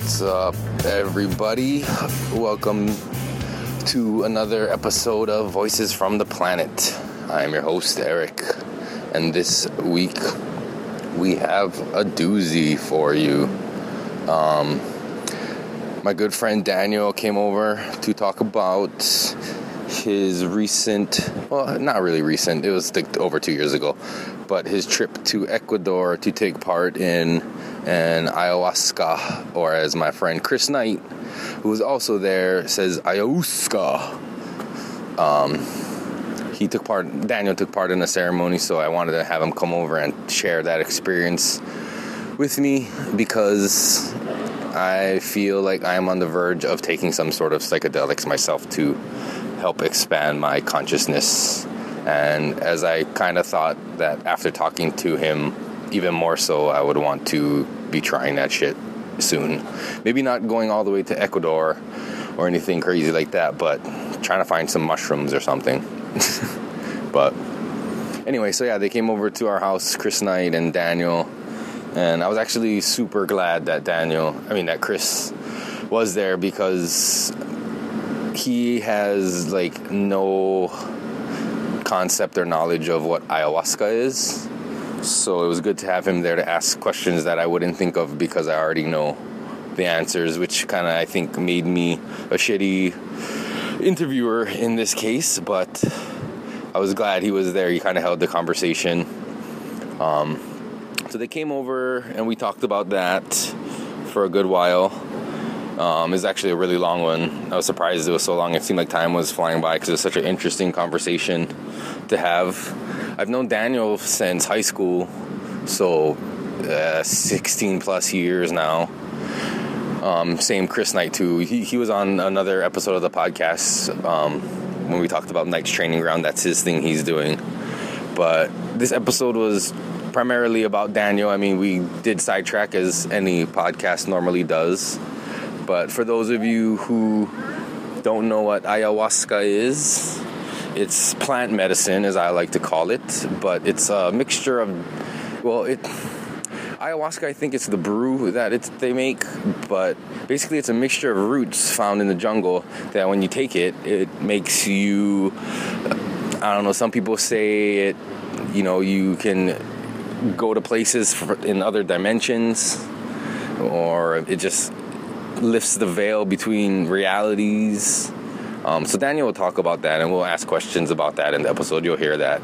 What's up, everybody? Welcome to another episode of Voices from the Planet. I am your host, Eric, and this week we have a doozy for you. Um, my good friend Daniel came over to talk about his recent, well, not really recent, it was like over two years ago, but his trip to Ecuador to take part in an ayahuasca, or as my friend Kris Knight, who was also there, says ayahuasca. Um, he took part, Daniel took part in the ceremony, so I wanted to have him come over and share that experience with me because I feel like I am on the verge of taking some sort of psychedelics myself to help expand my consciousness. And as I kind of thought that after talking to him, even more so, I would want to be trying that shit soon. Maybe not going all the way to Ecuador or anything crazy like that, but trying to find some mushrooms or something. but anyway, so yeah, they came over to our house, Kris Knight and Daniel. And I was actually super glad that Daniel, I mean, that Kris was there because he has like no concept or knowledge of what ayahuasca is. So it was good to have him there to ask questions that I wouldn't think of because I already know the answers, which kind of I think made me a shitty interviewer in this case. But I was glad he was there. He kind of held the conversation. Um, so they came over and we talked about that for a good while. Um, it's actually a really long one. I was surprised it was so long. It seemed like time was flying by because it was such an interesting conversation to have. I've known Daniel since high school, so uh, 16 plus years now. Um, same Kris Knight too. He, he was on another episode of the podcast um, when we talked about Knight's Training Ground. That's his thing he's doing. But this episode was primarily about Daniel. I mean, we did sidetrack as any podcast normally does. But for those of you who don't know what ayahuasca is, it's plant medicine, as I like to call it, but it's a mixture of, well, it. Ayahuasca, I think it's the brew that it's they make, but basically it's a mixture of roots found in the jungle that when you take it, it makes you. I don't know. Some people say it. You know, you can go to places in other dimensions, or it just lifts the veil between realities. Um, so Daniel will talk about that, and we'll ask questions about that in the episode. You'll hear that.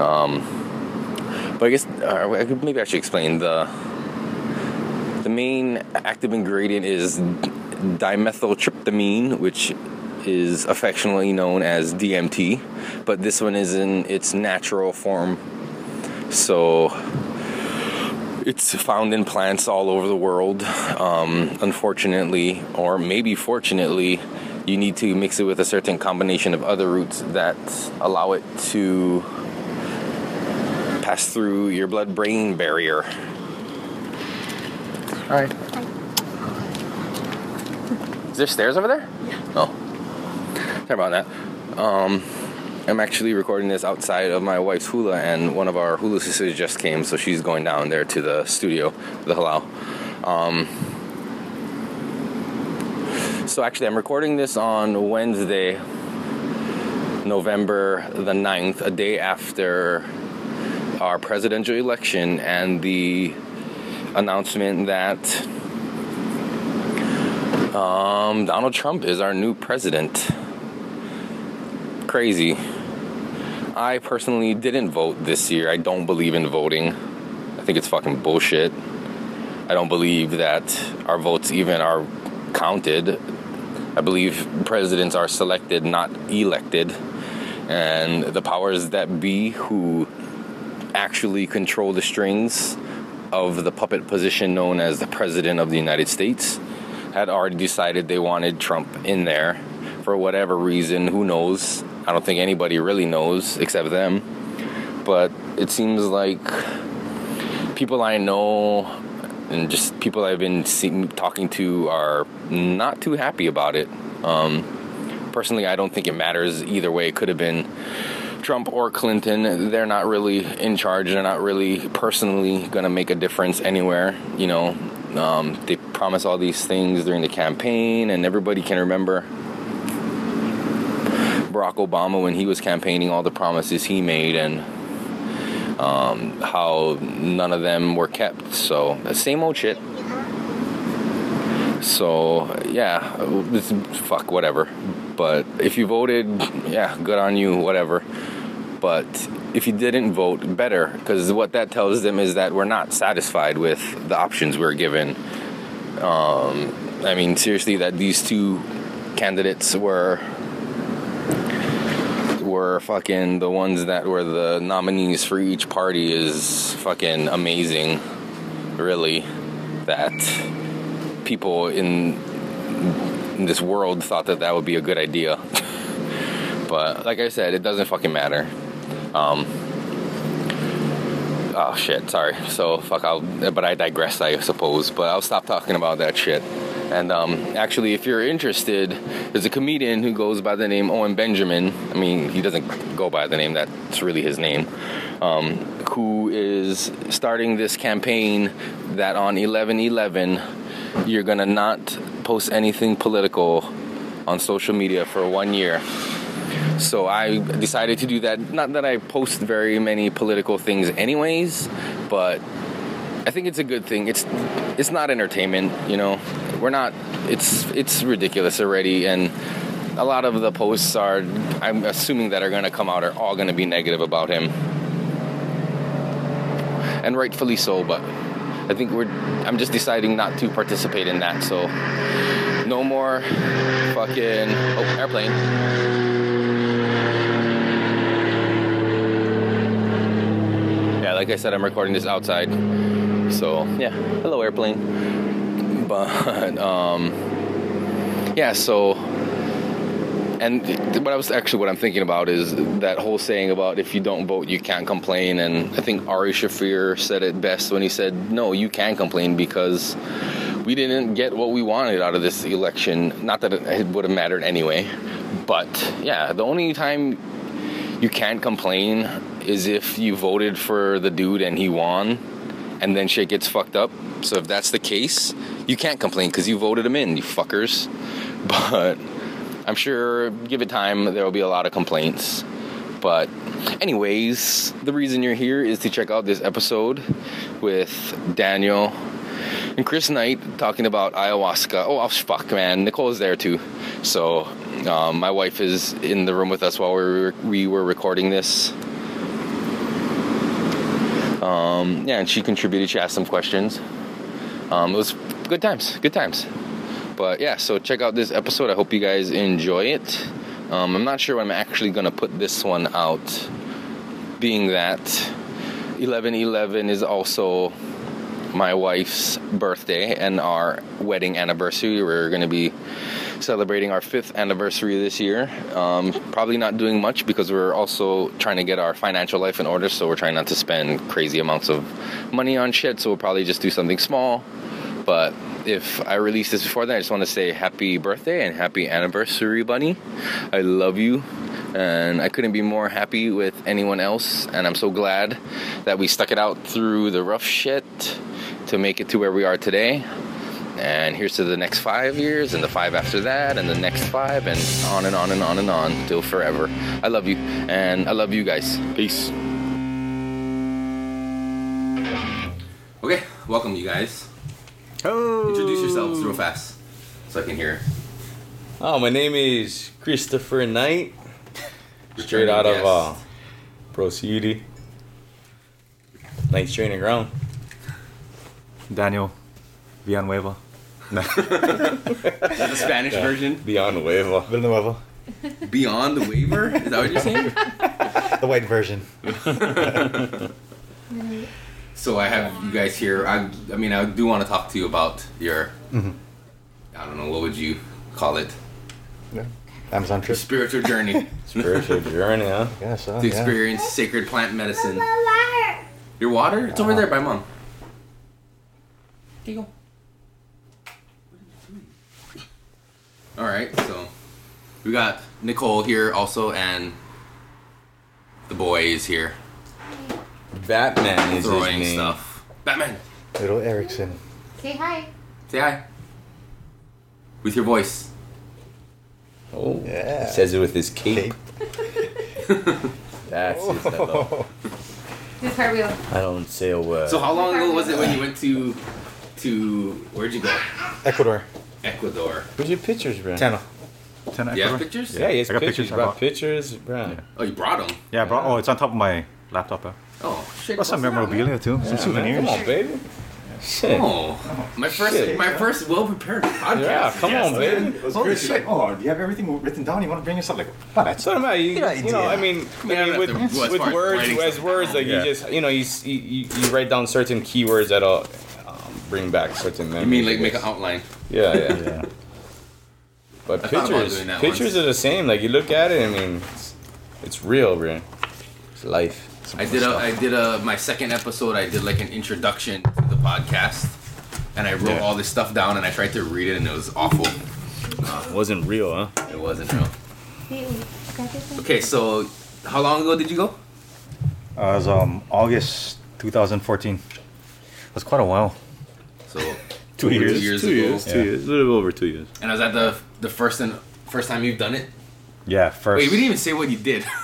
Um, but I guess uh, maybe I should explain the the main active ingredient is dimethyltryptamine, which is affectionately known as DMT, but this one is in its natural form. So it's found in plants all over the world. Um, unfortunately, or maybe fortunately, you need to mix it with a certain combination of other roots that allow it to pass through your blood brain barrier. All right. Is there stairs over there? Yeah. Oh. Sorry about that. Um, I'm actually recording this outside of my wife's hula, and one of our hula sisters just came, so she's going down there to the studio, the hālau. Um, so actually, I'm recording this on Wednesday, November the 9th, a day after our presidential election and the announcement that um, Donald Trump is our new president. Crazy. I personally didn't vote this year. I don't believe in voting. I think it's fucking bullshit. I don't believe that our votes even are counted. I believe presidents are selected, not elected. And the powers that be who actually control the strings of the puppet position known as the President of the United States had already decided they wanted Trump in there for whatever reason. Who knows? I don't think anybody really knows except them. But it seems like people I know and just people I've been see- talking to are not too happy about it. Um, personally, I don't think it matters either way. It could have been Trump or Clinton. They're not really in charge. They're not really personally going to make a difference anywhere. You know, um, they promise all these things during the campaign, and everybody can remember Barack Obama when he was campaigning, all the promises he made, and um, how none of them were kept. So, same old shit. So, yeah, this, fuck, whatever. But if you voted, yeah, good on you, whatever. But if you didn't vote, better, because what that tells them is that we're not satisfied with the options we're given. Um, I mean, seriously, that these two candidates were were fucking the ones that were the nominees for each party is fucking amazing. Really, that people in, in this world thought that that would be a good idea. but like I said, it doesn't fucking matter. Um, oh shit, sorry. So fuck. I'll. But I digress, I suppose. But I'll stop talking about that shit. And um, actually, if you're interested, there's a comedian who goes by the name Owen Benjamin. I mean, he doesn't go by the name, that's really his name. Um, who is starting this campaign that on 11 11, you're gonna not post anything political on social media for one year. So I decided to do that. Not that I post very many political things, anyways, but I think it's a good thing. It's it's not entertainment, you know. We're not. It's it's ridiculous already, and a lot of the posts are. I'm assuming that are going to come out are all going to be negative about him, and rightfully so. But I think we're. I'm just deciding not to participate in that. So no more fucking oh airplane. Yeah, like I said, I'm recording this outside. So yeah, hello airplane. But um, yeah, so and what I was actually what I'm thinking about is that whole saying about if you don't vote, you can't complain. And I think Ari Shaffir said it best when he said, "No, you can complain because we didn't get what we wanted out of this election. Not that it would have mattered anyway, but yeah, the only time you can't complain is if you voted for the dude and he won." and then shit gets fucked up. So if that's the case, you can't complain because you voted him in, you fuckers. But I'm sure, give it time, there will be a lot of complaints. But, anyways, the reason you're here is to check out this episode with Daniel and Kris Knight talking about ayahuasca. Oh, oh fuck, man. Nicole's there too. So, um, my wife is in the room with us while we were, we were recording this. Um, yeah, and she contributed. She asked some questions. Um, it was good times, good times. But yeah, so check out this episode. I hope you guys enjoy it. Um, I'm not sure when I'm actually going to put this one out, being that 11 11 is also my wife's birthday and our wedding anniversary. We're going to be celebrating our fifth anniversary this year. Um, probably not doing much because we're also trying to get our financial life in order, so we're trying not to spend crazy amounts of money on shit. So we'll probably just do something small. But if I release this before then, I just want to say happy birthday and happy anniversary, Bunny. I love you. And I couldn't be more happy with anyone else. And I'm so glad that we stuck it out through the rough shit to make it to where we are today. And here's to the next five years, and the five after that, and the next five, and on and on and on and on till forever. I love you, and I love you guys. Peace. Okay, welcome, you guys. Oh. Introduce yourselves real fast so I can hear. Oh, my name is Christopher Knight. Straight Returning out of guest. uh, Pro City. Knight's training ground. Daniel Villanueva. the Spanish version. Beyond Nueva. Villanueva. Beyond the waiver? Is that what you're saying? The white version. So I have you guys here. I, I mean, I do want to talk to you about your, mm-hmm. I don't know, what would you call it? Yeah. Amazon Your trip. spiritual journey Spiritual journey, huh? Yeah, so. to yeah. experience sacred plant medicine. Your water? It's over uh-huh. there by mom. Here. All right, so we got Nicole here also, and the boy is here Batman is his throwing name. stuff. Batman, Little Erickson. Say hi. say hi. with your voice. Oh, Yeah. He says it with his cape. Cape. That's his hello. Do a cartwheel. I don't say a word. So how long ago was it when you went to to where'd you go? Ecuador. Ecuador. Where's your pictures, bro? Ten. Ten Do you have pictures? Yeah, he has I got pictures. pictures I brought brought. pictures, bro. Yeah. Oh, you brought them. Yeah, bro. Oh, it's on top of my laptop. Uh. Oh shit. Got some memorabilia too. Some Yeah, man, souvenirs. Come on, baby. Shit. Oh, my first, Shit. my first well prepared podcast. Yeah, come on, baby. Holy shit! Oh, do you have everything written down? You want to bring yourself like? Wow, that's So am I. You, you know. I mean, I don't mean with, to with words, as words, like Yeah. you just, you know, you you, you, you write down certain keywords that'll bring back certain memories. You mean like make an outline? Yeah, yeah. yeah. But I pictures, pictures once. are the same. Like you look at it, I mean, it's, it's real, bro. It's life. I did a, I did a, my second episode. I did like an introduction to the podcast, and I wrote Yeah. all this stuff down, and I tried to read it, and it was awful. It wasn't real, huh? It wasn't real. Hey, got this one? Okay, so how long ago did you go? Uh, it was um August 2014. That's quite a while. So Two over years. Two years two ago. years, two Yeah. years, a little over two years. And was that the the first and first time you've done it? Yeah, first. Wait, we didn't even say what you did.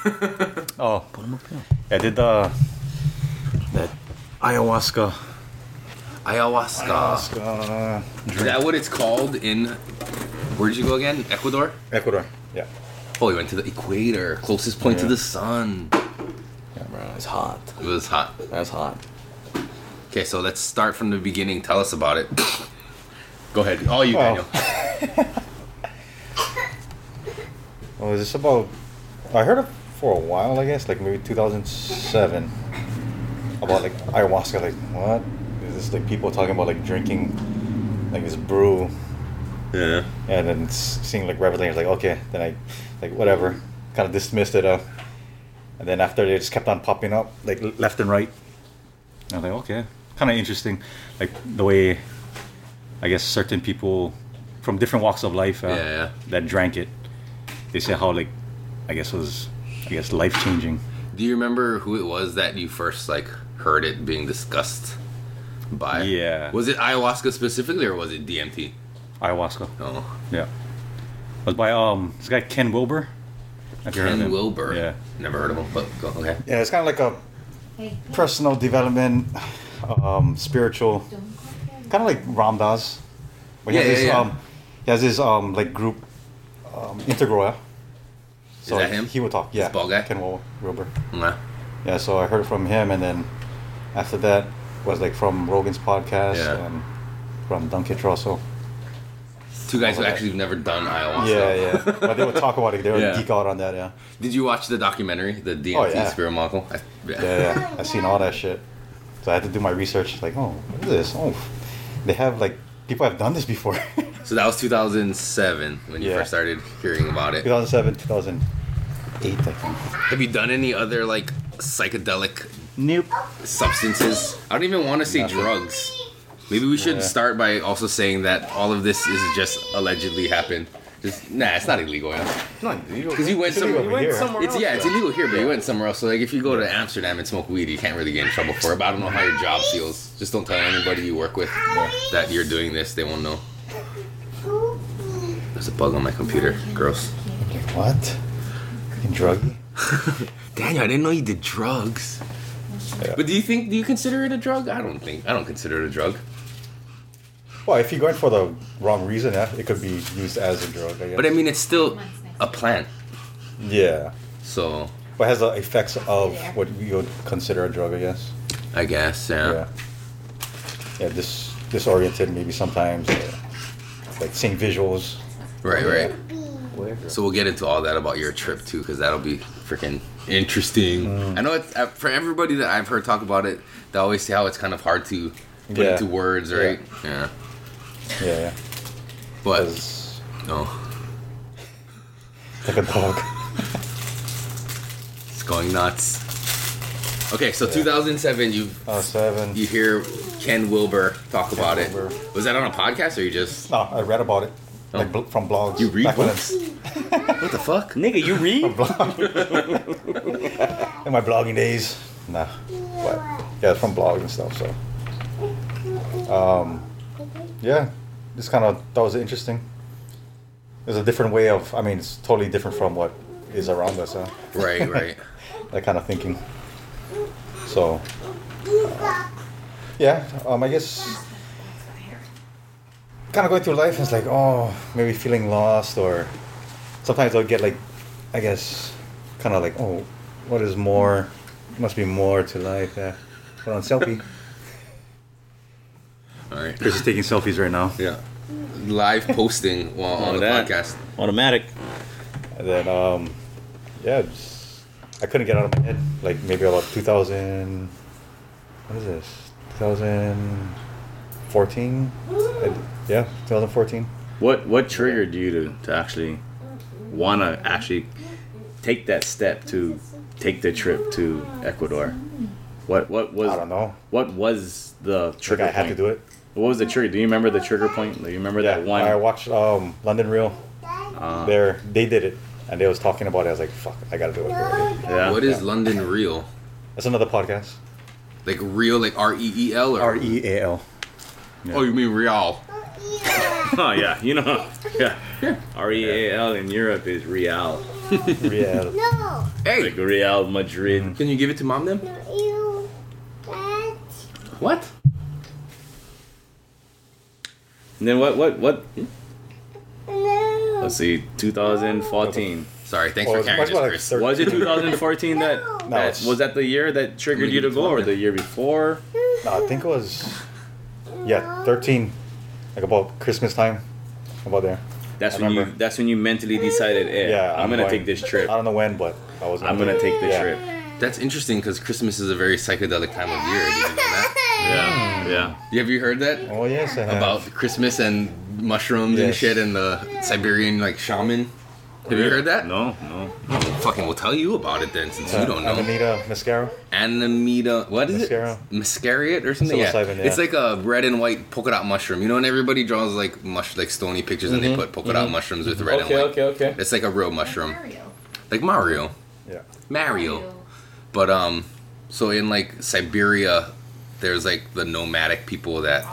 Oh, I did the that ayahuasca. Ayahuasca. Ayahuasca. Is that what it's called in? Where'd you go again? Ecuador. Ecuador. Yeah. Oh, you went to the equator, closest point to the sun. Yeah, bro, it's hot. It was hot. That's hot. Okay, so let's start from the beginning. Tell us about it. Go ahead. All you, Oh. Daniel. Well, is this about? I heard it for a while, I guess, like maybe 2007. About like ayahuasca, like what? Is this like people talking about like drinking, like this brew, Yeah. and then seeing like Revelation, like okay, then I, like whatever, kind of dismissed it. Uh, and then after they just kept on popping up, like left and right. And I was like, okay, kind of interesting, like the way, I guess certain people from different walks of life uh, Yeah, yeah. that drank it, they say how like, I guess was, I guess life changing. Do you remember who it was that you first like heard it being discussed by? Yeah. Was it ayahuasca specifically, or was it DMT? Ayahuasca. Oh, Yeah. It was by um this guy Ken Wilber. Have you heard of Ken him? Wilber. Yeah. Never heard of him, but go okay. Yeah, it's kind of like a personal development, um, spiritual, don't call him. kind of like Ram Dass. But he Yeah, has yeah, this, yeah. um, he has this um like group, um, Integral. yeah? So that him? He would talk. Yeah. bald guy? Ken Wil- Wilber. Nah. Yeah. So I heard from him, and then after that was like from Rogan's podcast Yeah. and from Duncan Trussell. Two guys who Okay. actually have never done ayahuasca. Yeah, yeah. but they would talk about it. They would Yeah. geek out on that. Yeah. Did you watch the documentary, the DMT Oh, yeah. Spirit Molecule? I, Yeah, yeah. I seen all that shit. So I had to do my research. Like, oh, what is this? Oh, they have like people have done this before. So that was 2007 when you Yeah. first started hearing about it. 2007, 2008, I think. Have you done any other like psychedelic Nope. substances? I don't even want to say Nothing. drugs. Maybe we should Yeah. start by also saying that all of this is just allegedly happened. Just nah, it's not illegal. Yeah. Not illegal. Because you went It's illegal somewhere. over here. somewhere It's else, yeah, it's illegal here, but you went somewhere else. So like, if you go to Amsterdam and smoke weed, you can't really get in trouble for it. But I don't know how your job feels. Just don't tell anybody you work with that you're doing this. They won't know. There's a bug on my computer. Gross. What? In druggy? Daniel, I didn't know you did drugs. Yeah. But do you think? Do you consider it a drug? I don't think. I don't consider it a drug. Well, if you're going for the wrong reason, yeah, it could be used as a drug. I guess. But I mean, it's still a plant. yeah, So but it has the effects of what you would consider a drug, I guess. I guess yeah. Yeah. Yeah, dis disoriented maybe sometimes, uh, like seeing visuals. Right, right. Whatever. So we'll get into all that about your trip too, because that'll be freaking interesting. I know it's uh, for everybody that I've heard talk about it. They always say how it's kind of hard to put Yeah. into words, right? Yeah. Yeah, yeah. But 'Cause no, like a dog. it's going nuts. Okay, so 2007, you Oh, seven. you hear Ken Wilber talk about it. Was that on a podcast or you just No, I read about it, Oh. like bl- from blogs. You read back when books? what the fuck? Nigga, you read? it's- In my blogging days, nah. But yeah, it's from blogs and stuff. So, um, yeah, just kind of thought it was interesting. there's a different way of. I mean, it's totally different from what is around us. Huh? Right, right. that kind of thinking. So, uh, yeah, um, I guess kind of going through life, it's like, oh, maybe feeling lost, or sometimes I'll get like, I guess, kind of like, oh, what is more? Must be more to life. Yeah. Put on selfie. All right. Kris is taking selfies right now. Yeah. Live posting while on the that. podcast. Automatic. And then, um, yeah, just, I couldn't get out of my head. Like maybe about 2000. What is this? 2014. Yeah, 2014. What what triggered you to, to actually want to actually take that step to take the trip to Ecuador? What what was I don't know. what was the Like trigger I had point? to do it. What was the trigger? Do you remember the trigger point? Do you remember that one? I watched um, London Real. Uh, There, they did it, and they was talking about it. I was like, "Fuck, I gotta do it." yeah. What is Yeah. London Real? That's another podcast. Like real, like R E E L or R E A L. Oh, you mean real? oh yeah, you know, yeah. R E A L in Europe is Real, Real. No, Hey, like Real Madrid. can you give it to mom then? no, you. What? And then what what what? No. Let's see, 2014. Sorry, thanks Oh, for it's carrying much this, more like Kris. Was it 2014 that, No, that it's- was that the year that triggered you to go, or the year before? No, I think it was. Yeah, 13. Like about Christmas time. About there. That's I when you. That's when you mentally decided, hey, Yeah, I'm, gonna going. take this trip. I don't know when, but I was. I'm gonna take this Yeah. trip. That's interesting because Christmas is a very psychedelic time of year. Did you know that? Yeah, yeah. You- Have you heard that Oh yes, I have. about Christmas and mushrooms and shit and the Siberian like shaman? Have you heard that? No, no. Oh, fucking, we'll tell you about it then, since you uh, don't know. Amanita muscaria. Anemita, what is Mascara. it? Mascariot or something? Yeah. Yeah. It's like a red and white polka dot mushroom. You know, and everybody draws like mush, like stony pictures, and they mm-hmm. put polka dot mm-hmm. mushrooms with red Okay, and white. okay, okay. Okay. It's like a real mushroom, Mario. like Mario, Yeah. Mario. But um, so in like Siberia, there's like the nomadic people that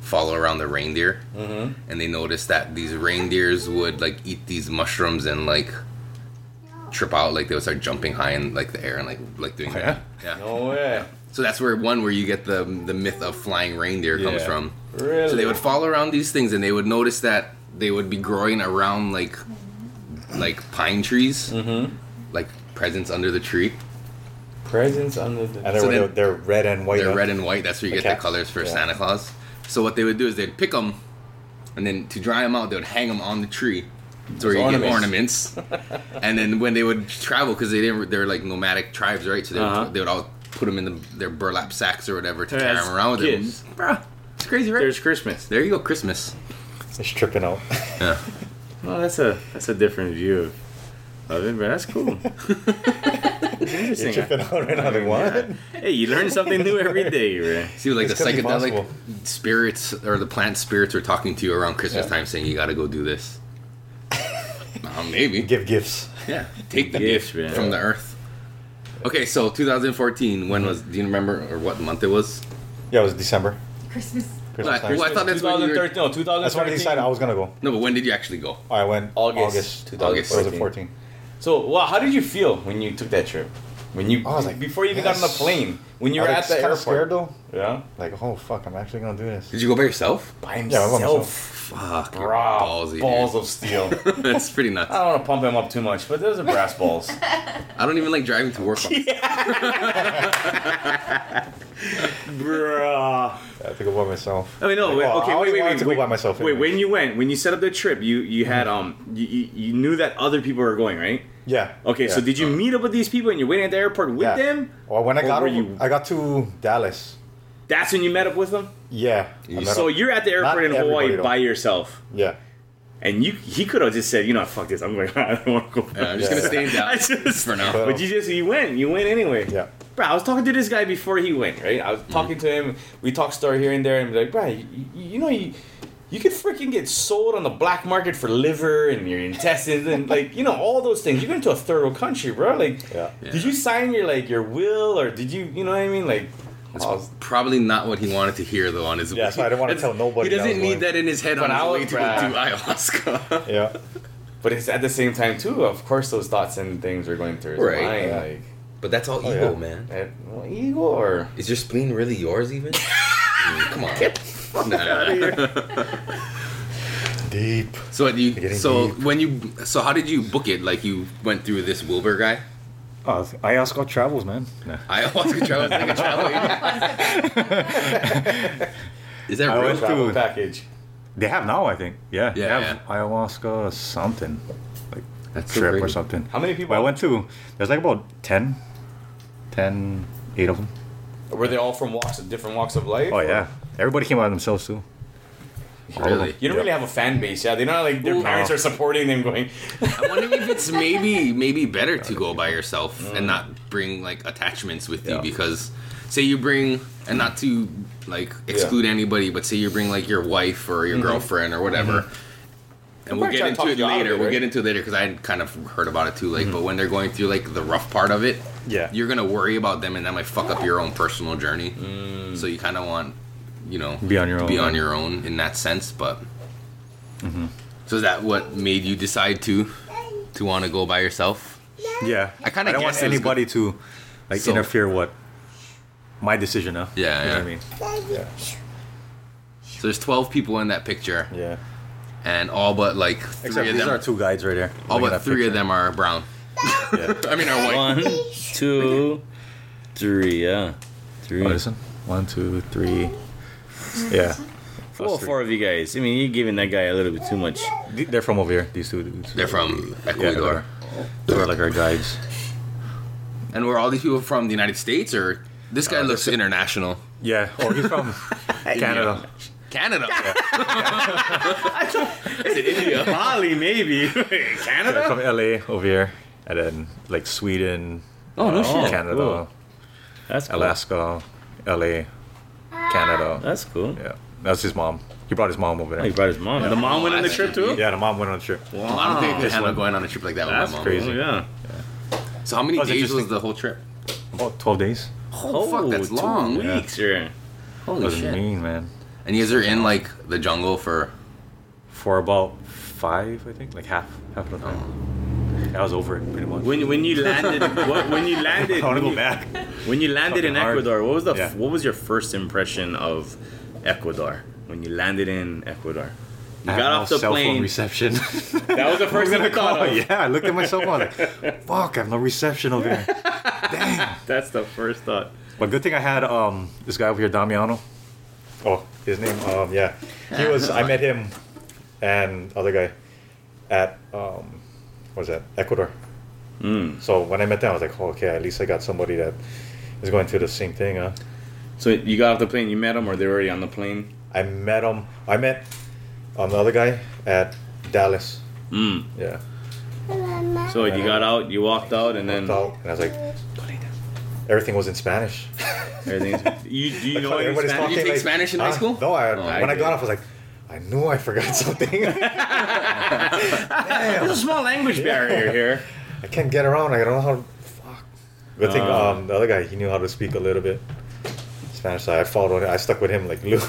follow around the reindeer, Mm-hmm. and they noticed that these reindeers would like eat these mushrooms and like trip out, like they would start jumping high in like the air and like like doing Oh, that. Yeah. No way. So that's where one where you get the the myth of flying reindeer comes from. Really? So they would follow around these things and they would notice that they would be growing around like like pine trees, Mm-hmm. like presents under the tree. Presents under the. And they So were, then- they're red and white. They're red and white. That's where you The get the colors for Yeah. Santa Claus. So what they would do is they'd pick them, and then to dry them out, they would hang them on the tree. So where you As get ornaments. and then when they would travel, because they didn't, they're like nomadic tribes, right? So they would, Uh-huh. they would all put them in the, their burlap sacks or whatever to carry them around with them. Bruh, it's crazy, right? There's Christmas. there you go, Christmas. It's tripping out. Yeah. Well, that's a that's a different view of, of it, but that's cool. it's You're interesting. tripping out right now. Like what? Hey, you learn something new every day, right? See, like This the psychedelic spirits or the plant spirits are talking to you around Christmas Yeah. time, saying you got to go do this. uh, maybe. Give gifts. Yeah, take the Gifts, gift man. from the earth. Okay, so 2014. When was? Do you remember or what month it was? Yeah, it was December. Christmas. Christmas Well, time. I thought that's when you were- 2013. No, 2013. That's when I decided I was gonna go. No, but when did you actually go? I went August August. 2014. Or was it 14? So, well, how did you feel when you took that trip? When you I was like, before you even got on the yes. plane, when you I were was at the kinda airport. scared though. Yeah, Like, oh fuck, I'm actually gonna do this. Did you go by yourself? by Yeah, I went himself. Fuck, you're Bruh, ballsy. balls dude. of steel. That's pretty nuts. I don't want to pump him up too much, but those are brass balls. I don't even like driving to work. On- Bruh. I had to go by myself. I mean, no. Like, wait, well, I okay, wait, always wait, wanted wait. to go wait, by myself Wait, anyways. when you went, when you set up the trip, you you had um, you, you, you knew that other people were going, right? Yeah. Okay, so did you uh-huh. meet up with these people and you're waiting at the airport with Yeah. them? Well, when I Or got over, you- I got to Dallas. That's when you met up with them. Yeah. So up- you're at the airport Not in Hawaii though. by yourself, Yeah. and you he could have just said, you know, fuck this, I'm going. I don't want to go. Yeah, I'm just Yeah. gonna stay in I Dallas just- for now. But you just you went, you went anyway. Yeah. Bro, I was talking to this guy before he went, right? I was talking mm-hmm. to him. We talked story here and there, and be like, bro, you, you, you know, you you could freaking get sold on the black market for liver and your intestines and like you know all those things. You're going to a third world country, bro. Like, Yeah. Yeah. did you sign your like your will or did you you know what I mean? Like, That's I was- probably not what he wanted to hear though on his Yeah, so I didn't wanna tell nobody He doesn't need going. that in his head But on I his way to go do ayahuasca. Yeah. But it's at the same time too. Of course, those thoughts and things are going through his Right. mind. Yeah. Like But that's all Oh, ego, yeah. man. that, well, ego or Is your spleen really yours, even? Come on. Nah. Deep. So you so deep. when you so how did you book it? Like you went through this Wilber guy? Oh, I ask about travels, man. Nah. Ayahuasca travel like a travel agent. Is that I real? travel package. They have now, I think. Yeah. Yeah, They have ayahuasca something. Like That's so trip or something. How many people? Well, I went to, there's like about 10, 10, 8 of them. Were they all from walks, different walks of life? Oh, or- yeah. Everybody came out themselves, too. Really? You don't Yeah. really have a fan base, yeah. They're not like their Ooh. parents No. are supporting them, going. I wonder if it's maybe maybe better to go by yourself and not bring like attachments with you because say you bring and not to like exclude anybody, but say you bring like your wife or your mm-hmm. girlfriend or whatever. Mm-hmm. And we'll might get try to into it you out of later. We'll get into it later because I had kind of heard about it too. Like, mm-hmm. but when they're going through like the rough part of it, Yeah. you're gonna worry about them, and that might fuck up your own personal journey. Mm. So you kind of want, you know, Be on your own. be own. on your own in that sense. But mm-hmm. so is that what made you decide to to want to go by yourself? Yeah. I kinda don't want guessed it anybody to like So- interfere what my decision, huh? Yeah, You know yeah. what I mean? Yeah. So there's 12 people in that picture, Yeah. and all but like three Except of these them, are two guides right there. all but that three of them are brown. Yeah. I mean, are white. One, two, three. Yeah, three. Oh, listen. One, two, three. Yeah. Well, three. four of you guys. I mean, you're giving that guy a little bit too much. They're from over here. These two dudes. They're from Yeah, Ecuador. they're, they're like our guides. And were all these people from the United States, or this guy Uh, looks international? Yeah. or he's from Canada. Canada. Is it India? Bali, maybe. They're Canada. from LA over here, and then like Sweden, Oh no shit. Canada, Cool. That's cool. Alaska, LA, Canada. That's cool. Yeah, that's his mom. He brought his mom over Oh, he brought his mom. The mom went on the trip too. Yeah, the mom went on a trip. Well, I don't think I could handle going on a trip like that with That's my mom. crazy. Oh, yeah. So how many That days was the whole trip? About 12 days. Oh, fuck, that's two long. weeks. Yeah. Holy was shit! mean, man. And you guys are in like the jungle for For about five, I think, like half, half of the time. Oh. I was over it pretty much. When when you landed, what, when you landed, I want to go you, back. When you landed in hard. Ecuador, what was the Yeah. what was your first impression of Ecuador when you landed in Ecuador? You I got off no the cell phone plane. reception. That was the first thing I thought of. yeah, I looked at my I was like, "Fuck, I have no reception over here." Damn. That's the first thought. But good thing I had um this guy over here, Damiano. Oh, his name. Um, yeah, he was. I met him and other guy at um, what was that? Ecuador. Mm. So when I met them, I was like, oh, okay, at least I got somebody that is going through the same thing. Huh? So you got off the plane, you met them, or they were already on the plane? I met them. I met um, the other guy at Dallas. Mm. Yeah. So you got out, you walked out, and then out, and I was like, everything was in Spanish. everything's. You do you know any Everybody's Spanish? Did you take Spanish in high Huh? school? No, I, Oh, I when I, did. got off, I was like, I knew I forgot something. There's a small language barrier here. I can't get around. I don't know how. Good thing Uh. um, the other guy he knew how to speak a little bit Spanish. So I followed. I stuck with him like glue.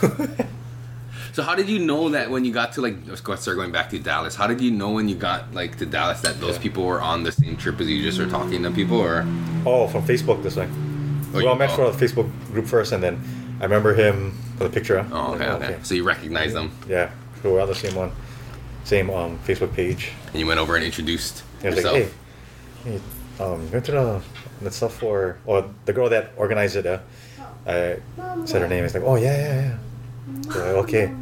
So how did you know that when you got to like start going back to Dallas? How did you know when you got like to Dallas that those Yeah. people were on the same trip as you just were talking to people or oh, from Facebook this way. Oh, we all met for a Facebook group first, and then I remember him for the picture. Oh okay, Like, okay. So you recognize them Yeah, we're on the same one, same um, Facebook page. and you went over and introduced yourself. like, hey, hey, um, went to the that stuff for or the girl that organized it. Uh, I said her name. He's like, oh yeah, yeah, yeah. So, like, okay,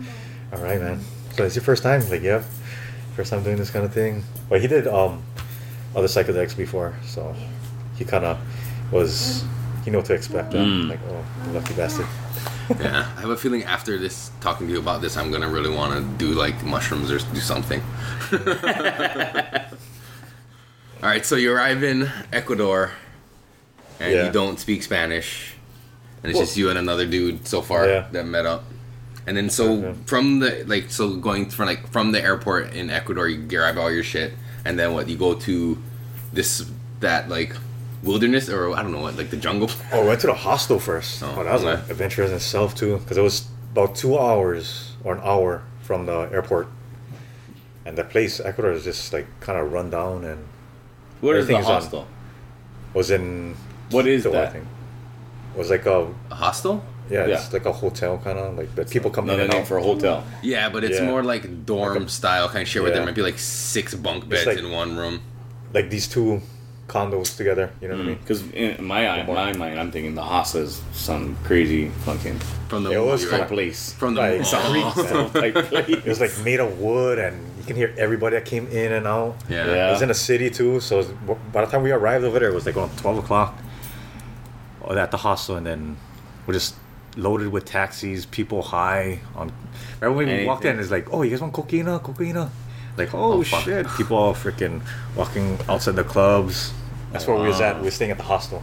all right, man. So it's your first time? Like, yeah, first time doing this kind of thing. Well, he did um other psychedelics before, so he kind of was he knew what to expect. Mm. Like, oh, lucky bastard. yeah, I have a feeling after this talking to you about this, I'm gonna really want to do like mushrooms or do something. All right, so you arrive in Ecuador, and Yeah. you don't speak Spanish, and it's Well- just you and another dude so far Yeah. that met up. And then so Yeah. from the like so going from like from the airport in Ecuador, you grab all your shit, and then what? You go to this that like wilderness or I don't know what like the jungle. Oh, we went to the hostel first. Oh, Oh, that was okay. an adventure in itself too, because it was about two hours or an hour from the airport. and the place Ecuador is just like kind of run down and What is the Everything's on. was in. What is Quito, I that? think. Was like a A hostel? yeah, Yeah. it's like a hotel kind of like that people come in Another and name out. for a hotel. Yeah, but it's Yeah. more like dorm style kind of shit where there Yeah. might be like six bunk beds like- in one room. like these two condos together. You know what I hmm. mean? Because in my eye, my mind, I'm thinking the hostel is some crazy fucking From the It was you're right. place. from the Like, Oh. freaks. Type place. It was like made of wood, and you can hear everybody that came in and out. yeah. Yeah. It was in a city too, so was- by the time we arrived over there, it was like around twelve o'clock at the hostel, and then we're just loaded with taxis, people high on. Right when we walked in, Anything. it's like, oh, you guys want cocaine? Cocaine? Like, oh, Oh, shit! People all freaking walking outside the clubs. That's where we was at. We were staying at the hostel.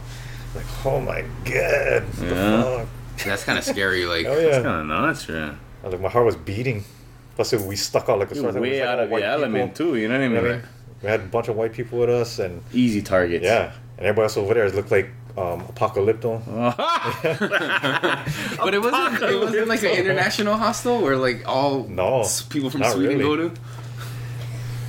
Like, oh my god, Yeah. the fuck? That's kind of scary. Like, Oh yeah. kind of nuts, yeah. Like, my heart was beating. Plus, we stuck out like a sore thumb. It was way like out of white element people. too. You know what I You mean? know what I mean? We had a bunch of white people with us, and Easy targets. yeah, and everybody else over there looked like um, Apocalypto. but it wasn't. It wasn't like an international hostel where like all No, people from Sweden really. go to.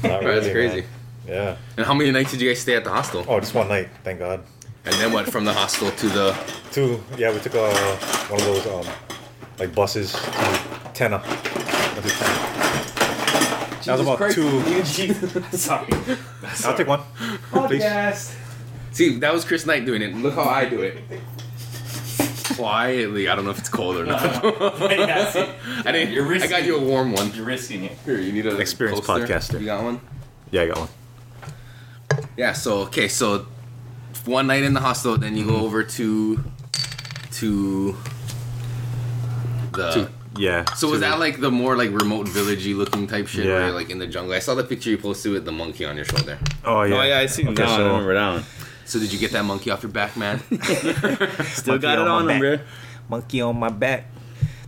Not That's crazy. man. Yeah. And how many nights did you guys stay at the hostel? Oh, just one night, thank God. And then what? From the hostel to the To Yeah, we took a one of those um, like buses to Tena. Went to Tena. That was about two. Sorry. I'll take one, please. See, that was Kris Knight doing it. Look how I do it. Quietly. I don't know if it's cold or not. I didn't. You're I got you a warm one. You're risking it. Here, you need an Experienced podcaster. You got one? Yeah, I got one. Yeah. So okay. So one night in the hostel, then you Mm-hmm. go over to to the. To- yeah. so was to- that like the more like remote villagey looking type shit, Yeah. where you're like in the jungle? I saw the picture you posted with the monkey on your shoulder. Oh yeah. Oh yeah, I seen Okay, that one. I so- remember that one. So did you get that monkey off your back, man? Still Monkey got it on on him, bro. Monkey on my back.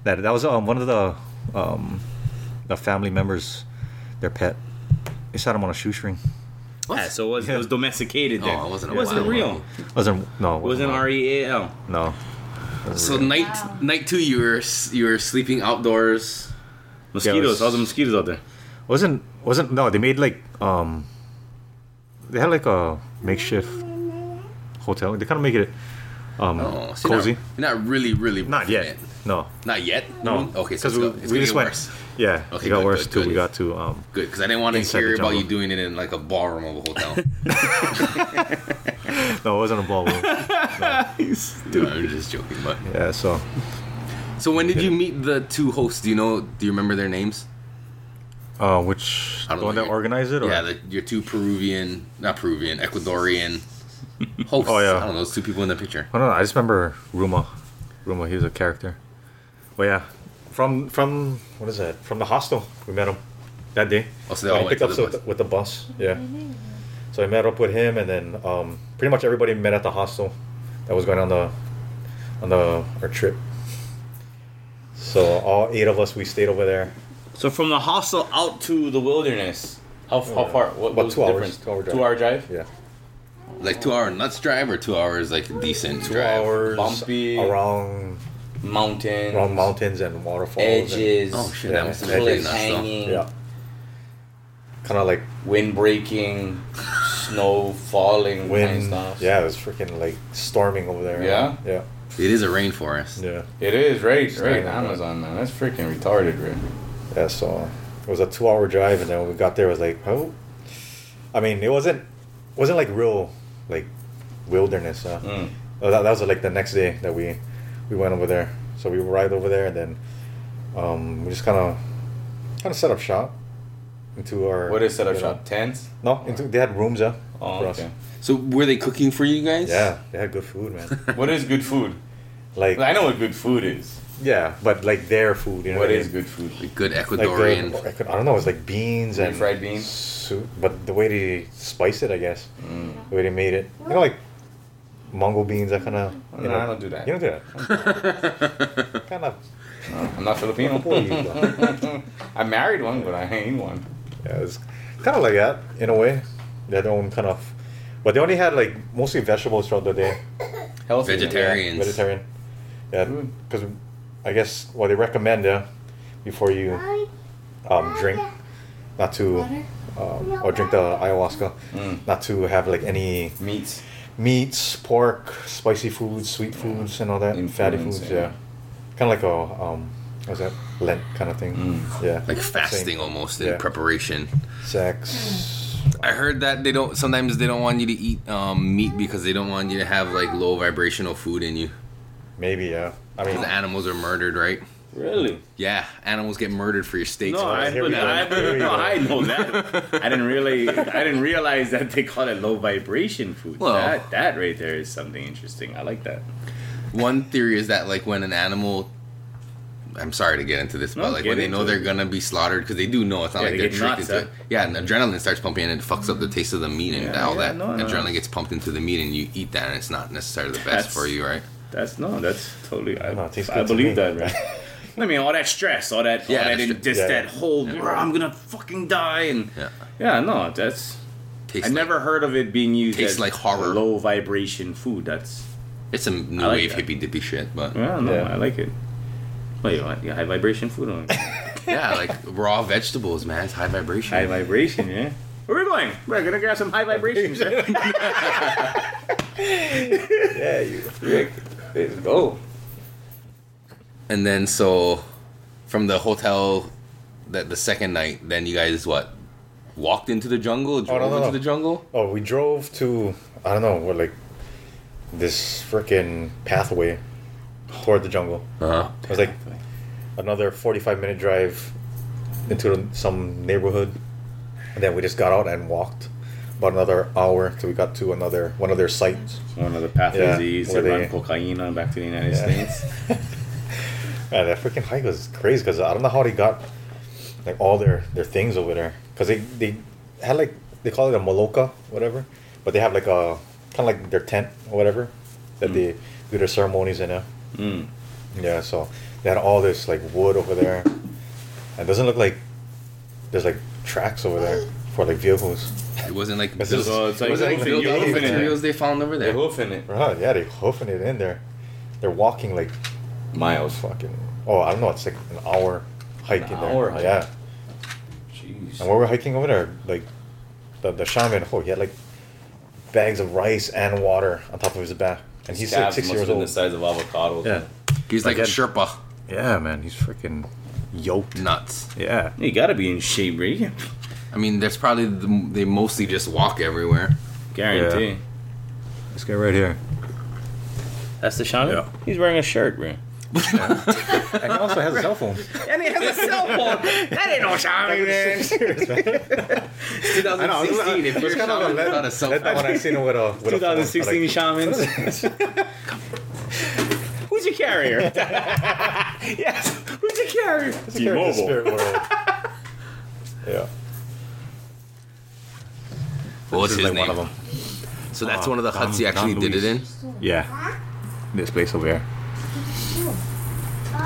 That that was um, one of the um, the family members, their pet. They set him on a shoestring. Yeah, so it was, Yeah. it was domesticated then. Oh, it wasn't a It wasn't wild real. one. Wasn't no. It wasn't. R E A L. No. So night night two, you were you were sleeping outdoors. Mosquitoes. was- How's the mosquitoes out there? Wasn't wasn't no. They made like um. They had like a makeshift hotel. They kind of make it um Oh, so you're cozy. Not, you're not really, really Not yet. it. No. Not yet. No. Okay, so we, we just went. worse. Yeah, Okay, it got good, worse good, too. good. We got to um. Good, because I didn't want to hear about you doing it in like a ballroom of a hotel. No, it wasn't a ballroom. no, I'm just joking. But yeah. So so when did you meet the two hosts? Do you know? Do you remember their names? uh, which I the don't one know, that organized it? Or? Yeah, the, your two Peruvian, not Peruvian, Ecuadorian hosts. Oh, yeah. I don't know those two people in the picture. I don't know. I just remember Ruma. Ruma, he was a character. But yeah, from from what is that? From the hostel, we met him that day. Oh, so they all he went picked to up the with, bus. the, with the bus. Yeah. So I met up with him, and then um, pretty much everybody met at the hostel that was going on the on the our trip. So all eight of us, we stayed over there. So from the hostel out to the wilderness, how, how far? What About was two the hours, difference? two-hour drive. Two hour drive. Yeah, Like two hour nuts drive or two hours like decent two drive. hours Bumpy. around Mountains. around mountains and waterfalls. and- Edges. Oh shit, Yeah, that must have edges. really cliffs nuts though. hanging. yeah. Kind of like Wind breaking. snow falling. Kind of wind. stuff. Yeah, it was freaking like storming over there. Yeah? Yeah. It is a rainforest. Yeah. It is right, right. Amazon man, that's freaking retarded, right? Yeah, so it was a two-hour drive, and then when we got there, it was like, oh, I mean, it wasn't wasn't like real like wilderness. Uh, Mm. uh, that, that was like the next day that we we went over there. So we arrived over there, and then um, we just kind of kind of set up shop into our. What is set up you know- shop? Tents? No, into, they had rooms, yeah. Oh, for us. So were they cooking for you guys? Yeah, they had good food, man. What is good food? Like I know what good food is. Yeah, but like their food. You know What I mean? good food? Like good Ecuadorian. the, I, I don't know. It's like beans and fried beans? soup, but the way they spice it, I guess, Mm. the way they made it, you know, like Mongol beans. That kind of. No, know, I don't do that. You don't do that. kind of. No, I'm not Filipino. I married one, but I ain't one. Yeah, it's kind of like that in a way. They had their own kind of, but they only had like mostly vegetables throughout the day. Healthy. Vegetarian. Vegetarians. Vegetarian. Yeah, Good. because I guess what they recommend yeah, before you um, drink. not to, um, or drink the ayahuasca, Mm. not to have like any Meats. meats, pork, spicy foods, sweet foods, and all that. Fatty foods, yeah. yeah. Kind of like a um, what's that? Lent kind of thing. Mm. Yeah. Like Same. fasting almost in Yeah. preparation. Sex. I heard that they don't. Sometimes they don't want you to eat um, meat because they don't want you to have like low vibrational food in you. Maybe yeah. I mean, animals are murdered, right? Really? Yeah, animals get murdered for your steaks. No, I, but go. I, Here no. I know that. I didn't really, I didn't realize that they call it low vibration food. Well- that, that right there is something interesting. I like that. One theory is that like when an animal, I'm sorry to get into this, No, but like when they know it. they're gonna be slaughtered because they do know it's not Yeah, like they they're get tricked nuts, into it. Yeah, and adrenaline starts pumping and it fucks up the taste of the meat and Yeah, all yeah, that. no, no. adrenaline gets pumped into the meat and you eat that and it's not necessarily the best That's- for you, right? That's no, that's totally. I, No, it tastes I good to believe that, right? I mean, all that stress, all that, Yeah, all that, the just yeah. that whole, Yeah. I'm gonna fucking die, and Yeah. yeah, no, that's. Tastes I like- never heard of it being used Tastes as like horror. low vibration food. That's It's some new like wave that. hippy dippy shit, but yeah, no, Yeah. I like it. Wait, you want yeah, high vibration food? Or yeah, like raw vegetables, man. It's high vibration. high vibration, yeah. Where are we going? We're gonna grab some high vibration. sir. yeah, you. Rick, let's go. And then so from the hotel that the second night, then you guys what? Walked into the jungle, drove no, no, into no. the jungle? Oh, we drove to I don't know what like this freaking pathway toward the jungle. Uh-huh. It was like another forty-five minute drive into some neighborhood, and then we just got out and walked about another hour till we got to another one of their sites. One of the pathways Yeah, to run cocaine on back to the United Yeah. States. Man, that freaking hike was crazy because I don't know how they got like all their their things over there because they they had like they call it a maloka whatever, but they have like a kind of like their tent or whatever that they do their ceremonies in. Yeah, Mm. yeah. So they had all this like wood over there, and it doesn't look like there's like tracks over there for like vehicles. It wasn't like It's built- just- So it's it wasn't like hoofing- built you're out of hoofing it. materials they found over there. They're hoofing it. Right? Yeah, they hoofing it in there. They're walking like Miles. fucking. Oh, I don't know. It's like an hour hike An in there. hour hike. Yeah. Jeez. And when we were hiking over there, like the the shaman, oh, he had like bags of rice and water on top of his back, and he's like six years old. the size of avocados. Yeah, He's like a Again. Sherpa. yeah, man, he's freaking yoked. Nuts. Yeah, You gotta be in shape, right? You can't- I mean, that's probably the, they mostly just walk everywhere. Guarantee. this guy right here, That's the shaman? Yeah. He's wearing a shirt, bro. and he also has a cell phone. And he has a cell phone. That ain't no shaman, man. Serious, man. 2016. If you're kind of shaman, a it's not a cell that, that phone. one I seen him with a with a phone, 2016 like, shamans. Who's your carrier? yes. Who's your carrier? it's a character spirit world. yeah, What's this his like name? one of them. So that's Uh, one of the huts he actually did it in. Yeah, this place over here.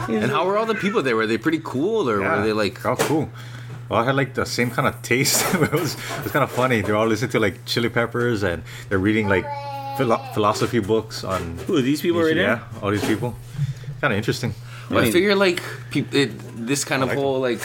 And how were all the people there? Were they pretty cool or were they like? oh cool? Well, I had like the same kind of taste. it was it was kind of funny. They're all listening to like Chili Peppers and they're reading like philo- philosophy books on. Who are these people right yeah, all these people. Kind of interesting. Well, I figure like peop it, this kind of whole like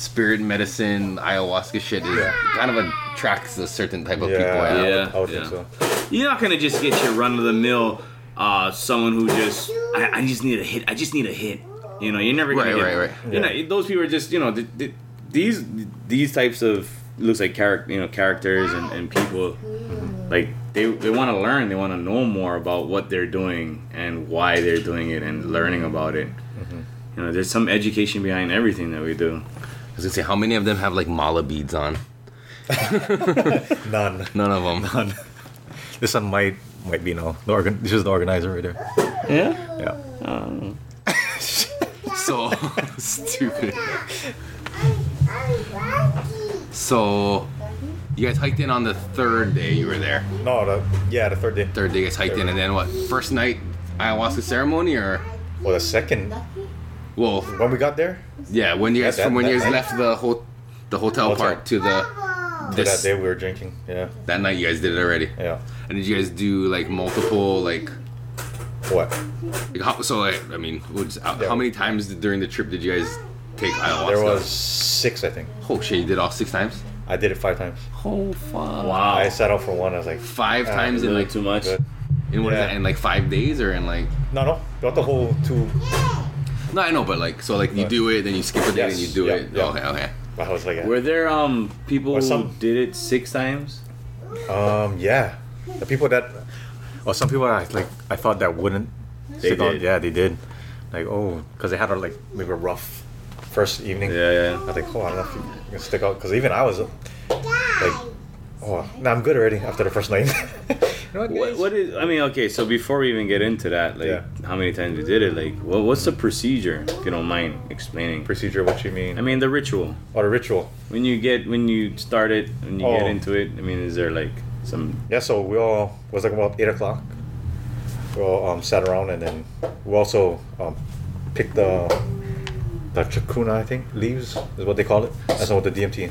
spirit medicine ayahuasca shit is kind of attracts a certain type of people. Yeah, Yeah. Yeah. I would yeah. think so. You're not gonna just get your run of the mill, uh, someone who just I, I just need a hit. I just need a hit. You know, you're never gonna Right, get. right, right. You know, those people are just you know th- th- these these types of looks like character you know characters and, and people like they they want to learn. They want to know more about what they're doing and why they're doing it and learning about it. You know, there's some education behind everything that we do. I was gonna say how many of them have like mala beads on? None. None of them. None. This one might might be no. The organ. This is the organizer right there. Yeah. Yeah. Oh. so stupid. So you guys hiked in on the third day you were there. No, the yeah, the third day. Third day you guys hiked in, and then what? First night ayahuasca ceremony or? Well, the second Well, when we got there, yeah. When you guys that- from when you guys night? left the ho- the hotel, Hotel. part to the for this that day we were drinking. Yeah, that night you guys did it already. yeah. And did you guys do like multiple like? What? like how, so like I mean, what is- how, Yeah. how many times during the trip did you guys take ayahuasca? There was six, I think. Oh shit! You did all six times. I did it five times. Oh fuck! Wow. I set out for one. I was like, Five Ah, times in like too much. good. in what is Yeah. that? In like five days or in like? No, no, not the whole two. No, I know, but like so like you do it, then you skip a day, Yes, and you do yeah, it. yeah. Okay, okay. I was like, Were there um people Or who some- did it six times? um, yeah, the people that, or some people I like, I thought that wouldn't. They stick on- did. Yeah, they did. Like, oh, because they had a like maybe a rough first evening. Yeah, yeah. I think, like, oh, I don't know if you can stick out because even I was like, oh, I'm good already after the first night. you know what? What, what is? I mean, okay. So before we even get into that, like, Yeah. how many times you did it? Like, what, what's the procedure? If you don't mind explaining. procedure? What you mean? I mean, the ritual. or the ritual? When you get when you start it, when you get Oh. into it. I mean, is there like some? Yeah, so we all it was like about eight o'clock. We all um, sat around and then we also um, picked the the chacruna, I think leaves is what they call it. That's what the DMT,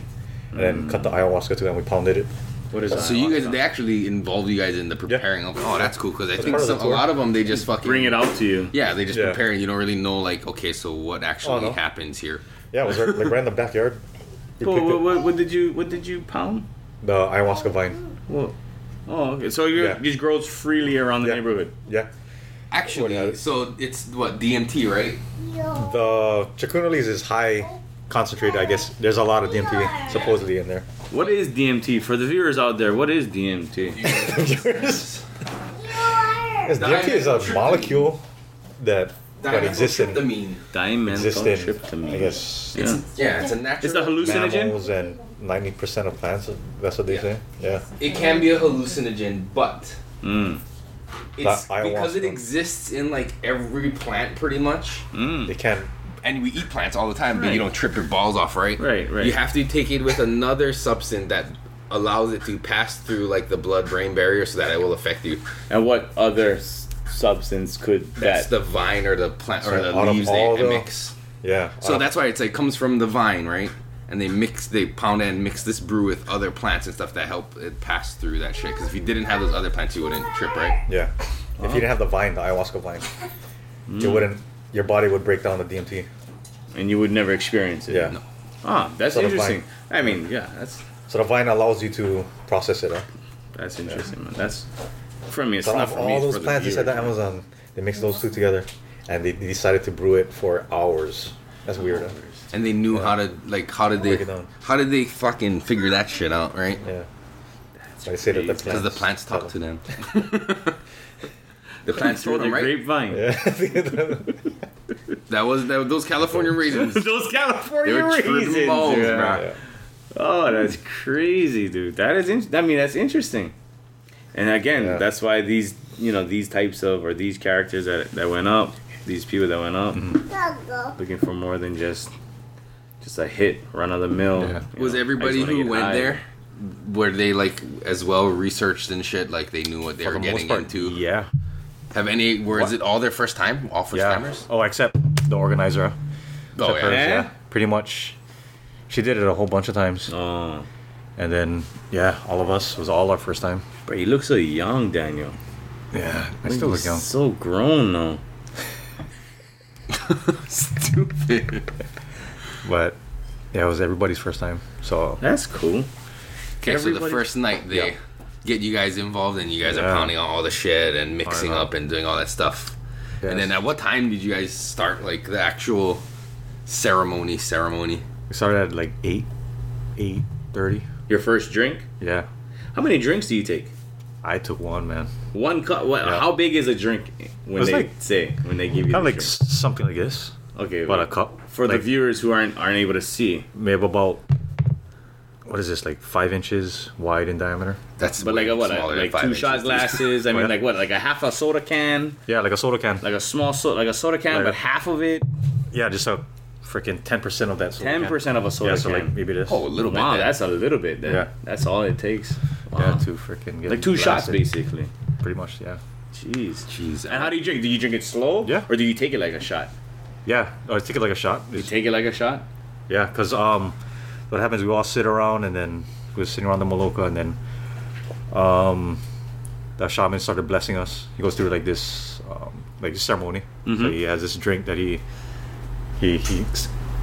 and then cut the ayahuasca too, and we pounded it. What is that? So you guys, they actually involved you guys in the preparing of. Oh, that's cool because I think part of the some, a tour. lot of them they just fucking bring it out to you? Yeah, they just Yeah. prepare. and You don't really know like okay, so what oh, actually Oh, no. happens here? Yeah, it was right, like right in the backyard. We What, picked what, it, what, what did you What did you pound? the ayahuasca vine. What? Oh, okay. So you're, Yeah. it just grows freely around the Yeah. neighborhood. Yeah, Actually, so it's what DMT, right? the chacruna leaves is high concentrated. I guess there's a lot of DMT supposedly in there. What is DMT for the viewers out there? What is DMT? Yes, DMT is a molecule that that exists in exists in I guess Yeah. Yeah, it's a natural. It's a hallucinogen. mammals and ninety percent of plants. That's what they Yeah. say. Yeah. It can be a hallucinogen, but Mm. it's because it exists in like every plant pretty much. Mm. They can. And we eat plants all the time, but you don't trip your balls off, right? Right, right. You have to take it with another substance that allows it to pass through like the blood-brain barrier, so that it will affect you. And what other s- substance could That's that? the vine or the plant or So the leaves they the- mix. Yeah. So uh, that's why it's like comes from the vine, right? And they mix, they pound and mix this brew with other plants and stuff that help it pass through that shit. Because if you didn't have those other plants, you wouldn't trip, right? Yeah. If you didn't have the vine, the ayahuasca vine, Mm. you wouldn't. Your body would break down the DMT. and you would never experience it. Yeah. No. Ah, that's Sort interesting. I mean, yeah, that's So the vine allows you to process it. Huh? that's interesting, man. That's for me. It's So not of for me. all it's those for the plants inside the viewers. Amazon, they mix those two together, and they, they decided to brew it for hours. That's weird. Huh? And they knew Yeah. how to like how did they Break it down. how did they fucking figure that shit out, right? Yeah. So they say that the. Because plants. the plants talk to them. the plants Through told the them, right? grapevine. Yeah. That was that, those California raisins. Those California They California were tripping raisins. balls, yeah. bro. yeah. Oh, that's crazy, dude. That is. In- I mean, that's interesting. And again, Yeah. that's why these, you know, these types of or these characters that that went up, these people that went up, Mm-hmm. looking for more than just just a hit, run of the mill. Yeah. Was everybody who went there, were they like as well researched and shit? Like they knew what they For were the most getting part, into. Yeah. Have any? Were is What? it all their first time? All first Yeah. timers? Oh, except the organizer. Oh Except hers, yeah. Yeah? Pretty much. She did it a whole bunch of times, Oh, and then yeah, all of us it was all our first time. but you look so young, Daniel. Yeah, I still look young. So grown though. Stupid. But yeah, it was everybody's first time. So That's cool. Okay, so the first night they Yeah. Get you guys involved and you guys are Yeah. pounding all the shit and mixing up and doing all that stuff. yes. And then at what time did you guys start like the actual ceremony? Ceremony. we started at like eight, eight thirty. Your first drink. Yeah, How many drinks do you take? I took one man. One cup. What? Yeah. How big is a drink when they like- say when they give you Kind of the like drink? something like this, Okay, about a cup for the viewers who aren't aren't able to see. maybe about what is this like five inches wide in diameter. That's But like a what? smaller than Like five two shot inches. glasses. I Oh, mean, yeah. like what? Like a half a soda can, Yeah, like a soda can. like a small so like a soda can, Like but a- half of it, yeah, just a freaking ten percent of that. Soda Ten percent of a soda Yeah, so like maybe this. Oh, a little bit. wow, that's a little bit. Then. Yeah. that's all it takes. Wow. yeah, to freaking get like two shots blasted. basically. Pretty much, yeah. Jeez. Jeez. And how do you drink? Do you drink it slow? Yeah. Or do you take it like a shot? Yeah, oh, I take it like a shot. You take it like a shot. Yeah, because um, what happens? We all sit around, and then we were sitting around the maloka, and then um, the shaman started blessing us. He goes through like this, um, like this ceremony. So Mhm. he has this drink that he he he he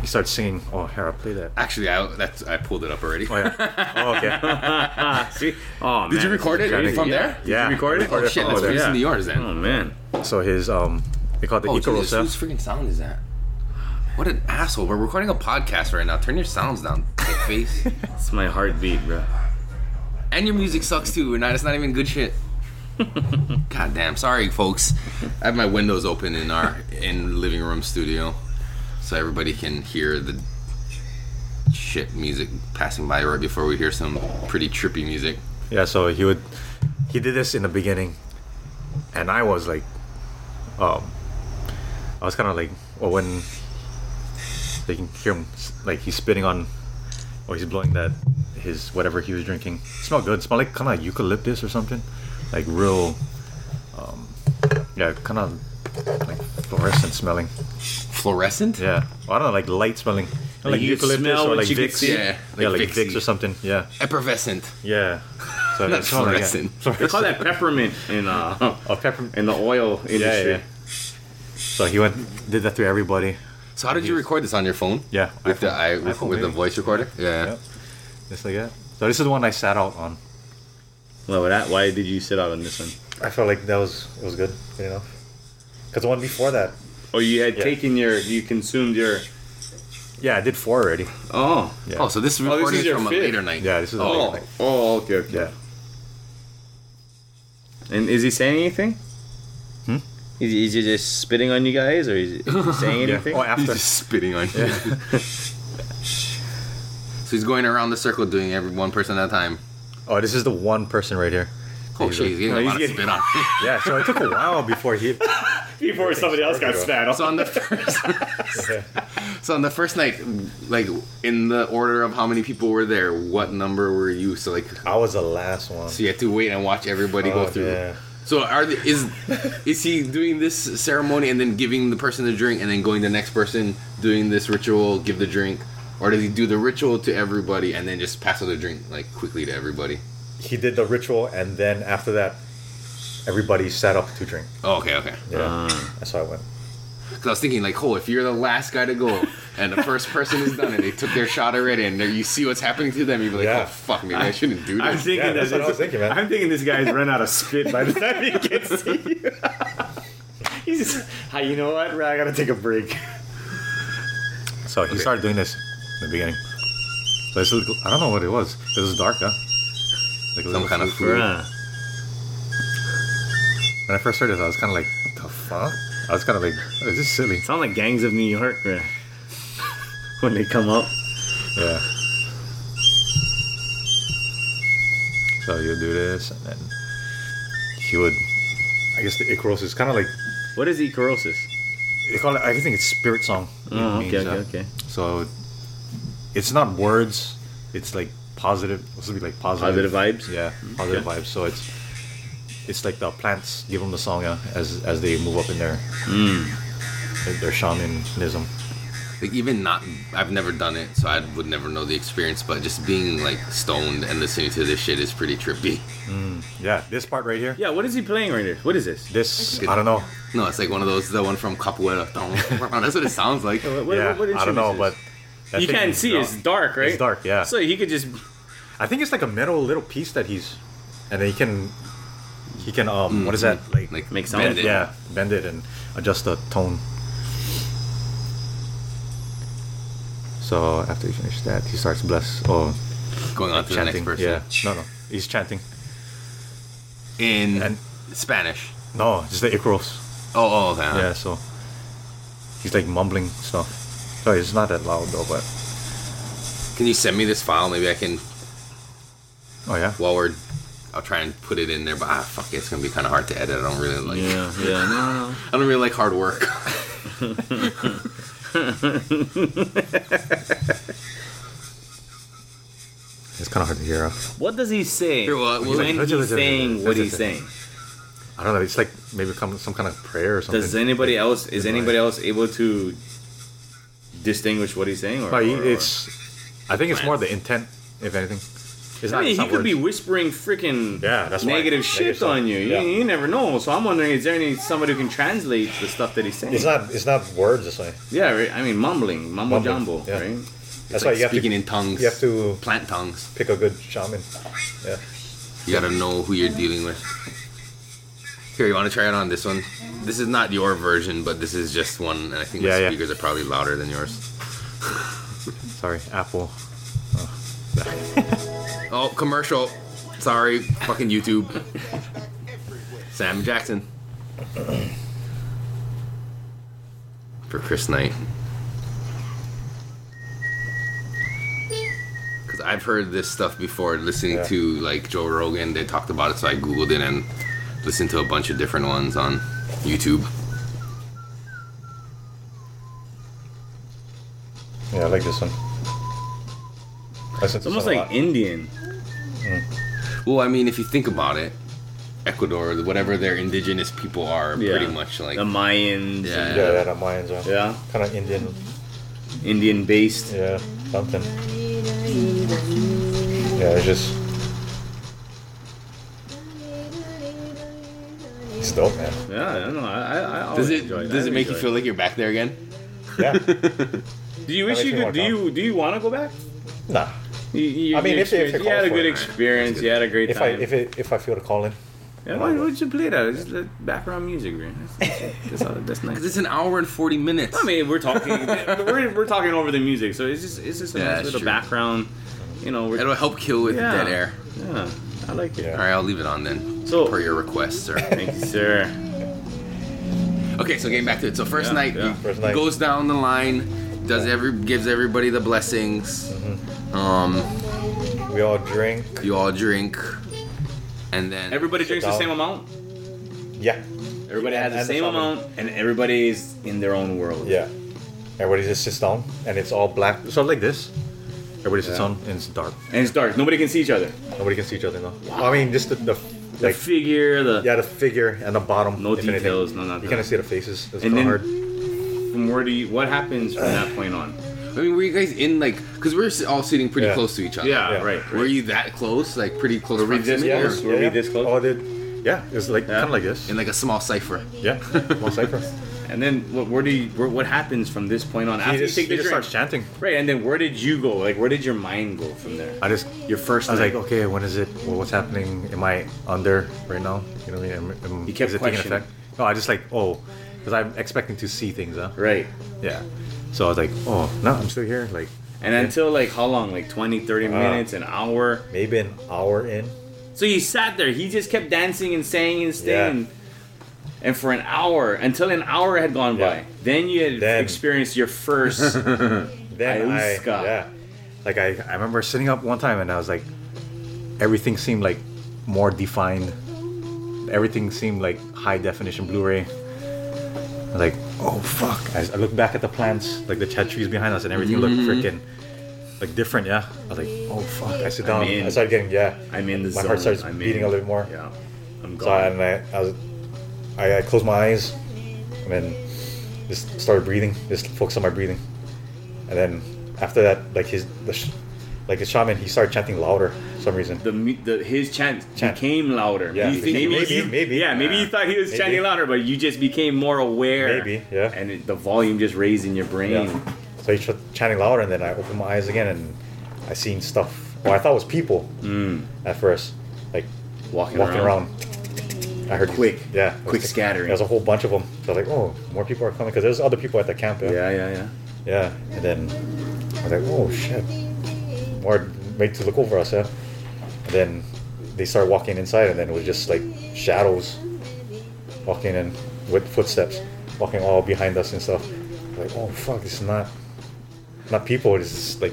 he starts singing. Oh, here, I'll play that. Actually, I that's I pulled it up already. Oh yeah. Oh okay. See? Oh, man. Did you record it crazy. from Yeah. there? Did Yeah. you record it? Oh shit, Oh, that's there. producing yeah. yours then. Oh man. So his um, they call it the Oh, Icaro Jesus, Cell. whose freaking sound is that? What an asshole! We're recording a podcast right now. Turn your sounds down, dick face. It's my heartbeat, bro. and your music sucks too. And it's not even good shit. God damn. Sorry, folks. I have my windows open in our in living room studio, so everybody can hear the shit music passing by right before we hear some pretty trippy music. Yeah, so he would he did this in the beginning, and I was like, um, I was kind of like, well, when they can hear him, like he's spitting on, or he's blowing that his whatever he was drinking. smelled good. smelled like kind of eucalyptus or something, like real, um, yeah, kind of like fluorescent smelling. Fluorescent? Yeah, well, I don't know, like light smelling. Like like eucalyptus smell or like Vicks. see. Yeah, yeah, like like Vicks-y. Vicks or something. Yeah, Effervescent. yeah. So Not it smelled like fluorescent. They call that peppermint in uh Oh, pepper. in the oil industry. yeah. So he went, did that through everybody. So how did you record this on your phone? Yeah, With the iPhone. I, iPhone, with the voice recorder? Yeah. Yep. Just like that. So this is the one I sat out on. Well, that, why did you sit out on this one? I felt like that was it was good, good enough. Because the one before that, Oh, you had Yeah. taken your, you consumed your. yeah, I did four already. Oh. Yeah. Oh, so this is Oh, this recording is your from a later night. yeah, this is. Oh. Like, Oh, okay, okay. yeah. And is he saying anything? Is, he- is he just spitting on you guys, or is he saying Yeah. anything? Oh, He's after. just spitting on you. so he's going around the circle doing every one person at a time. Oh, this is the one person right here. Oh shit, he's getting No, a he's lot getting- of spit on. Yeah, so it took a while before he. Before somebody else got spat on. so on the first, so on the first night, like in the order of how many people were there, what number were you? So like, I was the last one. so you had to wait and watch everybody go Oh, through. yeah. So are the, is is he doing this ceremony and then giving the person the drink and then going to the next person doing this ritual, give the drink, or does he do the ritual to everybody and then just pass out the drink like quickly to everybody? He did the ritual, and then after that, everybody sat up to drink. Oh, okay, okay. Yeah, ah. that's how I went. Because I was thinking like, oh, if you're the last guy to go and the first person is done and they took their shot already and you see what's happening to them, you'd be like, oh, Yeah. oh fuck, maybe I shouldn't do I'm this. thinking Yeah, that that's what I was thinking, man. I'm thinking this guy's run out of spit by the time he gets to you. He's just, "Hi, you know what? I gotta take a break. So he Okay. started doing this in the beginning. So this was, I don't know what it was. It was dark, huh? Like Some kind of flute. food. Bruh. When I first heard this, I was kind of like, the fuck? I was kind of like, oh, is this silly? Sound like gangs of New York, when they come up. Yeah. So you do this, and then he would. I guess the Icaros is kind of like What is ecorosis? they call it. I think it's spirit song. Oh, It okay, okay, uh, okay. So it's not words. It's like positive. Supposed to be like positive. Positive vibes? Yeah, positive vibes. So it's it's like the plants give them the song yeah, as as they move up in their Mm. in their shamanism. Like even not, I've never done it, so I would never know the experience. But just being like stoned and listening to this shit is pretty trippy. Yeah, this part right here. Yeah, what is he playing right here? What is this? This I don't know. No, it's like one of those, the one from Capoeira. That's what it sounds like. What, what, yeah, what I don't know, instrument but is that this? you can't see. dark. It's dark, right? It's dark, yeah. So he could just. I think it's like a metal little piece that he's, and then he can, he can um, what is that like? Like Make sound. bend it. yeah, bend it and adjust the tone. So after he finishes that, he starts bless. Oh, Going on to the next chanting. person. Yeah, no, no, he's chanting. In And- Spanish. No, just the Icaros. Oh, oh, okay. Yeah, so he's like mumbling stuff. So it's not that loud though, but Can you send me this file? Maybe I can, oh yeah. while we're, I'll try and put it in there. But ah, fuck it, it's gonna be kind of hard to edit. I don't really like. Yeah, yeah, no, no. I don't really like hard work. It's kind of hard to hear. huh? What does he say Here, well, well, when like- he's saying what he's saying? I don't know. It's like maybe come some kind of prayer or something. Does anybody else is anybody else able to distinguish what he's saying? Or, But or- it's. I think it's more the intent, if anything. It's I not, mean, it's he not could be whispering freaking Yeah, that's why. negative Negative shit stuff. on you. Yeah. you. You never know. So I'm wondering, is there any somebody who can translate the stuff that he's saying? It's not. It's not words. It's like Yeah, right? I mean, mumbling, mumbo Mumbling, jumbo, yeah. right? that's It's why like you have speaking to in tongues. you have to plant tongues. pick a good shaman. Yeah. You gotta know who you're dealing with. Here, you want to try it on this one? This is not your version, but this is just one, and I think Yeah, the yeah. speakers are probably louder than yours. Sorry, Apple. Oh, Oh, commercial. Sorry, fucking YouTube. Sam Jackson. For Kris Knight. Because I've heard this stuff before, listening Yeah. to like Joe Rogan. They talked about it, so I googled it and listened to a bunch of different ones on YouTube. Yeah, I like this one. It's almost like Indian. Hmm. Well, I mean, if you think about it, Ecuador, whatever their indigenous people are, Yeah. pretty much like the Mayans. Yeah. and- yeah, yeah, the Mayans are yeah, kind of Indian. Indian based. Yeah, something. Yeah, it's just it's dope, man. Yeah, I don't know. I, I, I always Does it enjoy does I it make you enjoy feel like you're back there again? Yeah, Do you wish you could? wanna Do you do you want to go back? nah. You, you, I mean, if it- if it you had a good it, experience. You had a great If I time. if it if I feel the calling, yeah, why would you play that? Just let background music, man. That's, that's, that's, that's nice. Because it's an hour and forty minutes. I mean, we're talking, we're, we're talking over the music, so it's just it's just a Yeah, nice little true. background. You know, we're, it'll help kill with Yeah. dead air. yeah, I like it. Yeah. All right, I'll leave it on then. So- per your request, sir. Thank you, sir. okay, so getting back to it. So first Yeah, night, yeah. First night. goes down the line, does every gives everybody the blessings. Mm-hmm. Um, we all drink. you all drink, and then Everybody drinks the same amount. Yeah, Everybody has the And the same shaman. amount, and everybody's in their own world. yeah. Everybody just sits down, and it's all black. So like this. Everybody sits Yeah. down, and it's dark. And it's dark. Nobody can see each other. Nobody can see each other. No. I mean, just the, the The like figure, the yeah, the figure and the bottom. no if anything. details, no nothing. You kind of see the faces. It's And kind then- hard. From where do you? What happens from that point on? I mean, were you guys in like? Because we're all sitting pretty Yeah. close to each other. Yeah, Yeah. right. Were you that close? Like pretty close? Were we this proximity, close? or Were we this close? Oh, did yeah? It's like Yeah. kind of like this. In like a small cipher. Yeah, one cipher. And then what, where do you? Where, what happens from this point on? He After just, you he take the just drink, starts chanting. right? And then where did you go? Like where did your mind go from there? I just Your first. I was night. like, okay, when is it? Well, what's happening? Am I under right now? You know what I mean? Am, am, You kept is it taking questioning. effect? No, I just like, oh, because I'm expecting to see things, huh? right. Yeah. So I was like, oh, no, I'm still here. Like, And until like how long? Like 20, 30 Uh, minutes, an hour. maybe an hour in. So you sat there. He just kept dancing and saying and staying. And for an hour, until an hour had gone Yeah. by, then you had Then- experienced your first. Then I, yeah, like I, I remember sitting up one time and I was like, everything seemed like more defined. Everything seemed like high definition Blu-ray. I was like, oh fuck! I, I looked back at the plants, like the chat trees behind us, and everything looked mm-hmm. freaking like different. Yeah, I was like, oh fuck! I sit down. in. I started getting yeah. I'm in the My zone. heart starts I'm beating in. a little bit more. Yeah, I'm So I, and gone. I, I was, I, I closed my eyes, and then just started breathing, just focus on my breathing, and then after that, like his, the, sh- like the shaman, he started chanting louder for some reason. the, the his chant, Chant. became louder. Yeah, maybe- maybe, maybe- you- maybe. yeah, maybe you thought he was Maybe. chanting louder, but you just became more aware. Maybe, yeah. And it, the volume just raised in your brain. Yeah. So he started chanting louder, and then I opened my eyes again, and I seen stuff. Well, I thought it was people Mm, at first, like walking, walking around. around. I heard Quick. yeah, Quick like- scattering. There's a whole bunch of them. So I was like, oh, more people are coming because there's other people at the camp. Yeah, yeah, yeah. Yeah, and then I was like, oh shit. More made to look over us, yeah. And then they started walking inside, and then it was just like shadows walking in with footsteps, walking all behind us and stuff. Like, oh fuck, this is not not people. This is like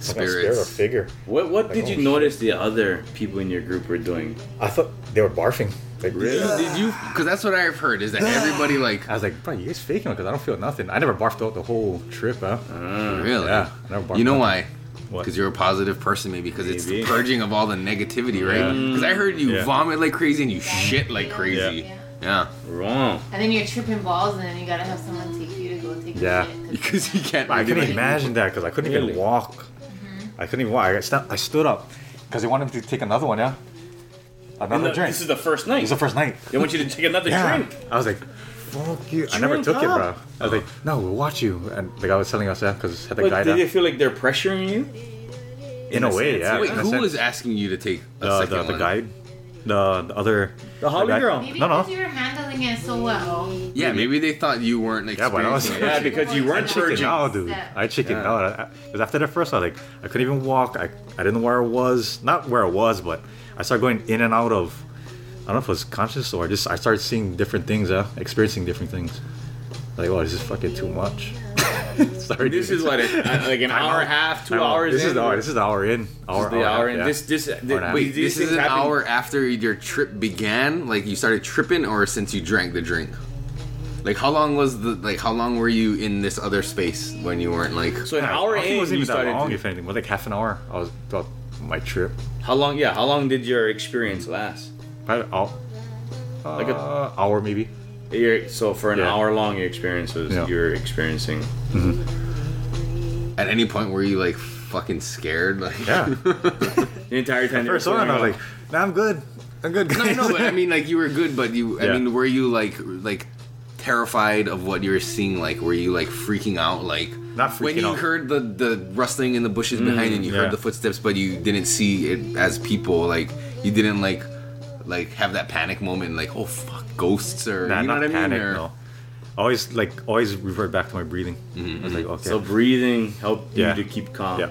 some kind of spirit or figure. What What Like, did oh, you shit. notice the other people in your group were doing? I thought they were barfing. Like, really? Did you? Because that's what I've heard is that everybody like I was like, bro, you guys faking because I don't feel nothing. I never barfed out the whole trip, huh? Uh, really. Yeah, I never barfed You know nothing. why? What? Because you're a positive person, maybe. Because it's the purging of all the negativity, right? Yeah. Mm. Because I heard you Yeah. vomit like crazy and you shit like crazy. Yeah. Yeah. wrong. And then you're tripping balls, and then you gotta have someone take you to go take Yeah. your shit. 'cause- Because you can't. I really, couldn't imagine that because I couldn't Really? even walk. Mm-hmm. I couldn't even walk. I, sta- I stood up, because they wanted me to take another one, yeah. Another the- drink. this is the first night. It's the first night. They want you to take another Yeah. drink. I was like, fuck you. I never Drink took it, bro. I was like, no, we'll watch you. And the guy was telling us that because had the But guy did there. they feel like they're pressuring you? In a way, yeah. Wait, in a who sense. was asking you to take a the, second the, the one? guide? The, the other. The Holly guy- girl. Maybe No, no. because you were handling it so well. Yeah, maybe they thought you weren't Yeah, but I was- experiencing Yeah, it. because you weren't Chicken virgin. out, dude. I chickened Yeah. out. Because after the first, I was like, I couldn't even walk. I, I didn't know where I was. Not where I was, but I started going in and out of. I don't know if it was conscious or just I started seeing different things, uh, experiencing different things. Like, oh, this is fucking too much. Sorry, This dude. is what, a, like an Time hour and a half, two Time out. hours This in? is the hour. This is the hour in. Hour, This is the hour, and and yeah. this, this, and a. Wait, these this is things an happen- hour after your trip began? Like you started tripping or since you drank the drink? Like how long was the like how long were you in this other space when you weren't like So an Yeah, hour I think it in, wasn't even that long, to- if anything. It was like half an hour. I was throughout my trip. how long? Yeah, how long did your experience last? Probably hour, Like a- uh, hour maybe. Your, so for an Yeah. hour long, your experience was Yeah. you're experiencing. at any point were you like fucking scared? Like Yeah. The entire time. they were First one, I was going like, nah, I'm good. I'm good. No, no, but I mean like you were good, but you Yeah. I mean were you like like terrified of what you were seeing like were you like freaking out like Not freaking when you out. heard the the rustling in the bushes behind and you yeah. heard the footsteps but you didn't see it as people like you didn't like like have that panic moment like oh fuck ghosts or Nah, you know not what I mean panic, or, no. Always like always revert back to my breathing. Mm-hmm. I was like, okay. So breathing helped Yeah. you to keep calm. yeah.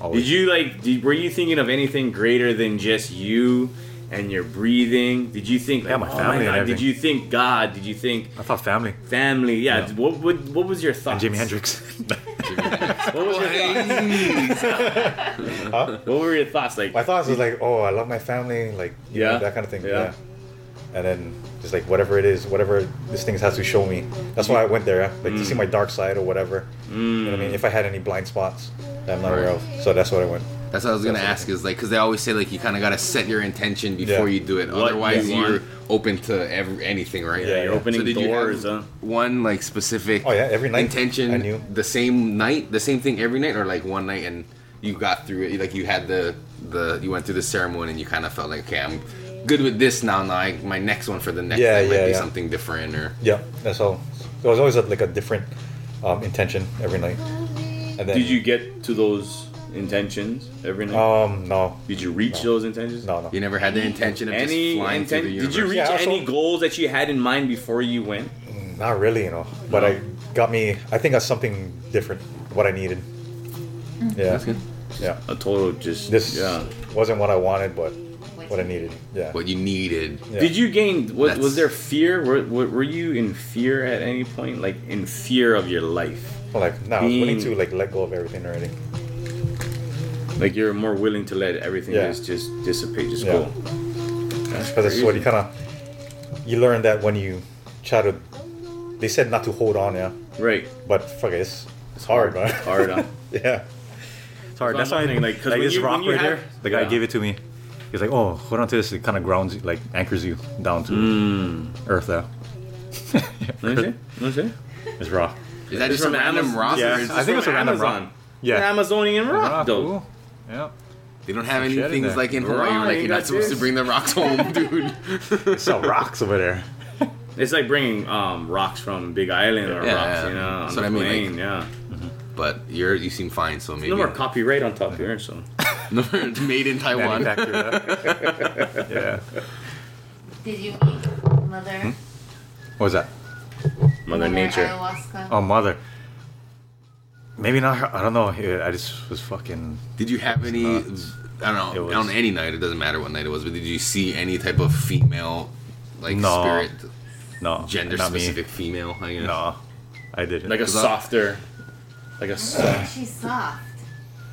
Always. Did you like? Did, were you thinking of anything greater than just you and your breathing? Did you think? Like, Yeah, my oh family and God. Did you think God? Did you think I thought family family? Yeah. Yeah. What, what What was your thoughts? and Jimi Hendrix. What was your thoughts? What were your thoughts? Like, my thoughts was like, oh, I love my family, like you Yeah. know, that kind of thing. Yeah. Yeah. And then just like whatever it is, whatever this thing has to show me. That's why I went there, yeah? like to see Mm. my dark side or whatever. You know what I mean? If I had any blind spots that I'm not aware of. So that's what I went. That's what I was gonna That's ask. Is like because they always say like you kind of gotta set your intention before Yeah. you do it. What Otherwise, you you're open to every, anything, right? Yeah, you're yeah. opening did you doors. have huh? one like specific Oh yeah, every night intention I knew. the same night, the same thing every night, or like one night and you got through it. Like you had the the you went through the ceremony and you kind of felt like okay, I'm good with this now. Now I, my next one for the next Yeah, night might be yeah. something different or Yeah, that's all. It was always a, like a different um, intention every night. And then, Did you get to those intentions every night? Um, no, Did you reach those intentions? no, no. you never had the intention of Any just flying through the inten- universe. Did you reach Yeah, also- any goals that you had in mind before you went? Not really, you know. But No. I got me. I think that's something different. What I needed. Yeah, That's good. yeah. A total just This yeah. wasn't what I wanted, but what I needed. Yeah. What you needed. Yeah. Did you gain? Was, That's- was there fear? Were, were, were you in fear at any point? Like in fear of your life? Well, like, no, I was willing to like let go of everything already. Like you're more willing to let everything Yeah. just just dissipate, just Yeah. go. That's Because it's what you kind of you learn that when you try to. They said not to hold on, yeah. right. But fuck it, it's, it's hard, man. Hard, huh? yeah. It's hard. That's That's why, I'm saying, like, like, 'cause when this you- rock right have- there, the guy yeah. gave it to me. He's like, oh, hold on to this. It kind of grounds you, like anchors you down to Mm. earth. There, Let me see. Let me see. it's rock. Is that It's just a from random rock? Yeah, or is I this think it's a from random rock. Yeah. An Amazonian rock, Rock, though. cool. Yeah. They don't have Some any things like in Hawaii. Where, like you you're got not supposed to this. bring the rocks home, dude. They sell rocks over there. It's like bringing um, rocks from Big Island or Yeah, rocks, yeah. you know, on That's the what I mean, like- plane. yeah. but you're you seem fine, so maybe No more copyright on top here, so. made in Taiwan. Manufacturer. yeah. Did you meet Mother? What was that? Mother Nature. Ayahuasca. Oh, mother. Maybe not. I don't know. I just was fucking. Did you have any? nuts. I don't know. was- On any night, it doesn't matter what night it was, but did you see any type of female, like No. spirit, No. gender specific female? I guess. No, I didn't. Like a softer. Like a soft. She's soft.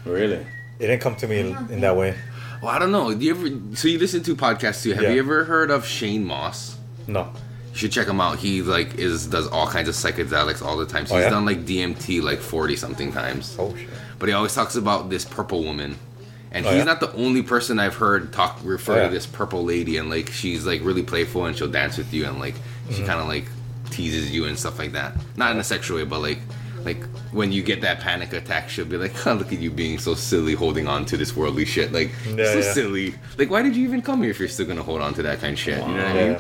Really? it didn't come to me in, in that way. Well, I don't know. Do you ever? So you listen to podcasts too? Have Yeah. you ever heard of Shane Mauss? No. You should check him out. He like is does all kinds of psychedelics all the time. So Oh, he's yeah? done like DMT like forty something times. Oh shit. But he always talks about this purple woman. And Oh, he's yeah? not the only person I've heard talk refer Oh, to this purple lady and like she's like really playful and she'll dance with you and like she Mm-hmm. kind of like teases you and stuff like that. Not in a sexual way, but like like when you get that panic attack, she'll be like, oh, "Look at you being so silly, holding on to this worldly shit. Like, Yeah, so yeah. silly. Like, why did you even come here if you're still gonna hold on to that kind of shit? You know what I mean? Yeah.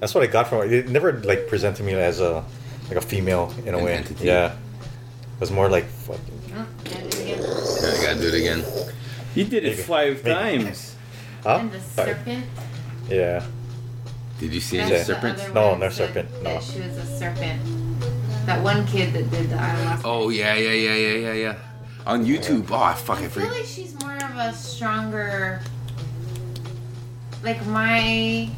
That's what I got from it. It never like presented me as a like a female in a An way. entity. Yeah. It was more like fucking Oh, gotta do it again. Yeah, I gotta do it again. You did it Maybe. five Maybe. times. huh? And the Sorry. serpent. Yeah. Did you see any Yeah. the serpents? other No, one no said serpent, no. That she was a serpent. That one kid that did the ayahuasca. Oh yeah, yeah, yeah, yeah, yeah, yeah. On YouTube. Oh, I fucking I feel forget. like she's more of a stronger. Like my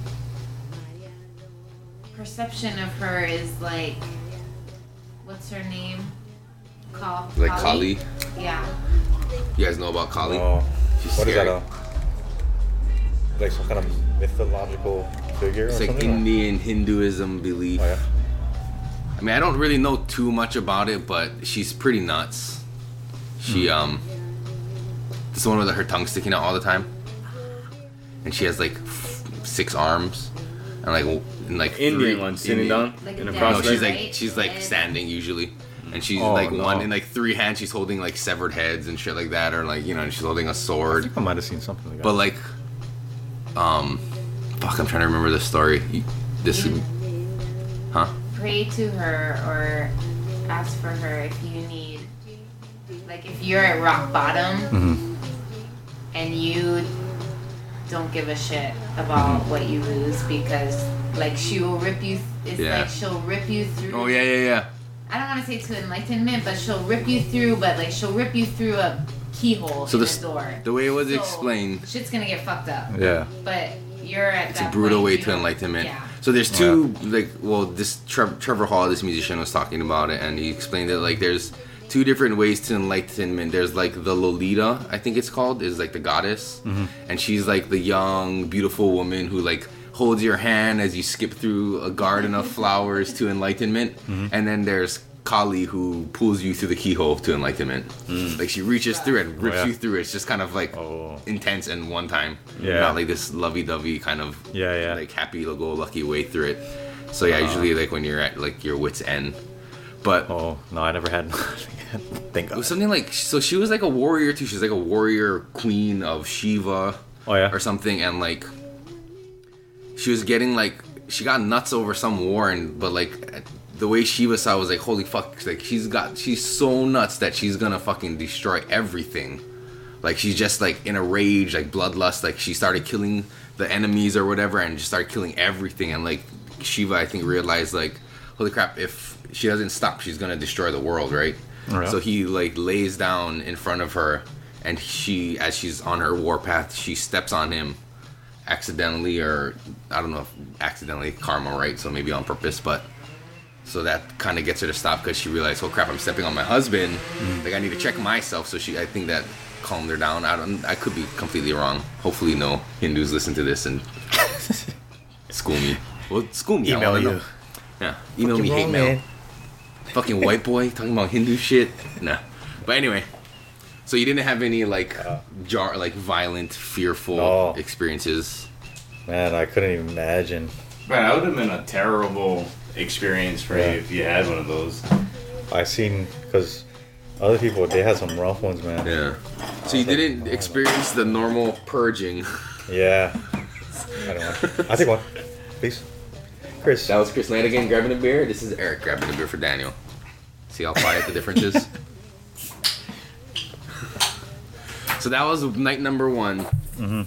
perception of her is like, what's her name? Call. Like Kali. Yeah. You guys know about Kali? Oh. She's What is that? scary. Uh, like some kind of mythological figure It's or like something? Indian Hinduism belief. Oh yeah. I mean, I don't really know too much about it, but she's pretty nuts. She Hmm. um, this one with her tongue sticking out all the time, and she has like f- six arms, and like w- and like Indian three- one sitting Indian- down Like in a a No, she's like she's like standing usually, and she's Oh, like no. one in like three hands. She's holding like severed heads and shit like that, or like you know, and she's holding a sword. I think I might have seen something like that. But like, um, fuck, I'm trying to remember the story. This, You huh? pray to her or ask for her if you need. Like if you're at rock bottom Mhm. and you don't give a shit about Mm-hmm. what you lose because like she will rip you. It's Yeah. like she'll rip you through. Oh yeah, yeah, yeah. I don't want to say to enlightenment, but she'll rip you through. But like she'll rip you through a keyhole So in this- a door. The way it was So, explained, shit's gonna get fucked up. yeah. But you're at it's a brutal point, way to enlightenment. Yeah. So there's two like well this Tre- Trevor Hall this musician was talking about it and he explained that like there's two different ways to enlightenment. There's like the Lalita I think it's called is like the goddess mm-hmm. and she's like the young beautiful woman who like holds your hand as you skip through a garden of flowers to enlightenment mm-hmm. and then there's Kali who pulls you through the keyhole to enlightenment. Mm. Like she reaches through and oh, rips yeah. you through. It's just kind of like Oh. intense and one time. Yeah. Not like this lovey-dovey kind of Yeah, yeah. like happy go lucky way through it. So yeah, uh-huh. usually like when you're at like your wits end. But Oh no, I never had. Thank it was something like so she was like a warrior too. She's like a warrior queen of Shiva Oh yeah. or something, and like she was getting like she got nuts over some war, and but like the way Shiva saw it was like holy fuck, like she's got she's so nuts that she's gonna fucking destroy everything. Like she's just like in a rage, like bloodlust. Like she started killing the enemies or whatever, and just started killing everything. And like Shiva, I think realized like, holy crap, if she doesn't stop, she's gonna destroy the world, right? Yeah. So he like lays down in front of her, and she, as she's on her warpath, she steps on him accidentally, or I don't know if accidentally karma, right? So maybe on purpose, but. So that kind of gets her to stop because she realized, oh crap, I'm stepping on my husband. Mm. Like I need to check myself. So she, I think that calmed her down. I don't, I could be completely wrong. Hopefully, no Hindus listen to this and school me. Well, school me. Email you. know. Yeah, email me hate mail. Fucking white boy talking about Hindu shit. Nah. But anyway, so you didn't have any like uh. jar, like violent, fearful No. experiences. Man, I couldn't even imagine. Man, that would have been a terrible experience for Yeah. you if you had one of those. I seen because other people they had some rough ones, man. Yeah. So you didn't oh, experience the normal purging. Yeah. I don't want. I take one, please. Kris. That was Kris Knight again grabbing a beer. This is Eric grabbing a beer for Daniel. See how quiet the difference is? so that was night number one. Mm-hmm.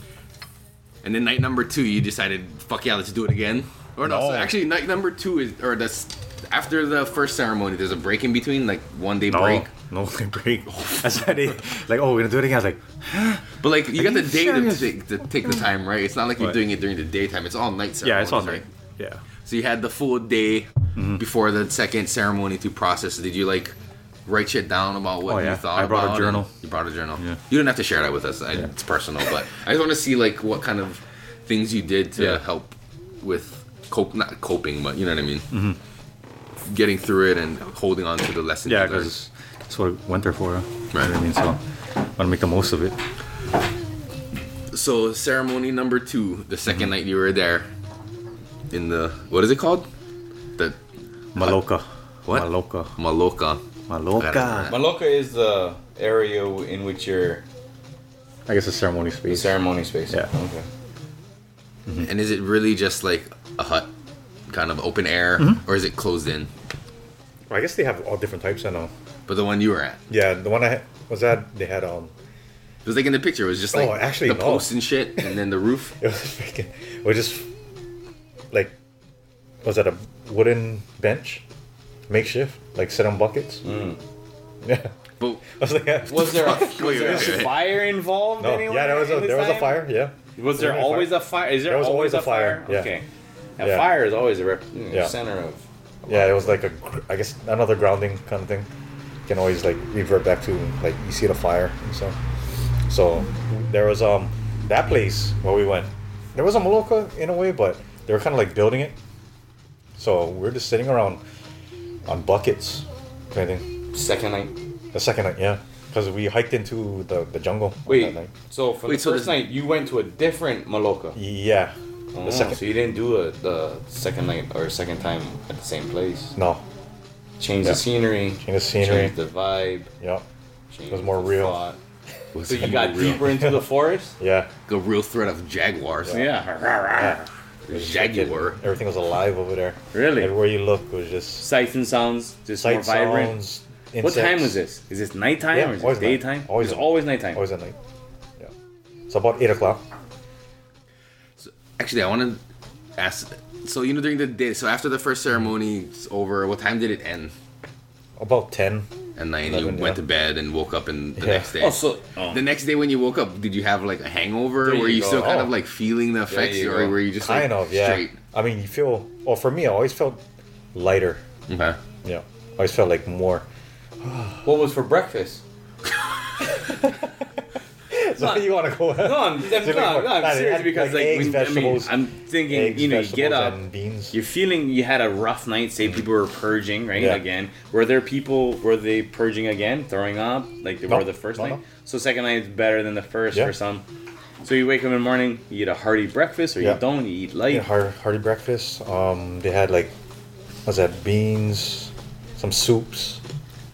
And then night number two, you decided, fuck yeah, let's do it again. Or no, so actually, night number two is, or that's after the first ceremony, there's a break in between, like one day break. no, break. no break. That's why they like. Oh, we're gonna do it again. I was like, But like, you got the you day to take, to take the time, right? It's not like you're Right. doing it during the daytime. It's all night ceremonies, yeah, it's all right? right. Yeah. So you had the full day Mm-hmm. before the second ceremony to process. Did you like write shit down about what Oh, you thought I brought a journal. You brought a journal. Yeah. You didn't have to share that with us. I, It's personal, but I just want to see like what kind of things you did to Yeah. help with cope, not coping, but you know what I mean. Getting through it and holding on to the lessons. Mm-hmm. Yeah, because that's what I went there for. Right. Right. I mean, so I want to make the most of it. so ceremony number two, the 2nd Mm-hmm. night you were there, in the what is it called? The Maloka. What? Maloka. Maloka. Maloka. Maloka is the area in which you're I guess a ceremony the space. ceremony space. Yeah. Okay. And is it really just like a hut, kind of open air, Mm-hmm. or is it closed in? Well, I guess they have all different types. I know. But the one you were at, Yeah, the one I was at, they had um, it was like in the picture. It was just like Oh, actually, the no. posts and shit, and then the roof. it was freaking, it was just like, was that a wooden bench, makeshift, like sit on buckets? Mm. Yeah, But I was like, yeah. Was there a, was there wait, wait. fire involved? no, anywhere yeah, there was a there was a fire. Yeah, Was there There was a always fire. a fire? Is there, There was always, always a a fire, fire? yeah. Okay. A Yeah. fire is always a rep- Yeah. center of. yeah, it was like a, I guess another grounding kind of thing. You can always like revert back to like you see the fire and stuff. So there was um that place where we went. There was a Maloka in a way, but they were kind of like building it. So we are just sitting around on buckets, kind of thing. Second night. The second night, yeah, because we hiked into the, the jungle. that Wait, night. so for Wait, the so first night, you went to a different Maloka. Yeah. Oh, The second. so you didn't do a, the second night or second time at the same place. No. Change Yeah. the scenery. Change the scenery. Change the vibe. Yeah. Change was more the real. thought. Was So you got real? deeper into the forest. Yeah. The real threat of jaguars. Yeah. Jaguar. Everything was alive over there. Really? Everywhere you look was just Sights and sounds, just more sight vibrant. sounds. What time insects. was this? Is this nighttime Yeah, or is always it night. daytime? Always it's night. always nighttime. Always at night. Yeah. So about eight o'clock. Actually, I want to ask. So you know, during the day, so after the first ceremony is over, what time did it end? About ten. And then you 11, went to bed and woke up in the Yeah. next day. Oh, so oh. the next day when you woke up, did you have like a hangover? There were you you still kind Oh. of like feeling the effects, you or go. were you just Kind like of, yeah. straight? I mean, you feel. Well, for me, I always felt lighter. Okay. Yeah. I always felt like more. what was for breakfast? So you want to go? No, I'm, I'm, no, no, I'm Like serious because like like, eggs, when- I mean, I'm thinking, Eggs, you know, you get up, you're feeling you had a rough night. Say people were purging, right? Yeah. Again, were there people? Were they purging again, throwing up like they No, were the first no, night? no. So second night is better than the first Yeah. for some. So you wake up in the morning, you eat a hearty breakfast, or Yeah. you don't. You eat light. Yeah, hearty, hearty breakfast. Um, they had like, what's that? Beans, some soups,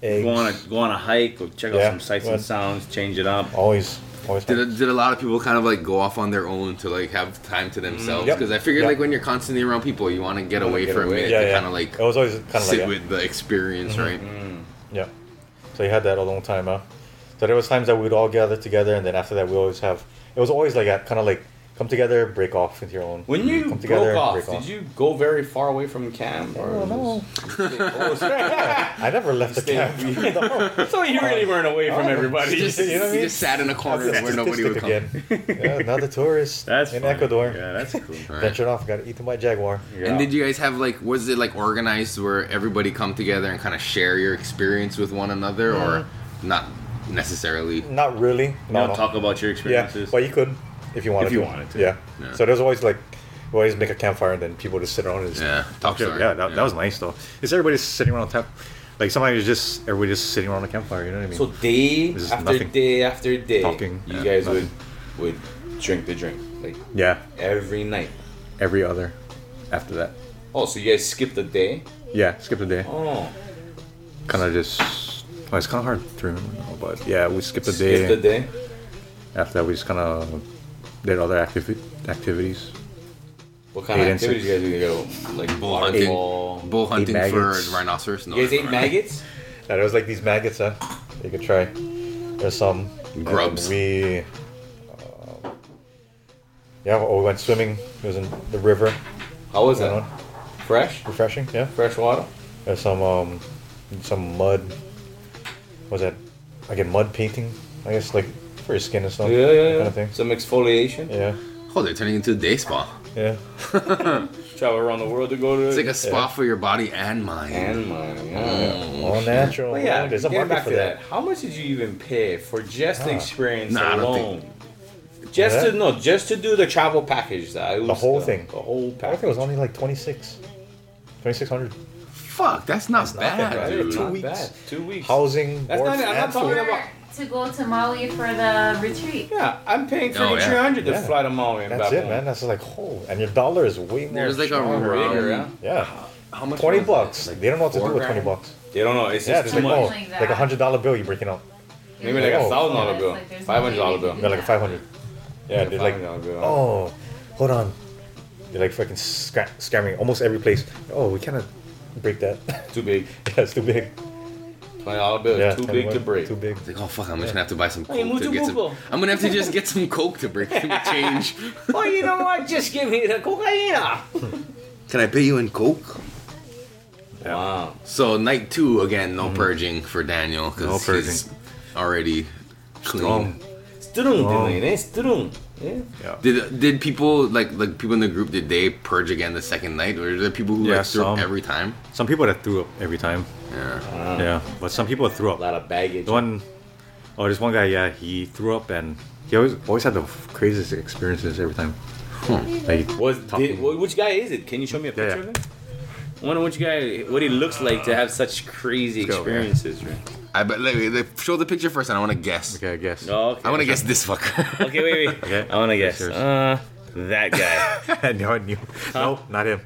eggs. Go on a go on a hike, go check out Yeah, some sights and sounds, change it up. Always, always. Did, a, did a lot of people kind of like go off on their own to like have time to themselves? Mm, Yep. Because I figured Yep. like when you're constantly around people, you want to get away for a minute yeah, to yeah. kind of like it was always kind of sit like with the experience, Mm-hmm. right? yeah. So you had that a long time, huh? So there was times that we'd all gather together, and then after that we always have. It was always like that, kind of like come together, break off into your own. When you come together, broke off, break did you go very far away from camp? Or Oh, no. was- I never left the camp. No. So you really um, weren't away from um, everybody. Just, You know what I you mean? just sat in a corner where nobody would come. again. yeah, another tourist That's in funny. Ecuador. Yeah, that's cool. Right. Ventured off, got eaten by a jaguar. And did you guys have like was it like organized where everybody come together and kind of share your experience with one another, or mm. not necessarily? Not really. You No, no. talk about your experiences. Yeah, experiences. but you could if you wanted If you to. wanted to. Yeah. Yeah. So there's always like we always make a campfire and then people just sit around and just Yeah, talk Yeah, story. yeah, that, that was nice though. Is everybody sitting around the camp? Like sometimes it's just everybody just sitting around a campfire. You know what I mean? So day after nothing. day after day, Talking, you yeah, guys nothing. would would drink the drink like yeah, every night. every other after that. Oh, so you guys skipped a day? Yeah, skip the day. Oh, Kind of just. Well, it's kind of hard to remember, now, but yeah, we skipped a day. skipped a day. After that, we just kind of did other activi- activities. What kind of Eight and activities you guys do? You go like Bull hunting, waterfall. bull hunting for maggots. rhinoceros. No, You guys ate right. maggots? Yeah, there was like these maggots, huh? You could try. There's some and Grubs. we. Uh, yeah, oh, we went swimming. It was in the river. How was That that? Fresh? Refreshing, yeah. Fresh water? There's some um, some mud. Was that? Again, mud painting. I guess like for your skin and stuff. Yeah, yeah, yeah. Kind of thing. Some exfoliation. Yeah, Oh, they're turning into a day spa. yeah. Travel around the world to go to. It's like a spa Yeah. for your body and mind. And mine, yeah. Mm. All natural. But yeah, there's a getting market back for to that. that. How much did you even pay for just the Ah. experience Nah, I don't alone? Just Yeah. to no, just to do the travel package. That The whole thing. The whole package. I think package. it was only like 26. 2600. Fuck, that's not not bad, that bad. dude. Two Not weeks. bad. Two weeks. Housing, That's board, not- I'm not and talking food. about- to go to Maui for the retreat. Yeah, I'm paying Oh, thirty three yeah. hundred to Yeah. fly to Maui and That's it, home. man. That's like, oh, and your dollar is way more. There's like a stronger. Bigger, yeah. Yeah. How much? Twenty bucks. Like they don't know what to do four with twenty bucks. They don't know. It's Yeah, just it's too like oh, much. oh, Like like a hundred dollar bill you're breaking out. Maybe like a Oh. thousand dollar Yeah, bill, like five hundred dollar no bill. you Yeah, like a five hundred. Yeah, they're like, oh, hold on. They're like fucking sca- scamming almost every place. Oh, we cannot break that. Too big. yeah, it's too big. Twenty dollar bill. Yeah, too big to break. Too big. It's like, oh fuck, I'm just gonna have to buy some Hey, coke to get some. I'm gonna have to just get some coke to break some change. oh, you know what? Just give me the cocaina. Can I pay you in coke? Wow. So night two again, no mm-hmm. purging for Daniel. No because purging. he's already clean. Strong. Strung, Oh. oh. Strung. Yeah. Did did people like like people in the group did they purge again the second night or are there people who Yeah, like threw up every time? Some people that threw up every time. Yeah. Yeah, but some people threw up. A lot of baggage. The one, oh, there's one guy. Yeah, he threw up and he always always had the craziest experiences every time. Hmm. Like, Was did, which guy is it? Can you show me a picture yeah. of him? I wonder which guy, what he looks like to have such crazy Let's go, experiences. Right? I bet like, like, show the picture first and I want to guess. okay, I guess. Oh, okay. I want to guess this fucker. Okay, wait, wait. Okay. I want to guess. Yours. Uh, that guy. I knew. I knew. No, not him.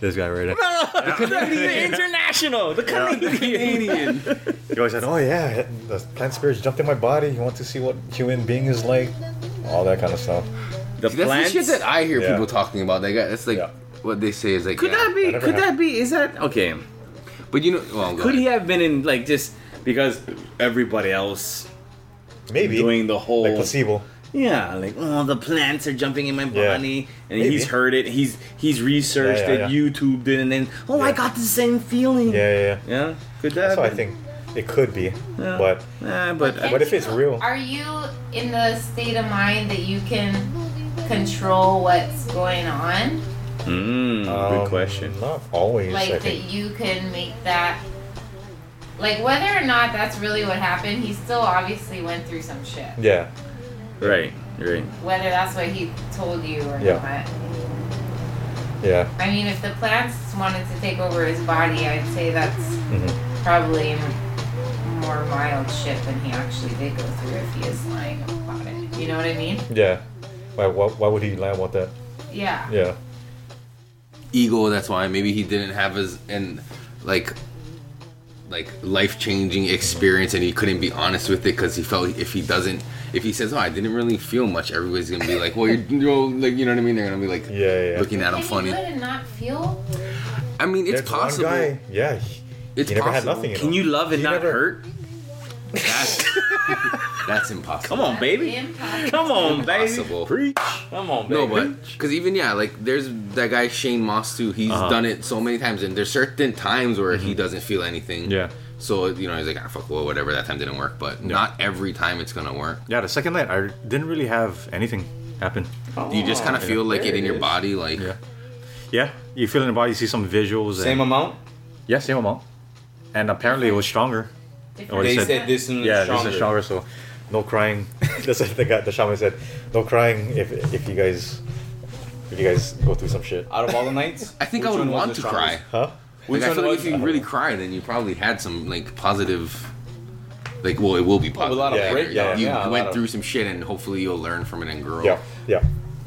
This guy right there. the international, the Canadian. He always said, "Oh yeah, the plant spirits jumped in my body. You want to see what human being is like? All that kind of stuff." The See, that's the shit that I hear Yeah. people talking about. They got that's like Yeah. what they say is like. could yeah. that be? Could have- that be? Is that okay? But you know, well, Could ahead. he have been in like just because everybody else Maybe doing the whole like placebo. Yeah, like oh, the plants are jumping in my Yeah. body, and Maybe. he's heard it. He's he's researched Yeah, yeah, it, yeah. YouTubed it, and then oh, I got the same feeling. Yeah, yeah, yeah. yeah. Could that? That's what I think it could be, Yeah. but Eh, but What if it's real? Are you in the state of mind that you can control what's going on? mm, um, good question. Not always. I Like that think. you can make that. Like whether or not that's really what happened, he still obviously went through some shit. Yeah, Right, right. Whether that's what he told you or Yeah. not. yeah. I mean, if the plants wanted to take over his body, I'd say that's hmm probably more mild shit than he actually did go through if he is lying about it. You know what I mean? Yeah. Why, why? Why would he lie about that? Yeah. Yeah. ego. That's why maybe he didn't have his and like like life changing experience, and he couldn't be honest with it because he felt if he doesn't, if he says, "Oh, I didn't really feel much," everybody's gonna be like, "Well, you're, you know, like you know what I mean?" They're gonna be like Yeah, yeah, yeah. looking at him Can funny. you and not feel? I mean, it's There's one possible. guy, yeah. He, It's he never had nothing. Can him. you love and He not never- hurt? That's that's impossible. Come on, baby. Impossible. Come on, baby. Impossible. Preach. Come on, baby. No, but because even yeah, like there's that guy Shane Mauss too. He's Uh-huh. done it so many times, and there's certain times where he doesn't feel anything. Mm-hmm. Yeah. So you know he's like, ah, fuck, well, whatever. That time didn't work, but not every time it's gonna work. Yeah, the second night I didn't really have anything happen. You just kind of Oh, feel like there it in it your is. body, like Yeah. Yeah, you feel in the body, you see some visuals. same and, amount. Yeah, same amount. And apparently it was stronger. Different. Or They said- said this one Yeah, stronger. this is stronger, so no crying. That's what the guy, the shaman said. No crying if if you guys if you guys go through some shit. Out of all the nights, I think I would one want to cry. Huh? Which Like, I one feel like if you really cry, then you probably had some like positive. Like, well, it will be positive. A lot of Yeah, breakdown, You yeah, a lot went of- through some shit, and hopefully you'll learn from it and grow. Yeah, yeah.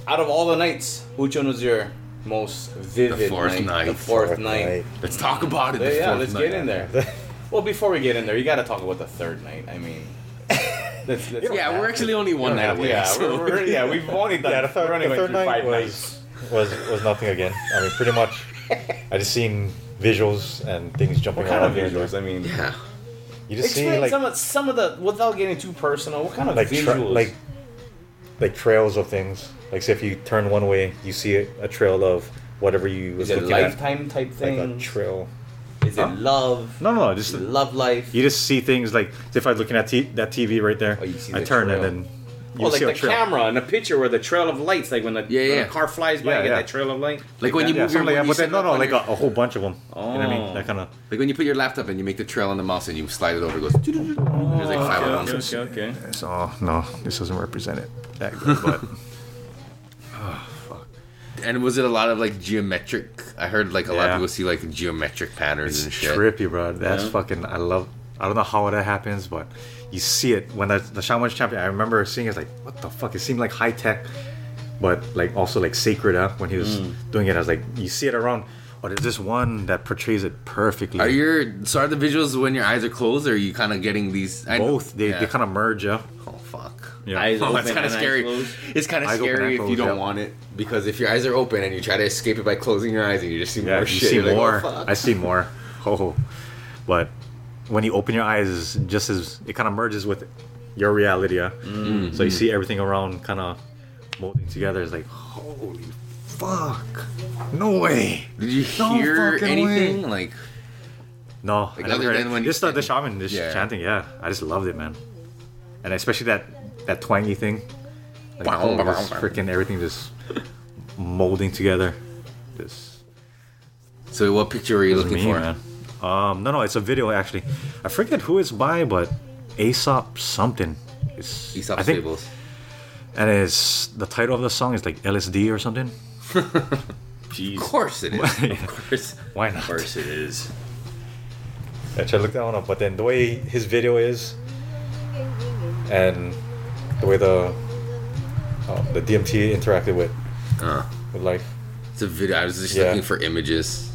Out of all the nights, which one was your most vivid? The fourth night. The fourth, Fourth night. night. Let's talk about it. the Yeah, let's night. get in there. Well, before we get in there, you got to talk about the third night. I mean, let's, let's Yeah, we're actually only one night away. yeah, so- we're, we're, yeah, we've only done. Yeah, the third, the third night five was, nights. was was nothing again. I mean, pretty much, I just seen visuals and things jumping What kind of around here visuals? I mean, yeah. You just explain see like some of some of the without getting too personal. What kind of like tra- like like trails of things. Like, say if you turn one way, you see a, a trail of whatever you was is it looking at, lifetime type like thing? a trail. Is it love? No, no, no, just love life. you just see things like if I'm looking at t- that TV right there, Oh, you see I the turn trail. and then you oh, like the trail. camera and the picture where the trail of lights, like when the, Yeah, when yeah. the car flies by, Yeah, you get that trail of light. Like when you yeah, move your like you But then, set no, no, like your- a, a whole bunch of them. You know what I Oh. mean? That kind of. like when you put your laptop and you make the trail on the mouse and you slide it over, it goes. doo-doo-doo. There's like five okay, of them. okay, okay. So no, this doesn't represent it that good, but And was it a lot of like geometric? I heard like a lot of people see like geometric patterns it's and shit. trippy, bro. That's Yeah. fucking. I love. I don't know how that happens, but you see it when the, the Shaman champion. I remember seeing it like, what the fuck? It seemed like high tech, but like also like sacred. Huh? When he was Mm. doing it, I was like, you see it around. but there's this one that portrays it perfectly. Are your so are the visuals when your eyes are closed, or are you kind of getting these? I know- both? They, yeah. they kind of merge, yeah. Oh fuck. Yeah. Eyes Oh, open it's kind of scary. It's kind of scary if you don't yeah. want it because if your eyes are open and you try to escape it by closing your eyes and you just see Yeah, more you shit. see you're like, oh, more. I see more. Oh, but when you open your eyes, just as it kind of merges with your reality. Yeah. Mm-hmm. So you see everything around kind of molding together. It's like, holy fuck! No way. Did you No hear anything way. like? No, Like, I never heard it. just the, the shaman just Yeah. chanting. Yeah, I just loved it, man. And especially that that twangy thing. Like, Wow, oh, wow, wow. freaking everything just molding together. This. So what picture were you looking me, for? man. Um, no, no, it's a video actually. I forget who it's by, but Aesop something. It's, Aesop I think, Fables. and it's the title of the song is like LSD or something. Jeez. Of course it is. Of course. Why not? Of course it is. I tried to look that one up, but then the way his video is, and the way the um, the DMT interacted with Uh, with life, it's a video. I was just Yeah. looking for images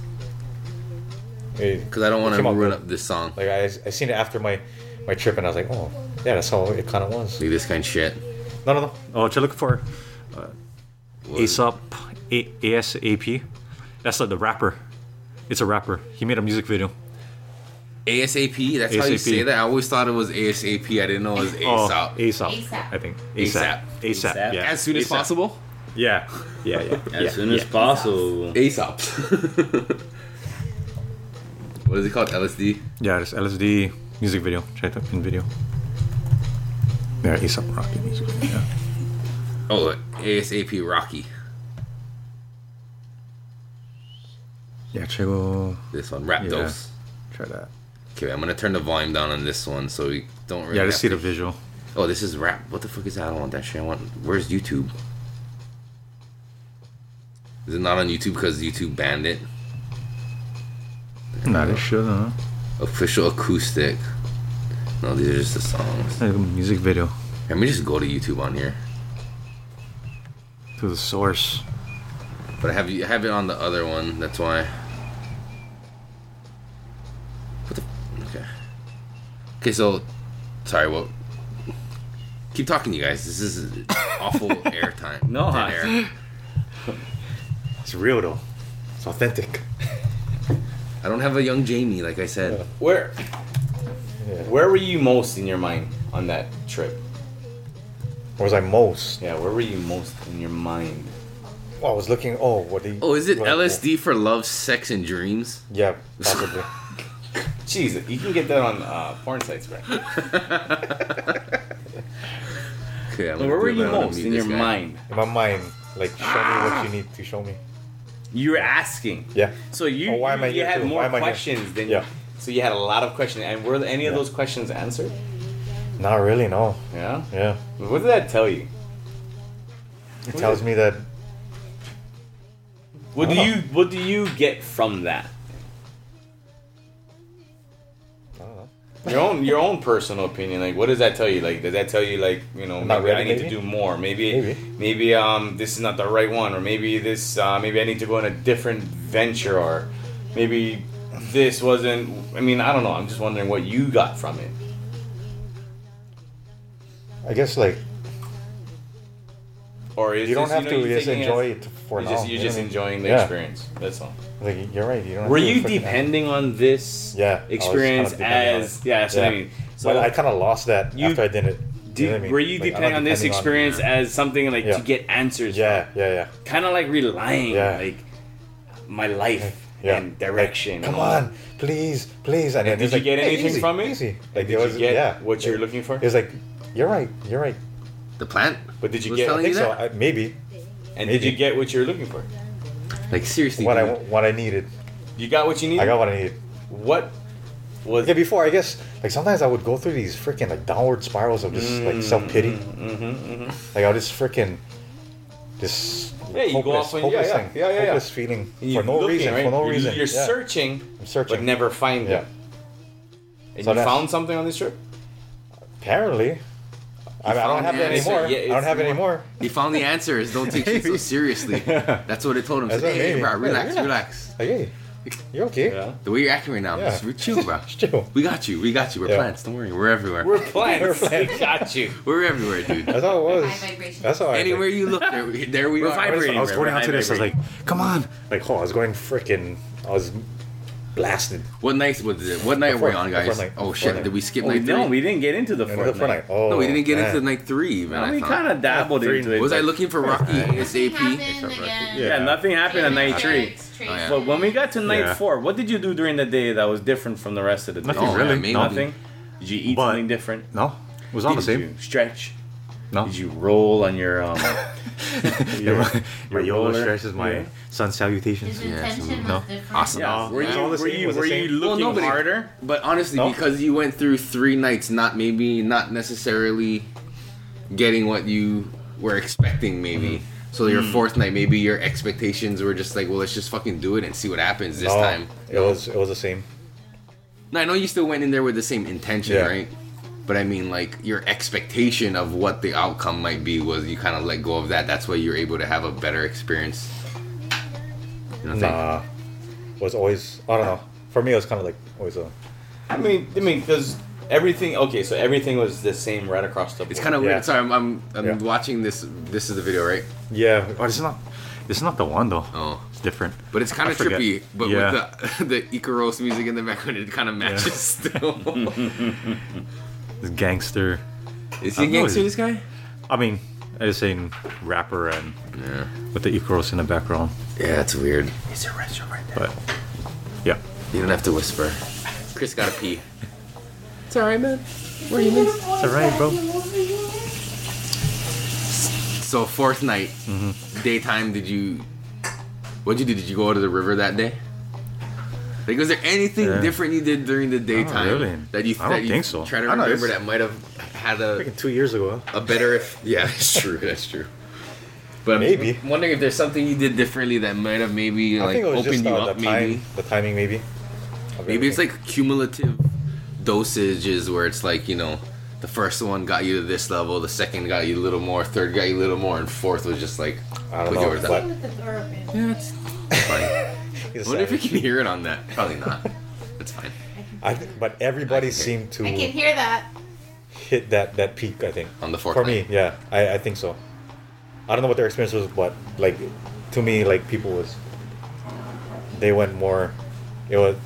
because I don't want to came ruin up this song. Like I, I seen it after my my trip, and I was like, oh, yeah, that's how it kind of was. Like this kind of shit. No, no, no. Oh, try looking for Was- Aesop A- ASAP. That's like the rapper. It's a rapper. He made a music video. ASAP. That's how you say that. I always thought it was ASAP. I didn't know it was ASAP. Oh, ASAP. ASAP. I think ASAP. ASAP. ASAP. ASAP. Yeah. as soon as ASAP. possible. Yeah. Yeah. Yeah. As yeah. soon as yeah. possible. ASAP. what is it called? LSD. Yeah, it's LSD music video. Check it up in video. Yeah, ASAP Rocky music video. Yeah. Oh, look ASAP Rocky. Yeah, try go. This one, Rap Yeah. Dose. Try that. Okay, I'm gonna turn the volume down on this one so we don't really. Yeah, just see to- the visual. Oh, this is rap. What the fuck is that? I don't want that shit. I want. Where's YouTube? Is it not on YouTube because YouTube banned it? Nah, this should, huh? Official acoustic. No, these are just the songs. Like a music video Let me just go to YouTube on here. to the source. But I have I have it on the other one. That's why. What the? Okay. Okay, so sorry. Well, keep talking, you guys. This is awful airtime. No, Dead air. It's real though. It's authentic. I don't have a young Jamie, like I said. Where Yeah. where were you most in your mind on that trip? Where was I most? Yeah, where were you most in your mind? Oh, I was looking. Oh, what the? Oh, is it LSD for love, sex, and dreams? Yeah, possibly. Jeez, you can get that on uh, porn sites, right? Okay, I'm Where gonna were do you. I'm gonna most mute in this your guy. mind? In my mind, like show me what you need to show me. You were asking. Yeah. So you Oh, why am I you here had too? more Why am I here? questions than Yeah. So you had a lot of questions, and were any of Yeah. those questions answered? Not really. No. Yeah. Yeah. What did that tell you? It tells me that What do you What do you get from that? Your own Your own personal opinion. Like, what does that tell you? Like, does that tell you like you know maybe I ready, need to do more? Maybe, Maybe. maybe um this is not the right one, or maybe this uh, maybe I need to go in a different venture, or maybe this wasn't. I mean, I don't know. I'm just wondering what you got from it. I guess like Or is you don't have know, to just enjoy it. It for You're now. just, you're you just what mean? enjoying the Yeah. experience. That's all. Like you're right. You don't. Were you freaking- depending on this Yeah, I was kinda experience on as it. yeah? That's what I mean. So but I kind of lost that You- after I did it. do, you know I mean? were you Like, depending on this depending experience as something like Yeah. to get answers? Yeah, yeah, yeah. Kind of like relying, Yeah. like my life Yeah. and direction. Come on, please, please. And, then did it's you like, get anything easy, from it? Easy. Like, Like did it was, you get yeah. what you're looking for? It was like, you're right, you're right. The plant? But did you was get? telling I you think so. I, maybe and did you get what you're looking for? Like seriously, what I what I needed. You got what you needed. I got what I needed. What was? Yeah, before I guess like sometimes I would go through these freaking like downward spirals of just like self pity. Mm-hmm, Like I was just freaking just Yeah, you go off on- hopeless yeah, yeah, thing, yeah, yeah, yeah. hopeless feeling And you're for no looking, reason, right? for no reason. You're yeah. searching, I'm searching. but never finding. Yeah. And So you found something on this trip. Apparently, I, mean, I don't have the it anymore. Yeah, I don't have it anymore. He found the answers. Don't take shit so seriously. That's what it told him. That's Said, what hey, maybe. bro, relax, relax. relax. Hey, You're okay. Yeah. The way you're acting right now, Yeah. just chill, bro. Chill. We got you. We got you. We're Yeah. plants. Don't worry. We're everywhere. We're plants. We're we got you. We're everywhere, dude. That's how it was. That's how I. Anywhere you look, there, there we We're are. Vibrating. I was going High out to this. I was like, come on. Like, oh, I was going freaking. I was blasted. What night was it? What night The were we on, guys? night. Oh shit! night. Did we skip Oh, night three? no, we didn't get into the And fourth the night. Oh, no, we didn't get oh, man. into night three. man. No, we kind of dabbled Three- into it. Was I looking for Rocky Nothing ASAP? Yeah. Yeah, nothing happened on night three. Oh, yeah. But when we got to night Yeah. four, what did you do during the day that was different from the rest of the day? Nothing Oh, really. yeah. Nothing. Did you eat But- something different? No, it was all the same. you stretch? No. Did you roll on your um? your, my your YOLO roller? stretch is my Yeah. sun His salutations. Yeah, intention no. was different. Awesome. Yeah. No, Were you all were you it was the were you same. Well, looking nobody- harder? But honestly, No? because you went through three nights, not maybe not necessarily getting what you were expecting, maybe. So your fourth night, maybe your expectations were just like, well, let's just fucking do it and see what happens this no, time. it was it was the same. No, I know you still went in there with the same intention, Yeah. right? But I mean, like your expectation of what the outcome might be was you kind of let go of that. That's why you're able to have a better experience. You know what I'm saying? Nah, was always I don't know. For me, it was kind of like always a I mean, I mean, because everything. Okay, so everything was the same right across the board. It's kind of Yeah. weird. Sorry, I'm I'm, I'm Yeah. watching this. This is the video, right? yeah. Oh, it's not. It's not the one though. Oh. It's different. But it's kind of forget. trippy. But Yeah. with the the Icaros music in the background, it kind of matches still. This gangster. Is he a don't gangster? This guy? I mean, I was saying rapper and Yeah. with the Icaros in the background, Yeah, it's weird. Is there a restaurant right there? but yeah. You don't have to whisper. Kris gotta pee. It's alright, man. Where are you miss? It's alright, bro. So fourth night, Mm-hmm. daytime. Did you? What'd you do? Did you go to the river that day? Like, was there anything Yeah. different you did during the daytime really. that you I that don't you think so. Try to I know, remember that might have had a two years ago. a better if yeah that's true that's true but maybe I'm Maybe. wondering if there's something you did differently that might have maybe I like think it was opened just you uh, up the maybe time, the timing, maybe. maybe it's like cumulative dosages where it's like you know the first one got you to this level the second got you a little more third got you a little more and fourth was just like I don't put know, yours but- the door yeah it's fine He's I wonder if you can hear it on that probably not that's fine I think, but everybody I seemed to I can hear that. hit that that peak. I think on the fourth for night. me, yeah, I, I think so. I don't know what their experience was, but like to me, like people was they went more. It was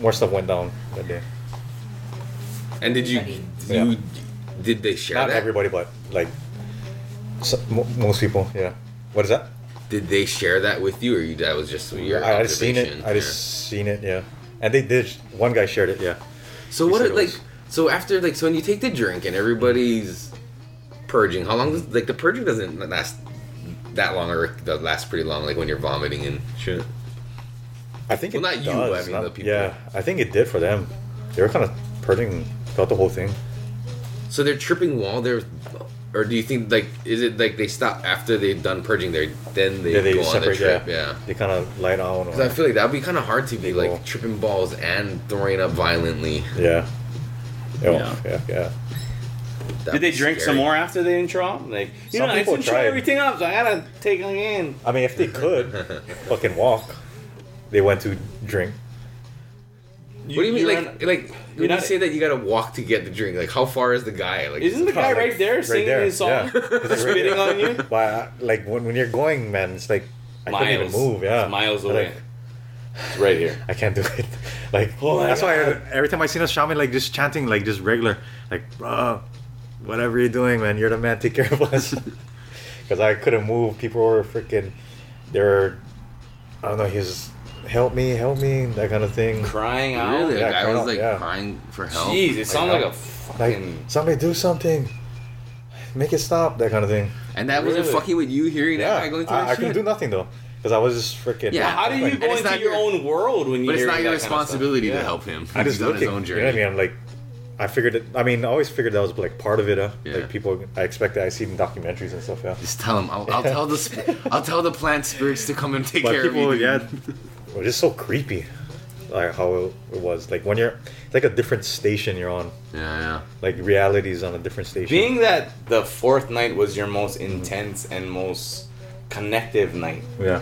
more stuff went down that day. and did you Yeah. you did they share Not that everybody, but like so, mo- most people. Yeah. What is that? Did they share that with you or you that was just your I, I just seen it. I Yeah. just seen it. Yeah. And they did. One guy shared it. Yeah. So He what said it it like? was- So after like, so when you take the drink and everybody's purging, how long does like the purging doesn't last that long or it does last pretty long? Like when you're vomiting and shit. I think Well, it not you, I does, mean the people. Yeah, I think it did for them. They were kind of purging throughout the whole thing. So they're tripping while they're, or do you think like is it like they stop after they've done purging? They then they, yeah, they go on the trip. yeah. Yeah. They kind of light on. Because I feel like that'd be kind of hard to be They go- like tripping balls and throwing up violently. yeah. Yeah. Yeah. Yeah. Yeah. That'd Did they drink scary. some more after they intro? Like, you Some know, I people intro tried. everything up, so I gotta take it in. I mean, if they could fucking walk, they went to drink. What do you mean, like, on- like when you not- say that you gotta walk to get the drink? Like, how far is the guy? Like, Isn't the guy Like, right there right singing there, his song, yeah. It's right spitting on you? But uh, like when, when you're going, man, it's like I couldn't even move. Yeah, It's miles away. like, It's right here. I can't do it. Like Oh my that's why I, every time I see us shaman, like just chanting, like just regular, like bro, whatever you're doing, man, you're the man. Take care of us. Because I couldn't move. People were freaking. They were. I don't know. He's help me, help me, that kind of thing. Crying out. really? Yeah, a guy was out, like yeah. crying for help. Jeez, it sounds Like, like, a Like fucking. somebody do something. Make it stop. That kind of thing. And that wasn't Really? fucking with you hearing that guy going through that I, I couldn't do nothing though, because I was just freaking. Yeah, How do you like, go into your, your- own world when you? But it's not your that kind of responsibility to Yeah. help him. I just He's on look his at, own you know what I mean? I'm like, I figured it. I mean, I always figured that was like part of it. Uh, Yeah. Like people, I expect that I see in documentaries and stuff. Yeah. Just tell him. I'll, I'll tell the I'll tell the plant spirits to come and take But care people, of you. yeah, dude. it was just so creepy. Like how it, it was. Like when you're, it's like a different station you're on. Yeah, yeah. Like reality's on a different station. Being that the fourth night was your most intense and most connective night, yeah.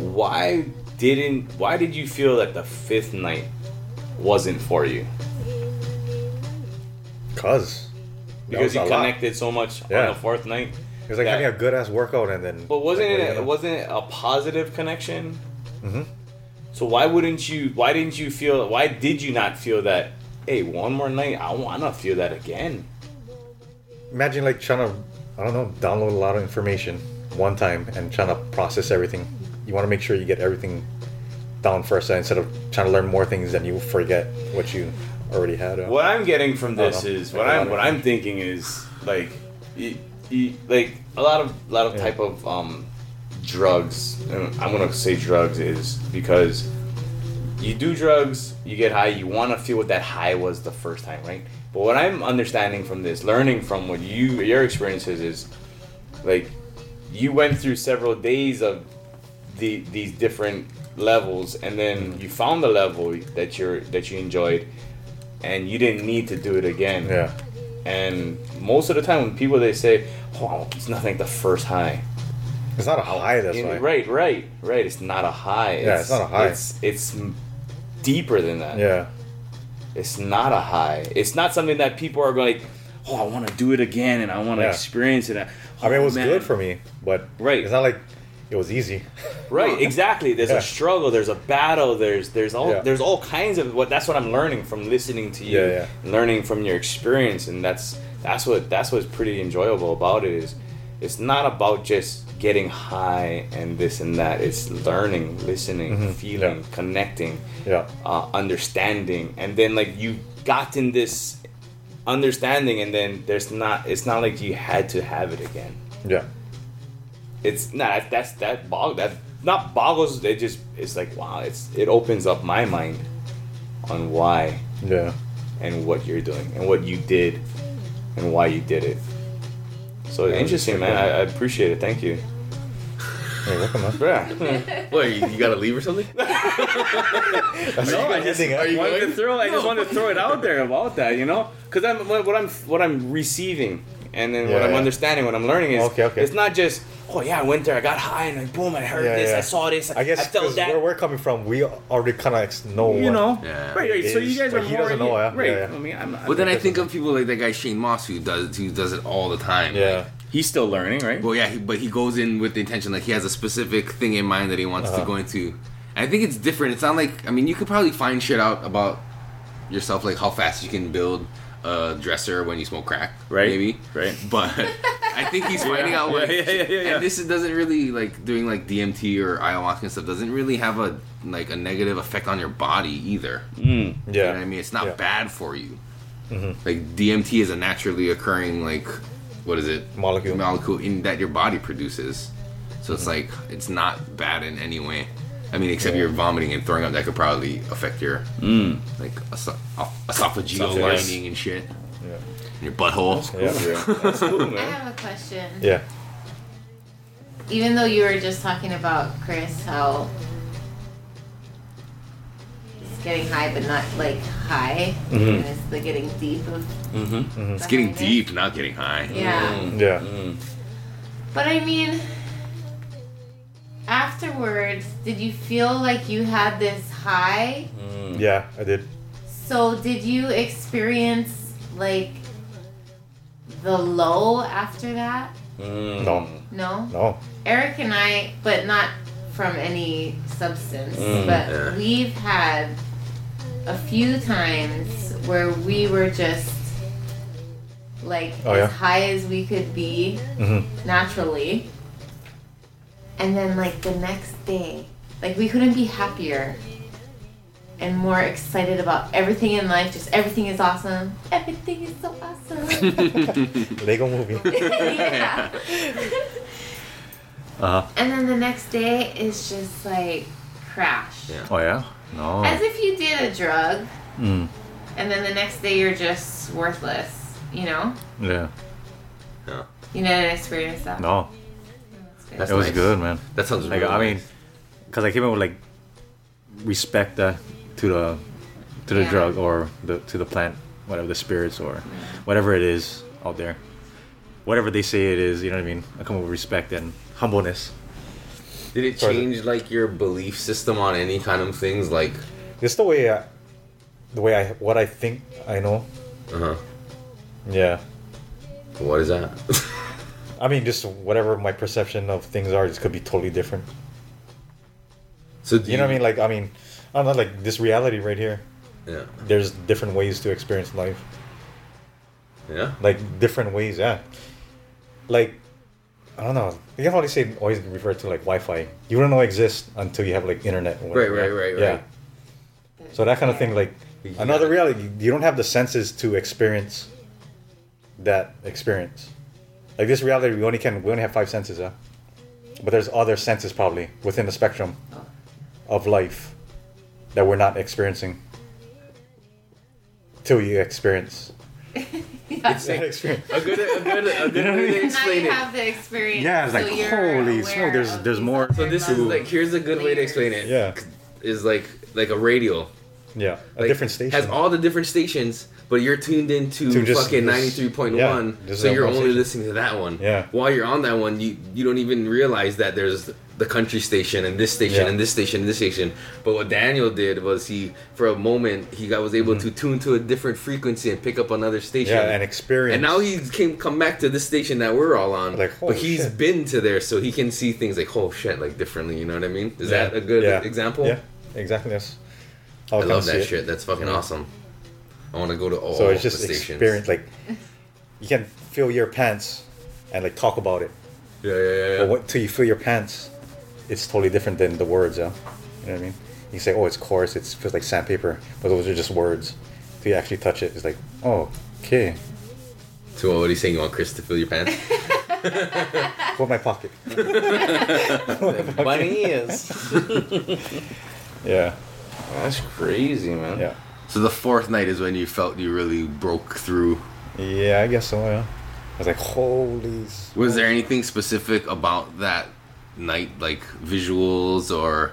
why didn't? Why did you feel that the fifth night wasn't for you? Cause Because you a lot. connected so much Yeah. on the fourth night. It was like that- having a good ass workout and then. But wasn't like, it? you A, know? wasn't it a positive connection? Mhm. So why wouldn't you? Why didn't you feel? Why did you not feel that? Hey, one more night. I want to feel that again. Imagine like trying to, I don't know, download a lot of information one time and trying to process everything. You want to make sure you get everything down first instead of trying to learn more things and you forget what you already had. uh. What I'm getting from this is what I'm what I'm thinking is like, you, you, like a lot of lot of Yeah. type of um, drugs. and I'm gonna say drugs is because you do drugs, you get high, you want to feel what that high was the first time, right? But what I'm understanding from this, learning from what you your experiences is, like, you went through several days of the these different levels, and then you found the level that you're that you enjoyed, and you didn't need to do it again. Yeah. And most of the time, when people they say, "Oh, it's nothing like the first high," It's not a high, that's why. right, right, right. It's not a high. Yeah, it's not a high. It's it's deeper than that. Yeah. It's not a high. It's not something that people are like, "Oh, I want to do it again, and I want to Yeah. experience it." I mean, it was Oh, man. good for me, but Right. it's not like it was easy. Right, exactly. There's Yeah. a struggle. There's a battle. There's there's all Yeah. there's all kinds of what. That's what I'm learning from listening to you, Yeah, yeah. learning from your experience, and that's that's what that's what's pretty enjoyable about it is, it's not about just getting high and this and that. It's learning, listening, Mhm. feeling, Yeah. connecting, Yeah. uh, understanding, and then like you gotten this understanding, and then there's not. It's not like you had to have it again Yeah. it's not that, that's that bog that not boggles it just it's like wow it's it opens up my mind on why Yeah. and what you're doing and what you did and why you did it so Yeah, interesting man. I, I appreciate it. Thank you. Hey, welcome, man. yeah. What, you, you gotta leave or something? no I just, Are you wanted to throw I just wanted to throw it out there about that you know? Because I'm what what I'm what I'm receiving and then what I'm yeah. understanding what I'm learning is Okay, okay. it's not just oh yeah I went there I got high and like boom I heard Yeah, this yeah. I saw this I guess I felt 'cause that where we're coming from, we already kind of know. you know, Yeah. right, right. So you guys but are he more, doesn't know, yeah, right? yeah, yeah. I mean, I'm, I'm But then I think of people like that guy Shane Mauss who does who does it all the time. Yeah. Like, he's still learning, right? well, yeah, he, but he goes in with the intention like he has a specific thing in mind that he wants to Uh-huh. go into. And I think it's different. It's not like I mean, you could probably find shit out about yourself, like how fast you can build a dresser when you smoke crack, Right, Maybe, right. But I think he's finding out like, Yeah, yeah, yeah, yeah, yeah. and this doesn't really like doing like DMT or ayahuasca and stuff doesn't really have a like a negative effect on your body either. Mm. You know Yeah. what I mean? It's not Yeah. bad for you. Mhm. Like DMT is a naturally occurring like what is it? Molecule. Molecule in that your body produces. So it's like it's not bad in any way. I mean, except Yeah. you're vomiting and throwing up. That could probably affect your Mm. like eso- esophageal Esophagus. lining and shit. Yeah. Your butthole. Yeah. That's cool, I have a question. Yeah. Even though you were just talking about Kris, how he's getting high, but not like high, Mhm. and it's the getting deep of. Mm-hmm. It's getting deep, not getting high. Yeah. Yeah. Mm. But I mean, afterwards, did you feel like you had this high? Mm. Yeah, I did. So did you experience like the low after that? Mm. No. No. No. Eric and I, but not from any substance, Mm, but yeah. we've had a few times where we were just like Oh, as yeah? high as we could be hmm naturally. And then like the next day, like we couldn't be happier and more excited about everything in life. Just everything is awesome. Everything is so awesome. Lego movie. yeah. Uh huh. And then the next day is just like crash. Yeah. Oh yeah. No. As if you did a drug Mm. and then the next day you're just worthless, you know? Yeah. Yeah. You didn't experience that? No. That's it was nice. good, man. That sounds Like really I mean, nice. because I came in with like respect uh, to the to the Yeah. drug or the to the plant, whatever the spirits or whatever it is out there, whatever they say it is. You know what I mean? I come up with respect and humbleness. Did it change like your belief system on any kind of things? Like, just the way, I, the way I, what I think I know. uh huh. Yeah. What is that? I mean, just whatever my perception of things are, this could be totally different. so do You know what I mean? Like, I mean, I don't know, like this reality right here. Yeah. There's different ways to experience life. Yeah. Like different ways, yeah. Like, I don't know. You can always say, always refer to like Wi-Fi. You don't know it exists until you have like internet. whatever, Right, yeah? right, right, Yeah. right. So that kind of thing, like Yeah. another reality, you don't have the senses to experience that experience. Like this reality, we only can we only have five senses, huh? But there's other senses probably within the spectrum of life that we're not experiencing till you experience It's that like experience. a good, a good, a good know what I way to mean? now explain you it. have the experience. Yeah, it's so like, you're holy aware smoke, there's- there's more- So this is like here's a good way to explain it. Yeah, Is like like a radio. yeah, a Like, different station. has all the different stations, but you're tuned into To just fucking ninety three point one, so you're only listening to that one. Yeah. While you're on that one, you you don't even realize that there's the country station and this station Yeah. and this station and this station. But what Daniel did was he, for a moment, he got was able to tune to a different frequency and pick up another station. Mm-hmm. yeah, and experience. And now he came come back to this station that we're all on. Like, but he's shit. been to there, so he can see things like oh shit, like differently. You know what I mean? Is Yeah, that a good yeah, example? Yeah, exactly. That's how I love that it. shit. That's fucking awesome. I want to go to all So it's just the stations. experience. Like you can feel your pants and like talk about it. Yeah, yeah, yeah. yeah. But what, till you feel your pants, it's totally different than the words. Yeah, you know what I mean. You say, "Oh, it's coarse. It feels like sandpaper," but those are just words. Till you actually touch it, it's like, "Oh, okay." So what are you saying? You want Kris to fill your pants? Put my pocket. Money is. Yeah, That's crazy, man. yeah, so the fourth night is when you felt you really broke through. yeah. I guess so. Yeah. I was like, "Holy." Was there anything specific about that night, like visuals or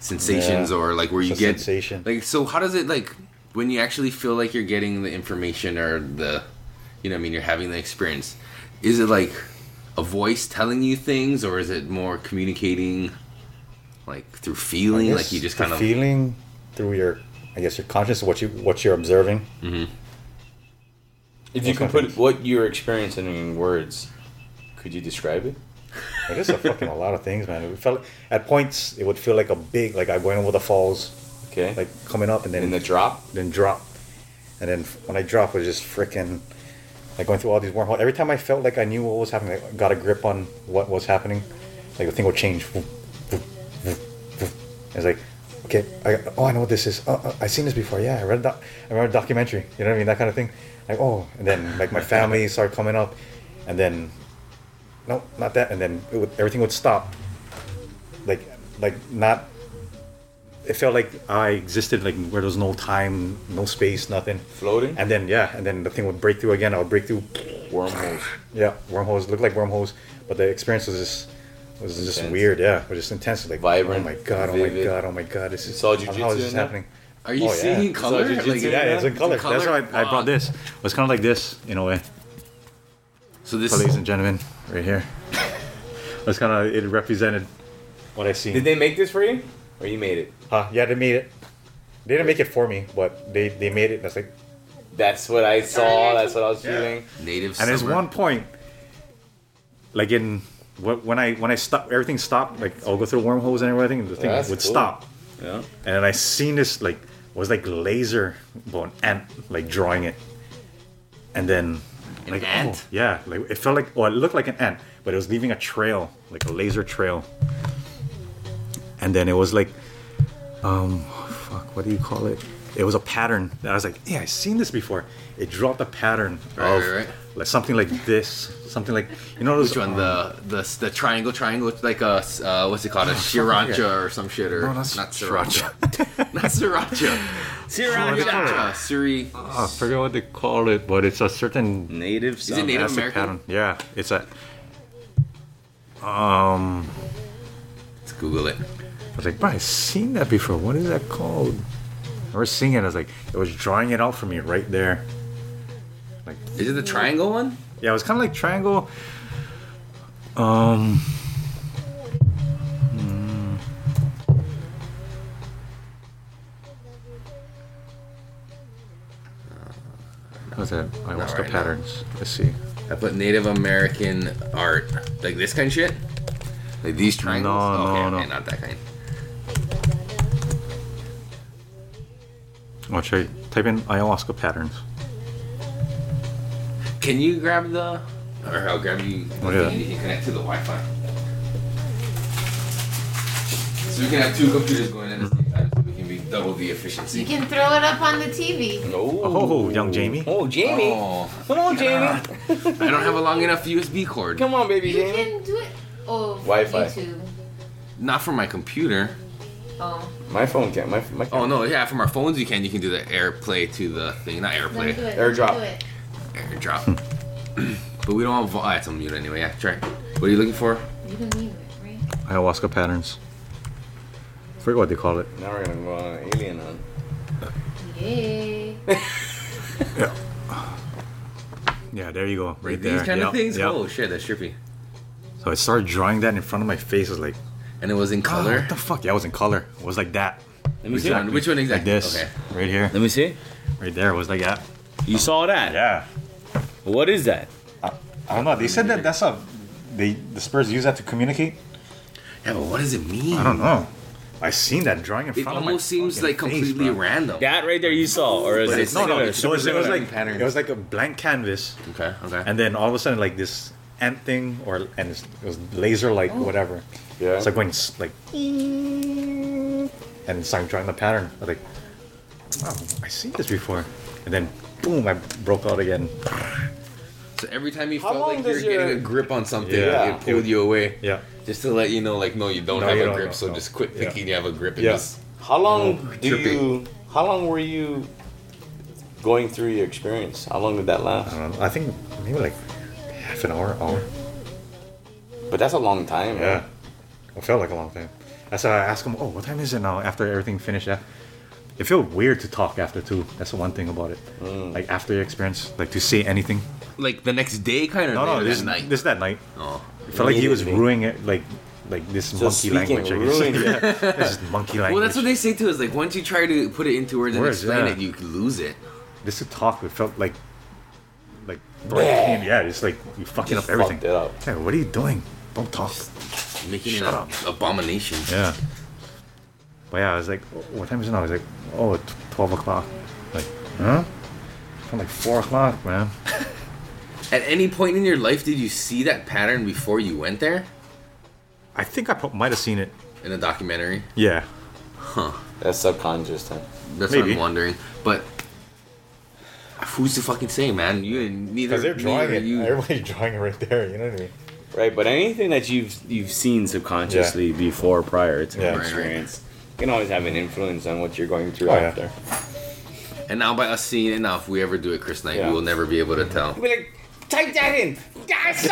sensations, Yeah. or like where you get sensation. like? So how does it like when you actually feel like you're getting the information or the, you know, what I mean, you're having the experience? Is it like a voice telling you things, or is it more communicating? Like through feeling, like you just kind of feeling through your, I guess you're conscious, of what you what you're observing. Mm-hmm. If you Those can kind of put what you're experiencing in words, could you describe it? It is a fucking a lot of things, man. It felt at points it would feel like a big, like I went over the falls, Okay. like coming up and then in the drop. then drop, and then when I dropped, it was just freaking like going through all these wormholes. Every time I felt like I knew what was happening, I got a grip on what was happening, like the thing would change. It's like, okay, I, oh, I know what this is. Oh, oh, I've seen this before. Yeah, I read that. I remember a documentary. You know what I mean? That kind of thing. Like, oh, and then like my family started coming up, and then, no, not that, and then it would, everything would stop. Like, like not. It felt like I existed like where there was no time, no space, nothing. Floating? And then yeah, and then the thing would break through again. I would break through. Wormholes. Yeah, wormholes looked like wormholes, but the experience was just was just Intense. weird. Yeah, it was just intense. Like Vibrant, Oh my god! Oh my vivid. god! Oh my god! This You is saw how jujitsu is this in happening? Are you Oh, yeah. seeing color? So Like, in Yeah, it's in color. color? That's why I, I brought this. It was kind of like this in a way. So this, ladies and gentlemen, right here. it was kind of it represented what I seen. Did they make this for you, or you made it? Huh? Yeah, they made it. They didn't make it for me, but they they made it. That's like, That's what I saw. That's what I was feeling. native. and there's one point, like in wh- when I when I stop, everything stopped. Like I'll go through wormholes and everything, and the thing That's would cool. stop. Yeah. and then I seen this like was like laser, an ant like drawing it, and then An like ant? oh, yeah, like it felt like oh, it looked like an ant, but it was leaving a trail, like a laser trail, and then it was like, um, fuck, what do you call it? It was a pattern. And I was like, yeah, I seen this before. It dropped a pattern Right, of right, right. like something like this, something like you know those Which one? um, The the the triangle triangle like a uh, what's it called? A sriracha or some shit or No, not not sriracha. sriracha. not sriracha. Sriracha. Suri. Oh, I forget what they call it, but it's a certain Native. Is it Native American? pattern. Yeah, it's a. Um, Let's Google it. I was like, bro, I've seen that before. What is that called? I was seeing it. I was like, it was drawing it out for me right there. Like, Is it the triangle one? Yeah, it was kind of like triangle. Um. Mm. What's that? Ayahuasca right patterns. Now. Let's see. I put Native American art, like this kind of shit, like these triangles. No, no, okay, no, okay, not that kind. Watch, I type in ayahuasca patterns. Can you grab the, or I'll grab you. Oh, yeah. You can connect to the Wi-Fi. So we can have two computers going at the same time. So we can be double the efficiency. You can throw it up on the TV. Oh, Oh, young Jamie. Oh, Jamie. Oh, Come on, Jamie. I don't have a long enough USB cord. Come on, baby You Jamie. can do it. Oh, Wi-Fi. YouTube. Not from my computer. Oh, My phone can't. My, my Oh no, yeah, from our phones you can. You can do the AirPlay to the thing, not let me do AirPlay, it. Airdrop. Do it. AirDrop. but we don't have. vo- Oh, it's on mute anyway. Yeah, try. What are you looking for? You can leave it, right? Ayahuasca patterns. Forget what they call it. Now we're gonna go on an alien hunt. Yay. Yeah, Yeah, there you go. Right Like there. These kind Yep, of things. yep. Oh shit, that's trippy. So I started drawing that in front of my face. I was like, And it was in oh, color. what the fuck? Yeah, it was in color. It was like that. Let me Which see. one? Which one exactly? Like exactly? this. Okay. Right here. Let me see. Right there. It was like that. You saw that? Yeah. What is that? I don't know. They said that that's a. They the Spurs use that to communicate. Yeah, but what does it mean? I don't know. I seen that drawing in It front of my almost seems like face, completely bro. random. That right there you saw, or is But it it's No, no. similar? It was, it was like pattern. it was like a blank canvas, Okay. Okay. and then all of a sudden like this ant thing, or and it was laser like oh. whatever. Yeah. It's like going s- like, and started drawing the pattern. I was like, oh, I seen this before, and then boom, I broke out again. so every time you How felt long like you're does getting your- a grip on something, Yeah. it pulled you away. Yeah. Just to let you know, like, no, you don't No, have you a don't, grip. no, so no. just quit Yeah. thinking you have a grip and Yeah. just. How long do trippy. you? How long were you going through your experience? How long did that I last? don't know. I think maybe like half an hour, hour. But that's a long time. Yeah. man. It felt like a long time. That's why I asked him, oh, what time is it now? After everything finished, yeah. It felt weird to talk after too. That's the one thing about it. Mm. Like after your experience, like to say anything. Like the next day, kind of. No, no, this night. this that night. oh. It felt like he was ruining it, like like this Just monkey language. I guess. ruining it. yeah, this is monkey language. Well, that's what they say too. Is like once you try to put it into words and explain yeah. it, you lose it. This to talk, it felt like like Yeah. yeah, it's like you fucking Just up everything. fucked it up. Yeah, what are you doing? Don't talk. Making Shut it up. an abomination. Yeah. But yeah, I was like, what time is it now? I was like, oh, it's 12 o'clock. Like, huh? From like 4 o'clock, man. At any point in your life, did you see that pattern before you went there I think I pro- might have seen it. in a documentary? Yeah. Huh. That's subconscious. Then. That's what I'm wondering. But who's to fucking say, man? You and neither. Because they're drawing neither it. You. Everybody's drawing it right there, you know what I mean? Right, but anything that you've you've seen subconsciously before prior to Yeah. an Right, right. experience can always have an influence on what you're going through Oh, yeah. after. And now by us seeing it, now if we ever do it, Kris Knight, Yeah. we will never be able to tell. Be like, type that in. Ah, That's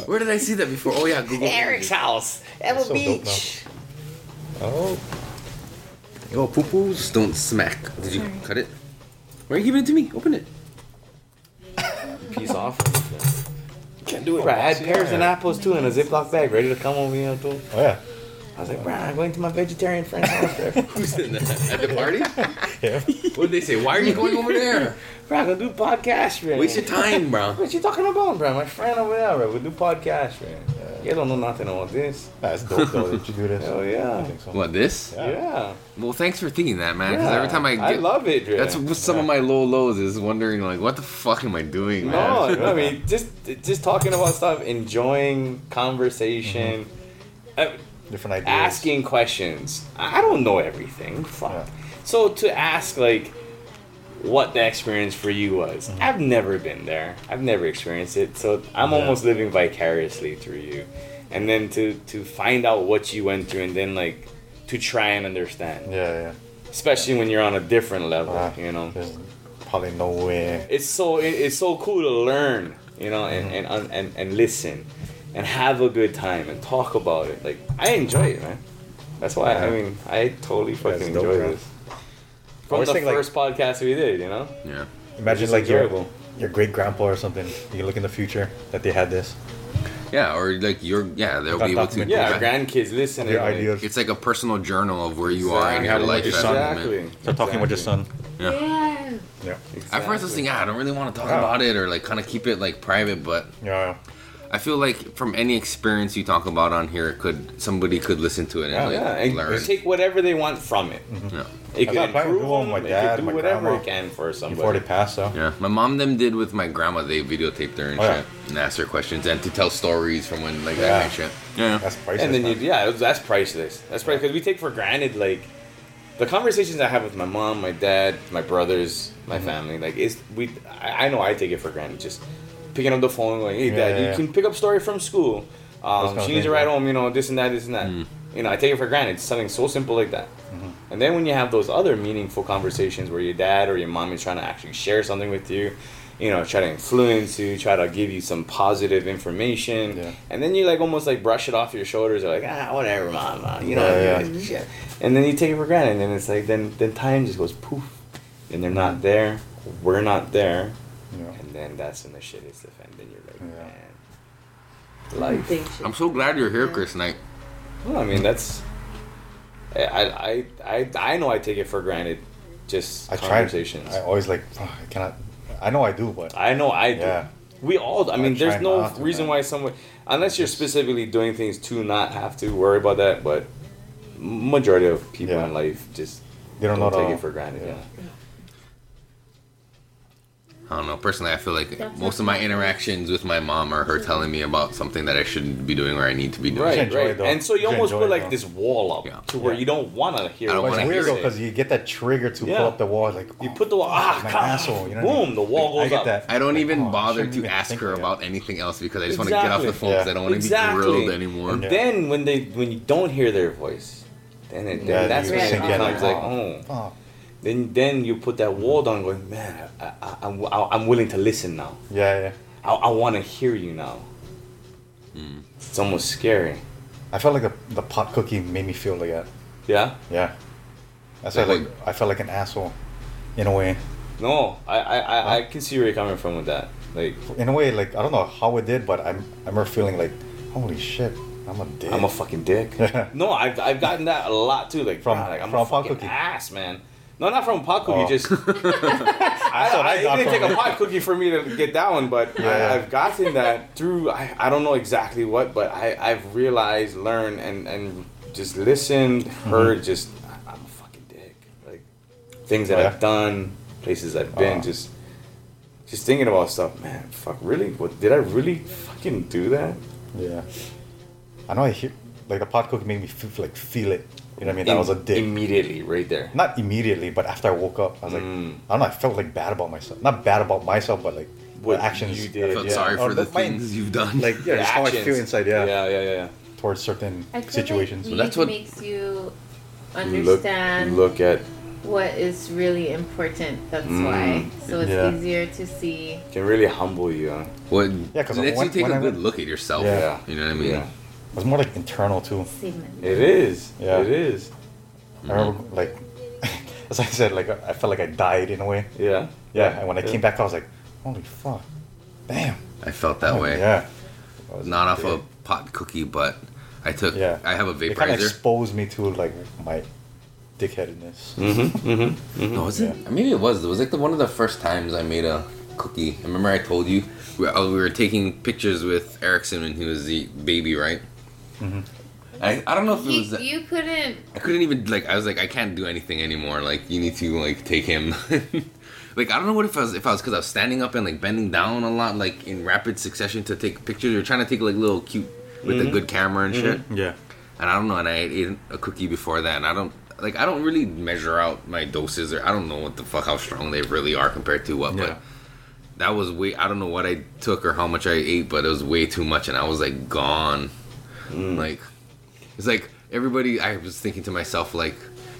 Where did I see that before? Oh yeah, Google. Eric's house. Ever so Beach. Oh. oh Yo, poo poos. Just don't smack. Did you cut it? Why are you giving it to me? Open it. Piece off. Can't do it. Right, I had pears and apples too in a Ziploc bag, ready to come over here too. Oh, yeah. I was like, bro, I'm going to my vegetarian friend's house there. Who's in that? At the party? Yeah. What did they say? Why are you going over there? bro, I'm gonna do podcast, man. Waste your time, bro. What you talking about, bro? My friend over there, bro. We do podcast, man. You don't know nothing about this. That's dope, though, that you do this. Hell yeah. I think so. What this? Yeah. Yeah. Well, thanks for thinking that, man. Because Yeah. every time I get, I love it, Dre. that's what some of my low lows is wondering like, what the fuck am I doing, No, man? no, I mean just just talking about stuff, enjoying conversation, uh, Different ideas. asking questions. I don't know everything. Fuck. Yeah. So to ask like what the experience for you was, Mm-hmm. I've never been there. I've never experienced it. So I'm Yeah. almost living vicariously through you. And then to to find out what you went through and then like to try and understand. Yeah, yeah. Especially when you're on a different level, Ah, you know. Probably no way. it's so it, it's so cool to learn, you know, and and, and and and listen, and have a good time and talk about it. Like I enjoy it, man. That's why I mean I totally fucking That's dope, enjoy bro. this. From always the think, like- first podcast we did, you know. Yeah. Imagine like your enjoyable. your great grandpa or something. You look in the future that they had this. Yeah, or like you're yeah, they'll be able to. document- Yeah, go grandkids listen. Your and, like, ideas. It's like a personal journal of where you are in your Exactly. life your son. that moment. Exactly. Start talking with your son. Yeah. Yeah. Yeah. At first, I was thinking, yeah, I don't really want to talk Yeah. about it or like kind of keep it like private, but Yeah. I feel like from any experience you talk about on here, it could somebody could listen to it and Yeah, like Yeah, and learn. take whatever they want from it. Yeah. It I could got planning to improve do them. my it could do my whatever grandma. it can for somebody. Before they pass, so. Yeah, my mom them did with my grandma. They videotaped her and Oh, yeah. and asked her questions and to tell stories from when like Yeah. that kind shit. Yeah, That's priceless. And then you, man. yeah, that's priceless. That's priceless because we take for granted like the conversations I have with my mom, my dad, my brothers, my Mm-hmm. family. Like it's we. I, I know I take it for granted. Just picking up the phone, going, "Hey, dad, yeah, you can pick up story from school. Um, she needs to ride home. You know, this and that, this and that. Mm. You know, I take it for granted. It's something so simple like that. Mm-hmm. And then when you have those other meaningful conversations where your dad or your mom is trying to actually share something with you, you know, try to influence you, try to give you some positive information, Yeah. and then you like almost like brush it off your shoulders, or like ah whatever, mom, mom," you know, Yeah, yeah, and then you take it for granted, and it's like then then time just goes poof, and they're not there, we're not there, then that's when the shit is defended. You're like, Yeah. man, life. I'm so glad you're here, Kris Knight. Well, I mean that's. I, I I I know I take it for granted, just I tried. conversations. I always like, "Fuck, I cannot. I know I do, but I know I do. Yeah. We all. I mean, I there's no to, reason man. why someone, unless you're specifically doing things to not have to worry about that. But majority of people Yeah. in life just they don't, don't know take the- it for granted. Yeah. I don't know. Personally, I feel like That's most of my interactions with my mom are her telling me about something that I shouldn't be doing or I need to be doing. Right, right. it. And so you You almost put like though. this wall up Yeah. to where Yeah. you don't want to hear. I don't wanna it's you weird hear though because you get that trigger to Yeah. pull up the wall, like You oh, put the wall. Ah, I'm come- asshole. You know what I boom, mean? the wall I goes get up. that. I don't Like, even oh, bother to even ask her about anything else because I just want to get off the phone because I don't want to Exactly. be grilled anymore. And then when they when you don't hear their voice, then it, then Yeah, that's when it sink becomes like, like, oh. Then then you put that wall down, going, man, I, I, I'm I'm willing to listen now. yeah, yeah. I, I want to hear you now. Hmm. It's almost scary. I felt like the the pot cookie made me feel like that. Yeah. Yeah. That's why Like- like I felt like an asshole, in a way. No, I I, I, I can see where you're coming from with that. Like In a way, like I don't know how it did, but I'm I remember feeling like, holy shit, I'm a dick. I'm a fucking dick. No, I've, I've gotten that a lot too. Like From- "Bro, like I'm from a a pot fucking cookie? ass, man. No, not from a pot cookie. Oh. Just I, I I, didn't take a pot cookie for me to get that one, but Yeah. I, I've gotten that through. I, I don't know exactly what, but I I've realized, learned, and and just listened, Mm-hmm. heard. Just I- I'm a fucking dick. Like things that Oh, yeah? I've done, places I've been, Oh. just just thinking about stuff. Man, fuck, really? What did I really fucking do that? Yeah. I know I hear like the pot cookie made me feel, like feel it. You know what I mean? That I was a dick. Immediately, right there. Not immediately, but after I woke up, I was like, Mm. I don't know. I felt like bad about myself. Not bad about myself, but like What the actions you did, I felt yeah. sorry Or for the the- my- things you've done. Like yeah, just how I feel inside. Yeah, Yeah, yeah, yeah. yeah. towards certain I feel situations. Like Well, that's what- makes you understand look at what is really important. That's Mm. why. So it's Yeah. easier to see. can really humble you. Huh? what Yeah, 'cause lets when- you take when a I good went- look at yourself. Yeah. You know what I mean? Yeah. It was more like internal too. Statement. It is. Yeah. It is. I remember like, as I said, like I felt like I died in a way. Yeah. Yeah, and when I came back, I was like, holy fuck, damn. I felt that Oh, way. Yeah. Not off dick. a pot cookie, but I took. Yeah. I have a vaporizer. It kind of exposed me to like my dickheadedness. Mm-hmm. Mm-hmm. No, was it? Maybe it was. It was like the one of the first times I made a cookie. I remember I told you we, uh, we were taking pictures with Erickson when he was the baby, right? Mm-hmm. I, I don't know if it was. that- you couldn't. I couldn't even like. I was like, I can't do anything anymore. Like, you need to like take him. like, I don't know what if I was if I was because I was standing up and like bending down a lot, like in rapid succession to take pictures. You're trying to take like little cute with a good camera and shit. Yeah. And I don't know. And I ate a cookie before that, and I don't like. I don't really measure out my doses, or I don't know what the fuck how strong they really are compared to what. Yeah. But that was way. I don't know what I took or how much I ate, but it was way too much, and I was like gone. Like it's like everybody. I was thinking to myself, like,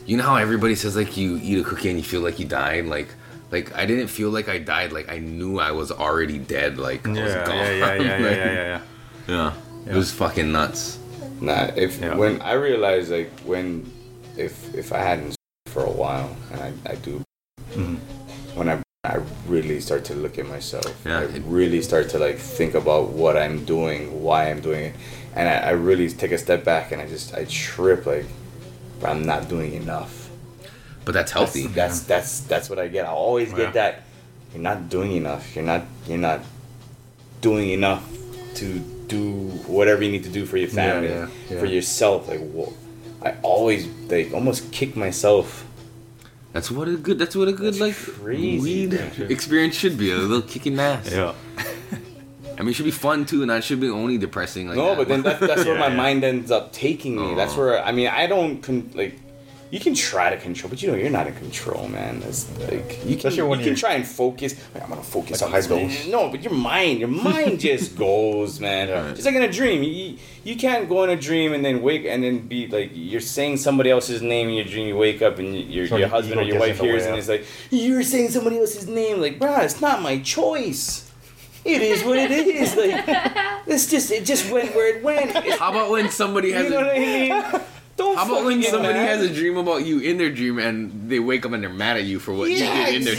you know how everybody says like you eat a cookie and you feel like you died, like. Like I didn't feel like I died. Like I knew I was already dead. Like I was Yeah, gone. yeah, yeah, yeah, yeah, Like, yeah, yeah, yeah. It was fucking nuts. Nah, if Yeah. when I realized like when if if I hadn't for a while and I, I do Mhm. when I I really start to look at myself. Yeah, I it- really start to like think about what I'm doing, why I'm doing it, and I, I really take a step back and I just I trip like I'm not doing enough. But that's That's healthy. that's that's, that's what I get. I always Yeah. get that you're not doing enough. You're not you're not doing enough to do whatever you need to do for your family, yeah, yeah. for yourself. Like whoa. I always like almost kick myself. That's what a good. That's what a good That's like crazy. weed experience should be. A little kicking ass. Yeah. I mean, it should be fun too, and it should be only depressing. Like no, that. but then that, that's where my mind ends up taking me. That's Oh. where I mean I don't con- like. You can try to control, but you know you're not in control, man. That's like you can, you can try and focus. Like, I'm gonna focus Like on a this. high man. No, but your mind, your mind just goes, man. Right. Just like in a dream, you, you can't go in a dream and then wake and then be like you're saying somebody else's name in your dream. You wake up and your So your the husband or your wife hears way, and yeah. it's like you're saying somebody else's name. Like, bruh, it's not my choice. It is what it is. Like, it's just it just went where it went. How about when somebody has you know what I a mean? Don't how about when somebody mad. has a dream about you in their dream and they wake up and they're mad at you for what yeah, you did in their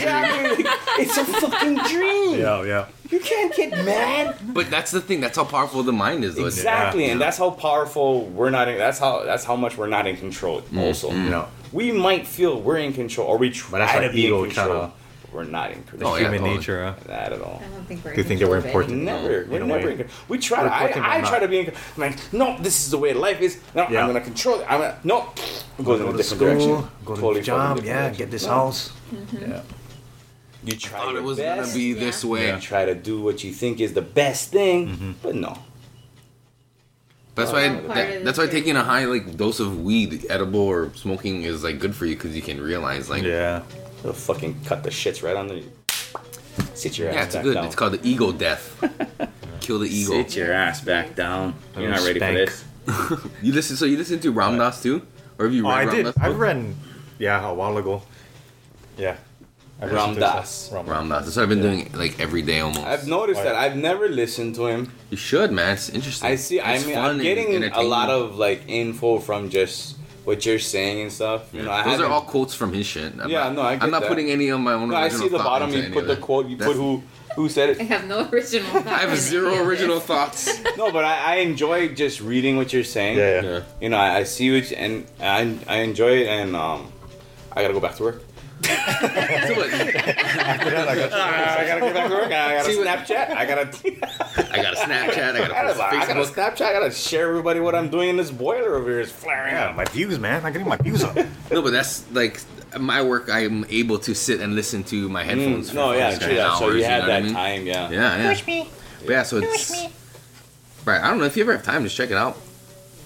dream? it's a fucking dream. Yeah, yeah. You can't get mad. But that's the thing. That's how powerful the mind is. Though. It's- Exactly, and that's how powerful we're not. In, that's how. That's how much we're not in control. mm-hmm. you know, we might feel we're in control, or we try that's to like be ego in control. tryna- We're not in control. Oh, yeah, Human totally. nature, huh? Not at all. I don't think we're. Do you think that we're in important? anything. Never. We're in never way. in control. We try to. We're important, I, I try not. to be in. control. I'm like, no, this is the way life is. No, Yeah. I'm gonna control it. I'm gonna no. It goes in a different direction. go to Totally the job, yeah, direction. get this No. house. Yeah. You try thought it was best. gonna be this way. You try to do what you think is the best thing, Mm-hmm. but no. That's why. That- that's why taking a high like dose of weed, edible or smoking, is like good for you because you can realize like Yeah. They'll fucking cut the shits right on the. Sit your ass back down. yeah, it's back good. down. It's called the ego death. Kill the ego. Sit your ass back down. You're not ready Spank. for this. You listen. So you listen to Ram Dass too, or have you Oh, read I did. Ram Dass? I book? read, yeah, a while ago. Yeah. I listened to Ram Dass. some- Ram Dass. That's what I've been doing like every day almost. I've noticed that. I've never listened to him. you should, man. It's interesting. I see. I It's mean, fun I'm and getting a entertaining. lot of like info from just what you're saying and stuff. You know, I Those are all quotes from his shit. I'm Yeah, not, no, I get I'm not that. putting any of my own. No, I see the bottom. You put the quote. You That's- put who who said it. I have no original. thought I have zero original thoughts. No, but I, I enjoy just reading what you're saying. Yeah, yeah. Yeah. You know, I, I see what you, and I I enjoy it, and um, I gotta go back to work. So what- I gotta go back to work. I gotta See what- Snapchat. I gotta. I got a Snapchat. I got I a gotta, I gotta Facebook. Snapchat. I gotta share everybody what I'm doing in this boiler over here is flaring Yeah, up. my views, man. I'm getting my views up. No, but that's like my work. I'm able to sit and listen to my headphones. Mm, for no, yeah, fucking true that. So hours, you had that I mean? time, yeah. Yeah, yeah. But yeah, so it's right. I don't know if you ever have time. Just check it out.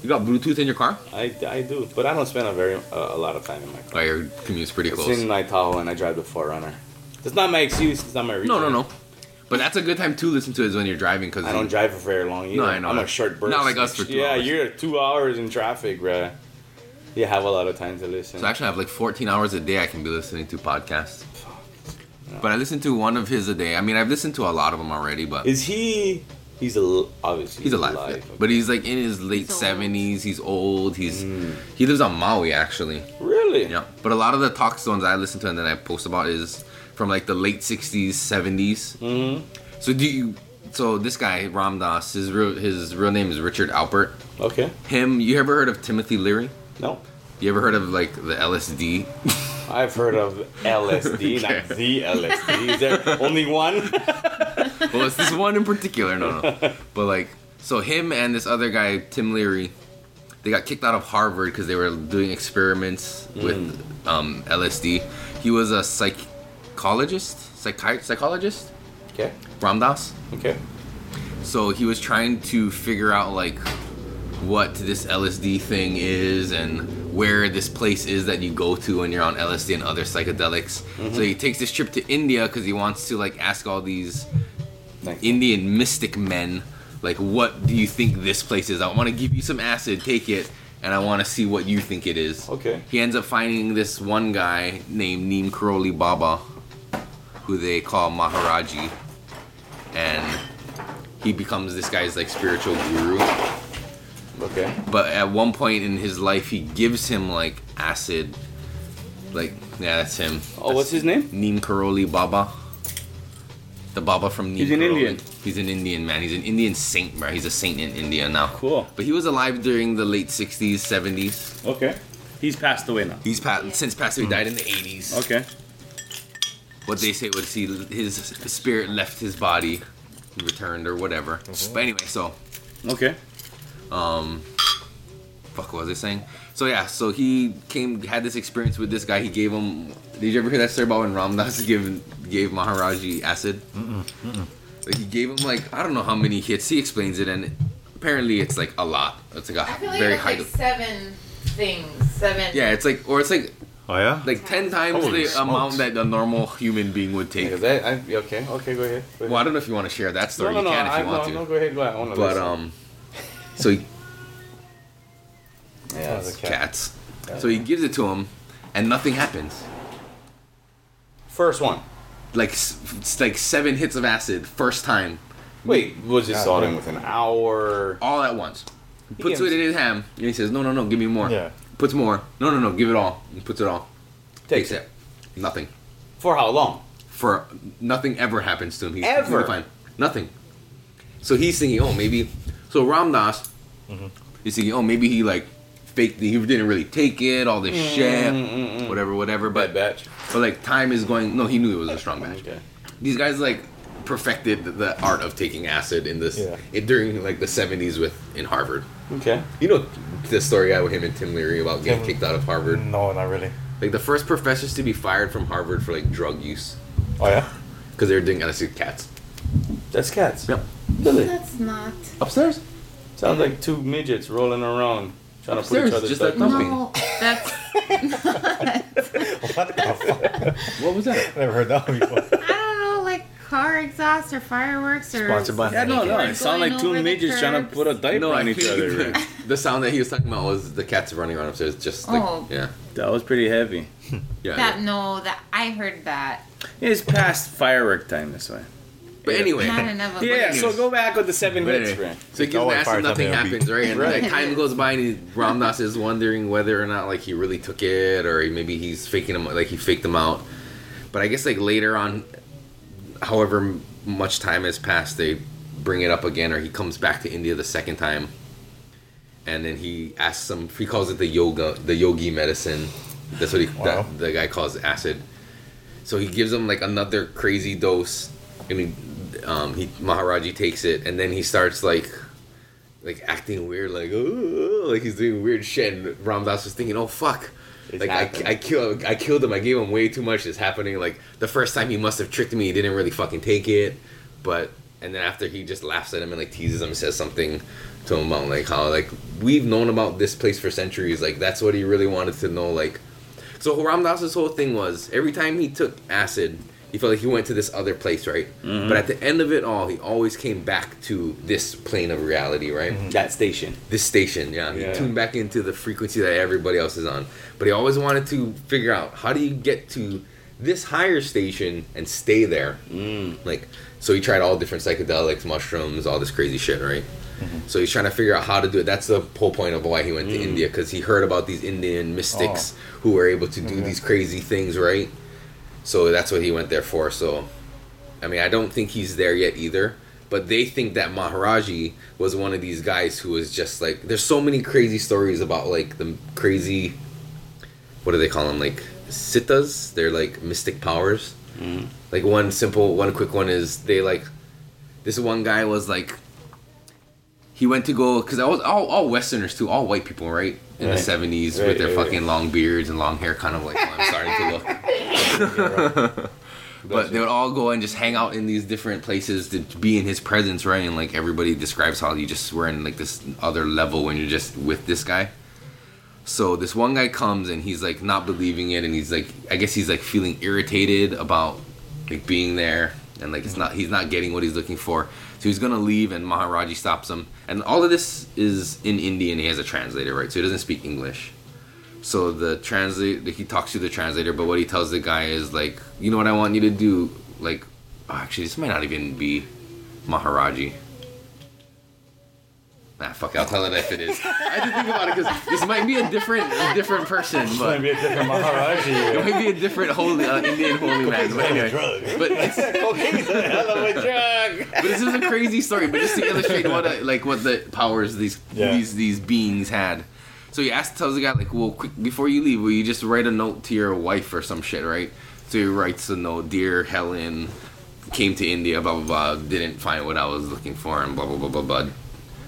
You got Bluetooth in your car? I, I do, but I don't spend a very uh, a lot of time in my car. Oh, your commute's pretty It's close. in my Tahoe and I drive the 4Runner. It's not my excuse. It's not my reason. No, no, no. But that's a good time to listen to is when you're driving because I don't drive for very long either. No, I know I'm a short burst. Not like us for two Yeah, hours. you're two hours in traffic, bruh. You have a lot of time to listen. So actually, I have like 14 hours a day I can be listening to podcasts. But I listen to one of his a day. I mean, I've listened to a lot of them already, but Is he? He's a obviously he's alive. yeah. But he's like in his late 70s. He's old. He's Mm. he lives on Maui actually. really? Yeah. But a lot of the talk stones I listen to and then I post about is from like the late 60s, 70s. hmm So do you? So this guy Ram Dass, his real his real name is Richard Alpert. Okay. Him, you ever heard of Timothy Leary? No. You ever heard of like the LSD? I've heard of LSD, Okay. not the LSD. Is there only one? well, it's this one in particular. No, no. But like, so him and this other guy, Tim Leary, they got kicked out of Harvard because they were doing experiments with um, LSD. He was a psychologist, psychi- psychologist, Okay. Ram Dass. Okay. So he was trying to figure out like what this LSD thing is and where this place is that you go to when you're on LSD and other psychedelics. So he takes this trip to India because he wants to like ask all these Thank Indian mystic men, like, what do you think this place is? I want to give you some acid, take it, and I want to see what you think it is. Okay. He ends up finding this one guy named Neem Karoli Baba, who they call Maharaji, and he becomes this guy's like spiritual guru. Okay. But at one point in his life, he gives him like acid. Like, yeah, that's him. Oh, what's his name? Neem Karoli Baba. The Baba from Neem. He's an Negro. Indian. He's an Indian man. He's an Indian saint, bro. He's a saint in India now. Cool. But he was alive during the late '60s, '70s. Okay. He's passed away now. He's passed since passed away. Died in the '80s. Okay. What they say was he his spirit left his body, returned or whatever. Mm-hmm. But anyway, so Okay. Um fuck what was I saying? So yeah, so he came had this experience with this guy. He gave him did you ever hear that story about when Ram Dass gave gave Maharaji acid? Like he gave him like I don't know how many hits. He explains it and apparently it's like a lot. It's like a I feel like very it was high like seven things. Seven. Yeah, it's like or it's like Oh yeah. like ten times Holy the amount that a normal human being would take. Because that, I, okay, okay, go ahead. Go ahead. Well, I don't know if you want to share that story. no, no, you no, can if I, you want no, to. no, go ahead, go ahead. I wanna But listen. um, so he, yeah, oh, the cat. cats. So he gives it to him, and nothing happens. first one. Like it's like seven hits of acid first time, Wait, was this God all in with an hour? all at once. He puts it in his hand, and he says, "No, no, no, give me more." Yeah. Puts more. No, no, no, give it all. He puts it all. Takes Takes it. it. Nothing. For how long? For nothing ever happens to him. He's Ever? fine. Nothing. So he's thinking, oh, maybe. So Ram Dass, Mm-hmm. he's thinking, oh, maybe he like faked. He didn't really take it. All this Mm-hmm, shit, whatever, whatever. Bad But batch. but like time is going. No, he knew it was a strong match. Okay. These guys like perfected the art of taking acid in this Yeah. it, during like the 70s with in Harvard. Okay. You know the story I with him and Tim Leary about getting Tim- kicked out of Harvard. No, not really. Like the first professors to be fired from Harvard for like drug use Oh yeah. because they were doing acid cats. That's cats. Yep. Really? That's not. Upstairs. Sounds like two midgets rolling around trying Upstairs, to put each just other's like thumbs. thumping. No, that's. not. What the fuck? What was that? Never heard that one before. I don't know, like car exhaust or fireworks or. Sponsored by- Yeah, no, no. It sounded like two the midgets trying to put a diaper No, on I each other. think the sound that he was talking about was the cats running around upstairs. Just like Oh. yeah, that was pretty heavy. yeah. That no, that I heard that. It's past firework time this way. But anyway, Not enough Yeah, so go back with the seven But hits, man. So he gives him it acid, fires up nothing happens, right? And Right. like time goes by, and he, Ram Dass is wondering whether or not like he really took it, or maybe he's faking him, like he faked him out. But I guess like later on, however much time has passed, they bring it up again, or he comes back to India the second time, and then he asks him. He calls it the yoga, the yogi medicine. That's what he Wow. that, the guy calls acid. So he gives him like another crazy dose. I mean, um, he Maharaji takes it, and then he starts like, like acting weird, like oh, like he's doing weird shit. And Ram Dass was thinking, oh fuck, It's like I. I killed, I killed him. I gave him way too much. It's happening. Like the first time he must have tricked me. He didn't really fucking take it, but and then after he just laughs at him and like teases him, and says something to him about like how like we've known about this place for centuries. Like that's what he really wanted to know. Like so Ram Dass's whole thing was every time he took acid, he felt like he went to this other place, right? Mm-hmm. But at the end of it all, he always came back to this plane of reality, right? Mm-hmm. That station. This station, yeah. He Yeah. tuned back into the frequency that everybody else is on. But he always wanted to figure out how do you get to this higher station and stay there? Mm. Like, so he tried all different psychedelics, mushrooms, all this crazy shit, right? Mm-hmm. So he's trying to figure out how to do it. That's the whole point of why he went to mm. India because he heard about these Indian mystics oh. who were able to do these crazy things, right? So that's what he went there for. So, I mean, I don't think he's there yet either. But they think that Maharaji was one of these guys who was just like. There's so many crazy stories about like the crazy. What do they call them? Like siddhis. They're like mystic powers. Mm-hmm. Like one simple, one quick one is they like. This one guy was like. He went to go because all, all all Westerners too, all white people, right? In Right. the seventies Right, with their right, fucking long beards and long hair, kind of like oh, I'm starting to look. But they would all go and just hang out in these different places to be in his presence, right? And like everybody describes how you just were in like this other level when you're just with this guy. So this one guy comes and he's like not believing it, and he's like, I guess he's like feeling irritated about like being there, and like it's not he's not getting what he's looking for. So he's gonna leave, and Maharaji stops him, and all of this is in Indian. He has a translator, right? So he doesn't speak English. So the translate he talks to the translator, but what he tells the guy is like, you know what I want you to do? Like, oh, actually, this might not even be Maharaji. Nah, fuck it, I'll tell it if it is. I had to think about it because this might be a different, a different person, but might be a different Maharaji. it might be a different holy uh, Indian holy man. But anyway, but it's, Cocaine's a hell of a drug. but this is a crazy story. But just to illustrate what a, like what the powers these Yeah. these these beings had. So he asks tells the guy like, well, quick before you leave, will you just write a note to your wife or some shit, right? So he writes a note, dear Helen, came to India, blah blah blah, didn't find what I was looking for, and blah blah blah blah blah.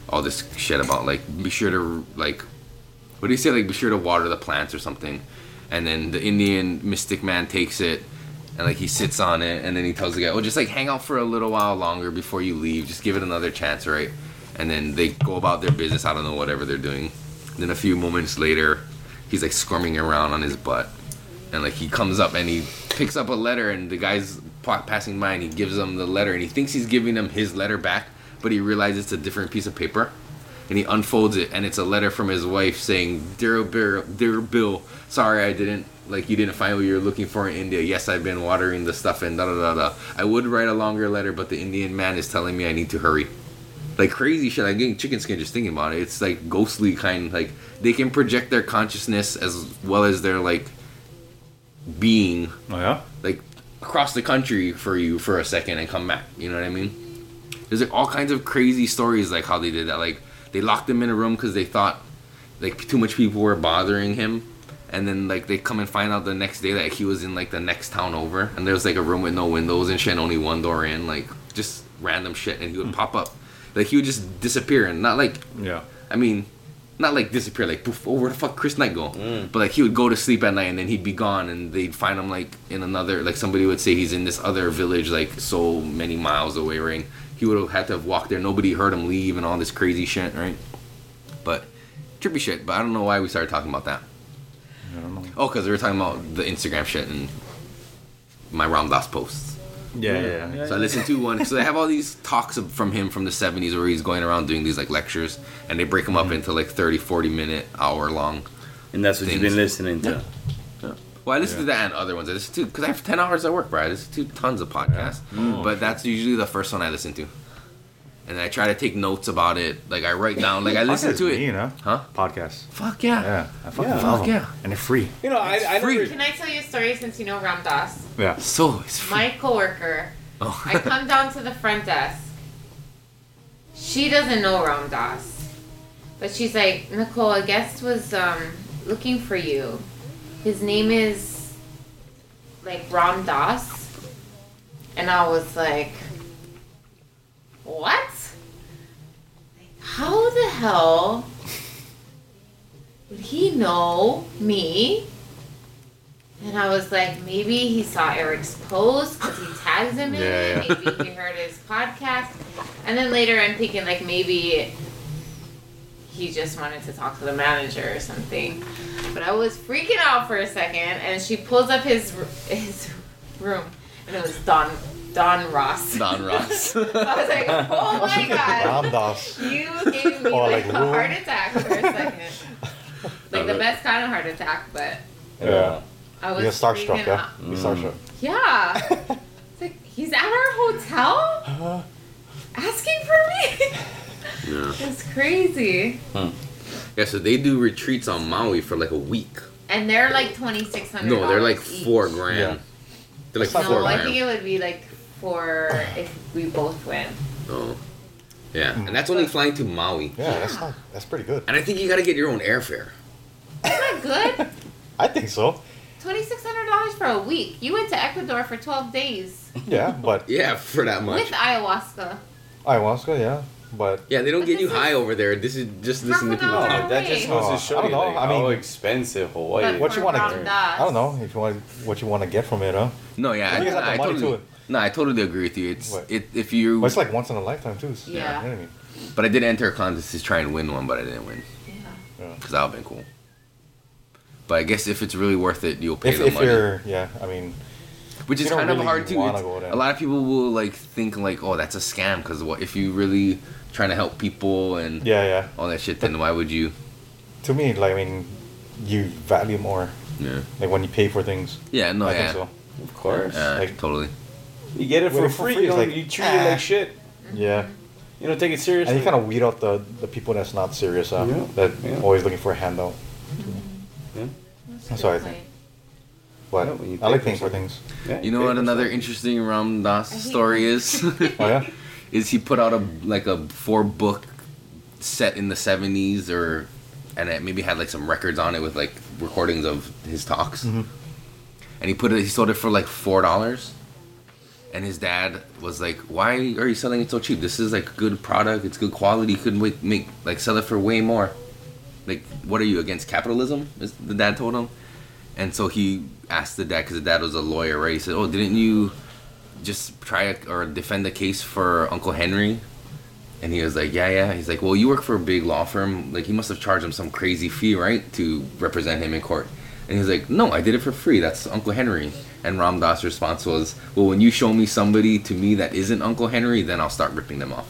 All this shit about like be sure to like, what do you say? Like be sure to water the plants or something. And then the Indian mystic man takes it and like he sits on it and then he tells the guy, "Oh, just like hang out for a little while longer before you leave. Just give it another chance, right?" And then they go about their business. I don't know whatever they're doing. Then a few moments later, he's like squirming around on his butt, and like he comes up and he picks up a letter and the guy's passing by and he gives him the letter and he thinks he's giving him his letter back, but he realizes it's a different piece of paper. And he unfolds it, and it's a letter from his wife saying, "Dear Bill, dear Bill, sorry I didn't like you didn't find what you were looking for in India. Yes, I've been watering the stuff and da da da da. I would write a longer letter, but the Indian man is telling me I need to hurry. Like crazy shit. I'm getting chicken skin just thinking about it. It's like ghostly kind. Like they can project their consciousness as well as their like being Oh yeah. like across the country for you for a second and come back. You know what I mean? There's like all kinds of crazy stories like how they did that. Like they locked him in a room because they thought like too much people were bothering him, and then like they come and find out the next day that he was in like the next town over, and there was like a room with no windows and shit, and only one door in, like just random shit, and he would pop up, like he would just disappear, and not like Yeah. I mean, not like disappear, like poof, oh where the fuck Kris Knight go? Mm. But like he would go to sleep at night and then he'd be gone, and they'd find him like in another, like somebody would say he's in this other village, like so many miles away, right? He would have had to have walked there. Nobody heard him leave and all this crazy shit, right? But trippy shit. But I don't know why we started talking about that. I don't know. Oh, because we were talking about the Instagram shit and my Ram Dass posts. Yeah, yeah, yeah. So I listened to one. So they have all these talks of, from him from the 70s where he's going around doing these like lectures and they break them up mm-hmm. into like 30, 40 minute, hour long. And that's what you've been listening to. Yeah. Well, I listen to that and other ones. I listen to because I have 10 hours at work, bro. I listen to tons of podcasts. But that's usually the first one I listen to. And I try to take notes about it. Like I write down, like I listen Podcast to it. me, you know? Huh? Podcasts. Fuck yeah. Yeah. I fucking Yeah. love Fuck 'em. yeah. And they're free. You know, I, I free. never. Can I tell you a story since you know Ram Dass? Yeah. So it's free. My coworker, Oh. I come down to the front desk. She doesn't know Ram Dass. But she's like, Nicole, a guest was um, looking for you. His name is like Ram Dass. And I was like, what? How the hell would he know me? And I was like, maybe he saw Eric's post because he tags him in Yeah, it. yeah. Maybe he heard his podcast. And then later I'm thinking, like, maybe he just wanted to talk to the manager or something. But I was freaking out for a second, and she pulls up his his room, and it was Don Don Ross. Don Ross. I was like, oh my god. Ram Dass. You gave me Or like, like a room. heart attack for a second. Like the best kind of heart attack, but Yeah. I was You're mm. starstruck, yeah? out. You're starstruck. Yeah. It's like he's at our hotel uh-huh. asking for me. yeah. It's crazy. Hmm. yeah, so they do retreats on Maui for like a week. And they're like twenty six hundred. No, they're like four grand. Yeah. They're like That's not four No, I grand. think it would be like for if we both win. Oh. Yeah, and that's only mm. flying to Maui. Yeah, that's not. That's pretty good. And I think you gotta get your own airfare. Is that good? I think so. Twenty six hundred dollars for a week. You went to Ecuador for twelve days Yeah, but Yeah, for that much. with ayahuasca. ayahuasca, yeah, but Yeah, they don't But get you this high over there. This is just listen to people hour talk. Oh, that just goes to show I don't you know, like, I how mean- expensive Hawaii But is. what you wanna Ram get? I don't know if you want what you want to get from it, huh? No, yeah, You guys have the I, I money totally. to it. No, I totally agree with you. It's What? it if you. But it's like once in a lifetime too. so- Yeah. You know I mean? but I did enter a contest to try and win one, but I didn't win Yeah. because that would have been cool. But I guess if it's really worth it, you'll pay If, the if money. you're, yeah, I mean, Which is you don't kind of hard too. wanna It's- go there. A lot of people will like think like, oh, that's a scam because what if you really trying to help people and yeah, yeah. all that shit? Then why would you? To me, like, I mean, you value more, Yeah, like when you pay for things. yeah, no, I yeah, think so. Of course. Uh, Like- totally. You get it Well, for for free. free You, like, you treat it like shit. Yeah. You know, take it seriously. And you kind of weed out the, the people that's not serious, uh, Yeah, that yeah. always looking for a handout. Yeah. That's what I think. But Yeah, you I like pay paying for for things. Yeah, You know what another stuff. interesting Ram Dass story is? Oh yeah. is he put out a like a four book set in the 70s or and it maybe had like some records on it with like recordings of his talks Mhm. and he put it he sold it for like four dollars and his dad was like why are you selling it so cheap this is like a good product it's good quality you could make, make like sell it for way more like what are you against capitalism is the dad told him and so he asked the dad because the dad was a lawyer right he said oh didn't you just try or defend the case for uncle henry and he was like, yeah, yeah. He's like, well, you work for a big law firm. Like, he must have charged him some crazy fee, right, to represent him in court. And he's like, no, I did it for free. That's Uncle Henry. And Ram Dass' response was, well, when you show me somebody to me that isn't Uncle Henry, then I'll start ripping them off.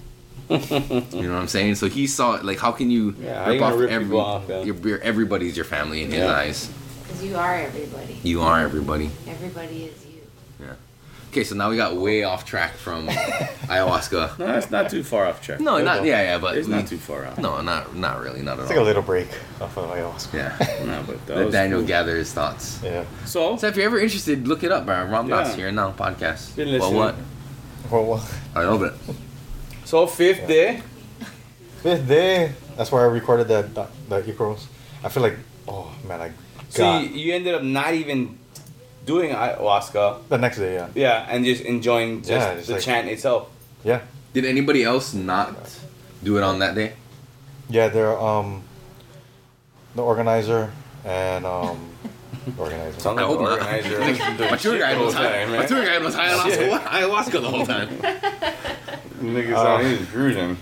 you know what I'm saying? So he saw it. Like, how can you Yeah, how you gonna rip people off, yeah. your, your- everybody's your family in his eyes. Because you are everybody. You are everybody. Everybody is you. Okay, so now we got way off track from ayahuasca. No, it's not too far off track. No, Good not though. yeah, yeah, but it's we- not too far off. No, not not really, not at It's like a all. little break off of ayahuasca. Yeah. No, but that Let was Daniel cool. gather his thoughts. Yeah. So, So if you're ever interested, look it up, bro. Ram Dass Yeah. here now podcast. Been Well, listening. what? Well, well, I love it. so fifth day. fifth day. That's where I recorded that that, that Icaros. I feel like, oh man, I So got you, you ended up not even doing ayahuasca. the next day. Yeah. Yeah, and just enjoying just Yeah, just the like- chant itself. Yeah. Did anybody else not do it on that day? Yeah. They're um the organizer and um organizer. Sounds I like hope the not. organizer. My tour guide was high. high. My tour guide was high ayahuasca, ayahuasca the whole time. Niggas Uh, he's cruising.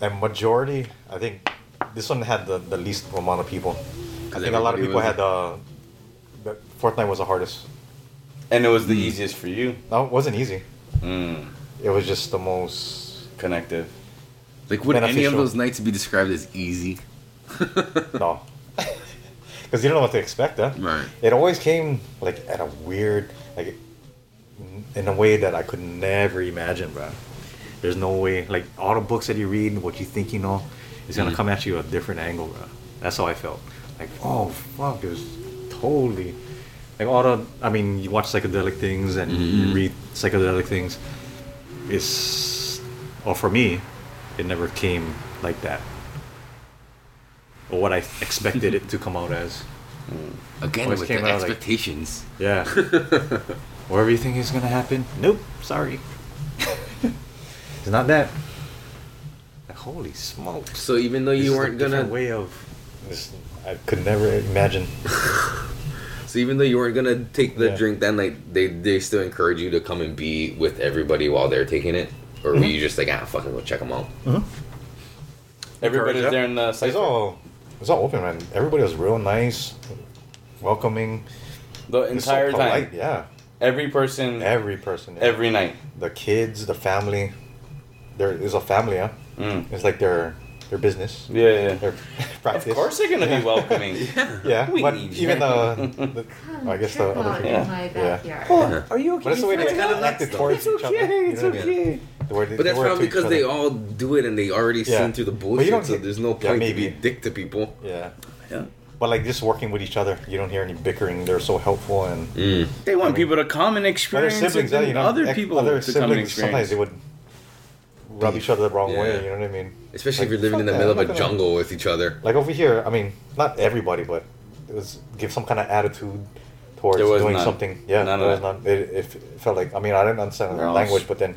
And majority, I think this one had the, the least amount of people. I think a lot of people had the the fourth night was the hardest. And it was the easiest for you. No, it wasn't easy. Mm, It was just the most connective. Like, would any of Beneficial. those nights be described as easy? no, because you don't know what to expect. Huh? Right. It always came like at a weird, like in a way that I could never imagine, bro. There's no way. Like all the books that you read, what you think you know, is gonna Mhm. come at you a different angle, bro. That's how I felt. Like, oh fuck, it was totally like all the. I mean, you watch psychedelic things and you Mhm. read psychedelic things. It's, or for me, it never came like that. Or what I expected it to come out as. Again, Always with came the out like- expectations. Yeah. Whatever you think is gonna happen. Nope. Sorry. it's not that. Like, holy smokes. so even though you is a weren't different gonna, a way of. This, I could never imagine. So even though you weren't gonna take the Yeah. drink that night, they they still encourage you to come and be with everybody while they're taking it, or were Mhm. you just like, ah, fucking go check them out? Everybody's Encourage there in the It's all. It's all open, man. Everybody was real nice, welcoming. The It's so entire time. polite, Yeah. Every person, Every person. yeah. every night. The kids, the family. There is a family, huh? Mm. It's like their their business. Yeah, yeah. Their practice. Of course they're gonna be welcoming. Yeah, We but need even you. the, the Come I guess the other people. in my Yeah. backyard. Are you okay? But it's the way they kinda acted towards It's each other. okay. you It's know what I mean? okay. The way they- But that's probably because they all do it and they already Yeah. seen through the But bullshit. don't So get- there's no yeah, point to be maybe. a dick to people. Yeah. Yeah. But like just working with each other, you don't hear any bickering. They're so helpful and Mm. They want I mean, people to come and other experience siblings, it, and you know, other people other to come and siblings. Sometimes experience. they would rub each other the wrong way. You know what I mean? Especially if you're living in the fuck middle that, of a jungle with each other. Like over here, I mean, not everybody, but it was give some kind of attitude towards was doing none. something. Yeah, None there of was none. It, it felt like I mean I didn't understand They're their language, but then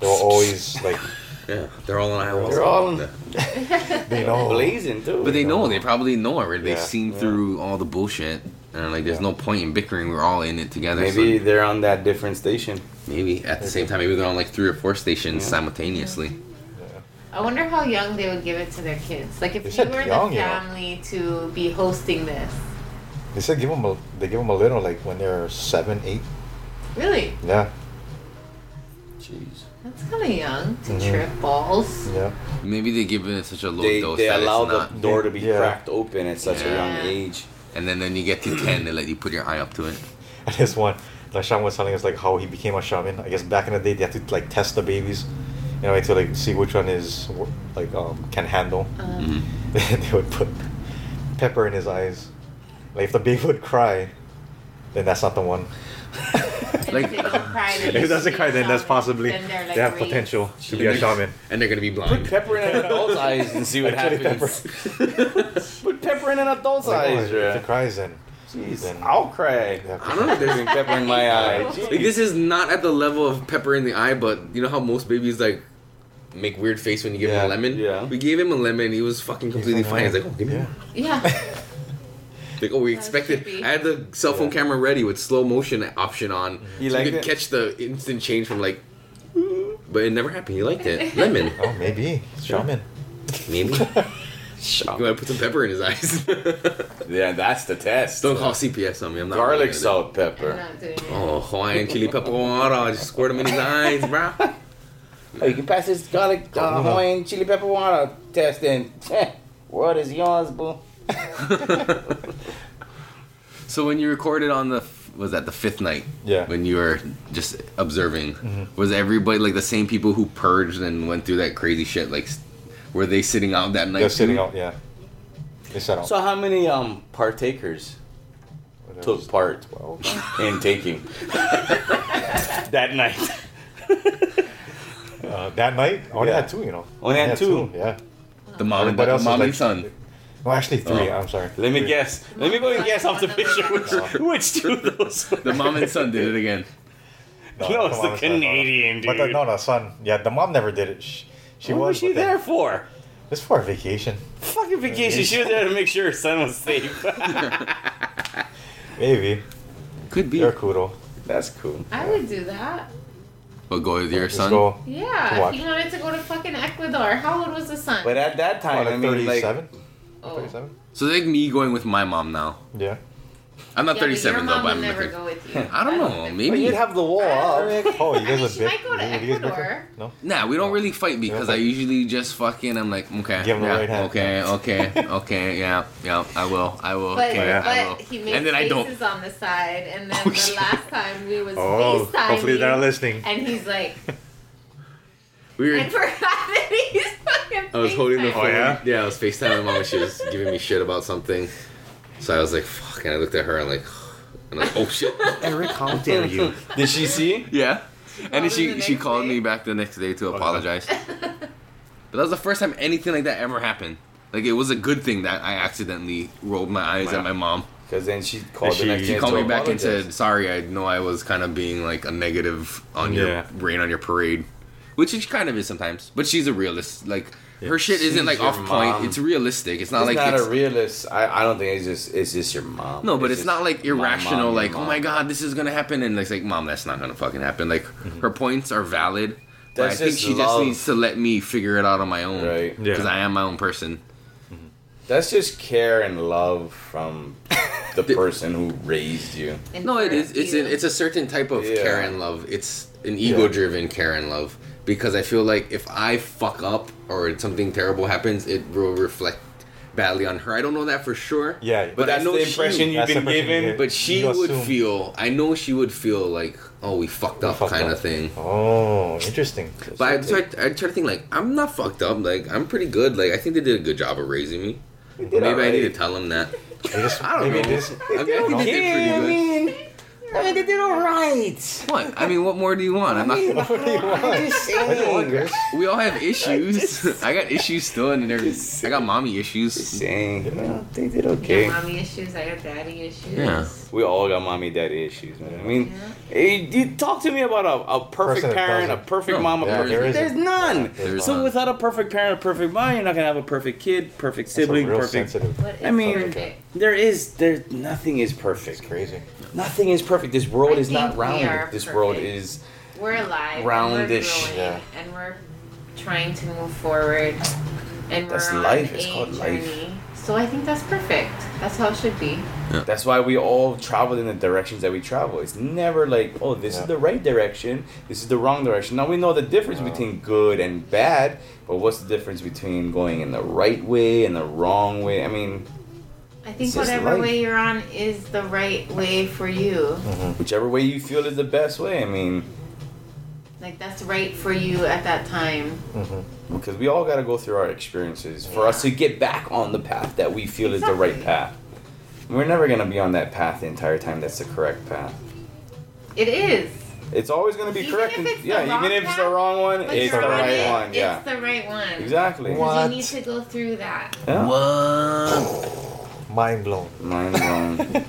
they were always like Yeah, they're all on ayahuasca. They're all- Yeah. they know. blazing too. But they know, they probably know already. They've Yeah. seen Yeah. through all the bullshit. And like, there's Yeah. no point in bickering. We're all in it together. Maybe so they're on that different station. maybe at the same time, maybe they're on like three or four stations Yeah. simultaneously. Yeah. I wonder how young they would give it to their kids. Like if They you were young, the you know. family to be hosting this. They said give them a they give them a little like when they're seven, eight. Really? Yeah, Jeez. That's kind of young to Mhm. trip balls. yeah. Maybe they give it at such a low They, dose they that allow it's the door to be Yeah. cracked open at such a young Yeah. age. And then when you get to 10, they let you put your eye up to it. And this one, the shaman was telling us like how he became a shaman. I guess back in the day they had to like test the babies, you know, to like see which one is like um can handle. Uh, they would put pepper in his eyes. Like if the baby would cry, then that's not the one. And Like- if they don't cry, then If it it's doesn't cry, then that's possibly Then they're, like, they have raised. potential to be a shaman. and they're gonna be blind. Put pepper in an adult's eyes and see what Like chili happens. Put pepper in an adult's Like, oh, eyes, if it yeah. cries, then Jeez, then I'll cry. I don't know. If there's pepper in my eye. Like this is not at the level of pepper in the eye, but you know how most babies like make weird face when you give Yeah. him a lemon. Yeah. We gave him a lemon. He was fucking completely fine. He's like, oh, give me yeah. more. Yeah. Like, oh, we That's expected. trippy. I had the cell phone Yeah. camera ready with slow motion option on, You so liked you could it? catch the instant change from like. But it never happened. You liked it. Lemon, Oh, maybe shaman. maybe. You gotta put some pepper in his eyes. Yeah, that's the test. Don't call CPS on me. I'm not. garlic doing it. salt I'm pepper. not doing it. Oh, Hawaiian chili pepper water. Just squirt him in his eyes, bro. Oh, you can pass this garlic uh, Hawaiian chili pepper water test in. What is yours, boo? So when you recorded on the was that the fifth night? Yeah. When you were just observing, was everybody like the same people who purged and went through that crazy shit? Like, were they sitting out that night? They're sitting too? out. Yeah. They sat out. So how many um partakers There took part 12. in taking that night? Uh, that night, I only Yeah. had two. You know. Only had two? Yeah. The mom and Everybody the else was mom like- and son. No, actually three. Oh. I'm sorry. Let me guess. Let me go and guess off the picture which, which two of those. were. The mom and son did it again. No, come it's the it's not- no, no. Canadian But the, no, no, son. Yeah, the mom never did it. She, she what was. was she but then- there for? Just for a vacation. Fucking vacation. She was there to make sure her son was safe. Maybe. Could be. They're cool. That's cool. I would do that. But go with your Just son. go. Yeah, Watch. he wanted to go to fucking Ecuador. How old was the son? But at that time, Oh, I like mean, like, 37? Oh. 37? So like me going with my mom now. Yeah. I'm not Yeah, but 37 your though, mom but would I'm never like, go with you. I don't know. but Maybe. you'd have the wall up. Oh, you I guys mean, are she big. might go to you- you guys bicker? Ecuador. No. Nah, we don't really fight because Yeah, I but- usually just fucking. I'm like, okay, Give him the yeah, right hand. okay, okay, okay, yeah, yeah. I will, I will, But, okay, yeah. I will. but he makes and then I faces don't. on the side, and then Oh, the shit. last time we was Oh, FaceTiming, hopefully they're listening. and he's like, We were. and forgot that he's fucking I was holding the FaceTiming. Oh, phone. yeah? yeah, I was FaceTiming my mom and she was giving me shit about something. So I was like, fuck, and I looked at her and like, and like, oh shit. Eric, how dare you? Did she see? Yeah. And then she the she called day? me back the next day to no. apologize. but that was the first time anything like that ever happened. Like it was a good thing that I accidentally rolled my eyes Yeah. at my mom. Because then she called she- the next she day She called to me back and said, "Sorry, I know I was kind of being like a negative on Yeah. your rain on your parade." Which she kind of is sometimes, but she's a realist. Like her shit isn't like your off point. It's realistic. It's not It's like not it's, a realist. I, I don't think it's just it's just your mom. No, but it's, just not like my mom, irrational. your like, oh my god, this is gonna happen, and it's like, mom, that's not gonna fucking happen. Like, mm-hmm. her points are valid. But I think just she just needs to let me figure it out on my own, Right. Yeah. Because I am my own person. Mm-hmm. That's just care and love from the person who raised you. And No, it for is. It's you. an, it's a certain type of Yeah. care and love. It's an ego-driven care and love because I feel like if I fuck up or something terrible happens, it will reflect badly on her. I don't know that for sure. Yeah, but, But that's I know the she- impression you've been impression you given. But she would assume. feel. I know she would feel like, oh, we fucked up, Fucked kind up. of thing. Oh, interesting. But I try, I try to think like I'm not fucked up. Like I'm pretty good. Like I think they did a good job of raising me. did Maybe I need to tell them that. I, just, I don't maybe know. This, I, mean, I think they did pretty good. mean, I mean, they did all right. What? I mean, what more do you want? I'm not. what do you want? I'm just What do you want, saying. We all have issues. I got issues still, and there's I got mommy issues. Saying, you know, they did You okay. got mommy issues, I got daddy issues. Yeah. We all got mommy daddy issues, man. I mean, hey, you talk to me about a, a perfect Person parent, a perfect No, mom, a yeah, perfect. there isn't. there's none. There's so none. without a perfect parent, a perfect mom, you're not gonna have a perfect kid, perfect That's a sibling, real perfect. sensitive. I mean, perfect? there is there nothing is It's perfect. crazy. Nothing is perfect. This world I is not round. are This world is We're alive. Roundish. And we're growing, Yeah. and we're trying to move forward. And That's we're life. On It's a called life. journey. So I think that's perfect. That's how it should be. That's why we all travel in the directions that we travel. It's never like, oh, this Yeah. is the right direction, this is the wrong direction. Now we know the difference Wow. between good and bad, but what's the difference between going in the right way and the wrong way? I mean, I think whatever life. way you're on is the right way for you. Mm-hmm. Whichever way you feel is the best way. I mean, Like that's right for you at that time. Mm-hmm. because we all got to go through our experiences for us to get back on the path that we feel is the right path. We're never gonna be on that path the entire time. That's the correct path. It is. It's always gonna be Even correct. if and- it's the yeah, even if it's the wrong one, it's the right it, one. Yeah, It's the right one. exactly. What? Because you need to go through that. Yeah. What? Mind blown. Mind blown.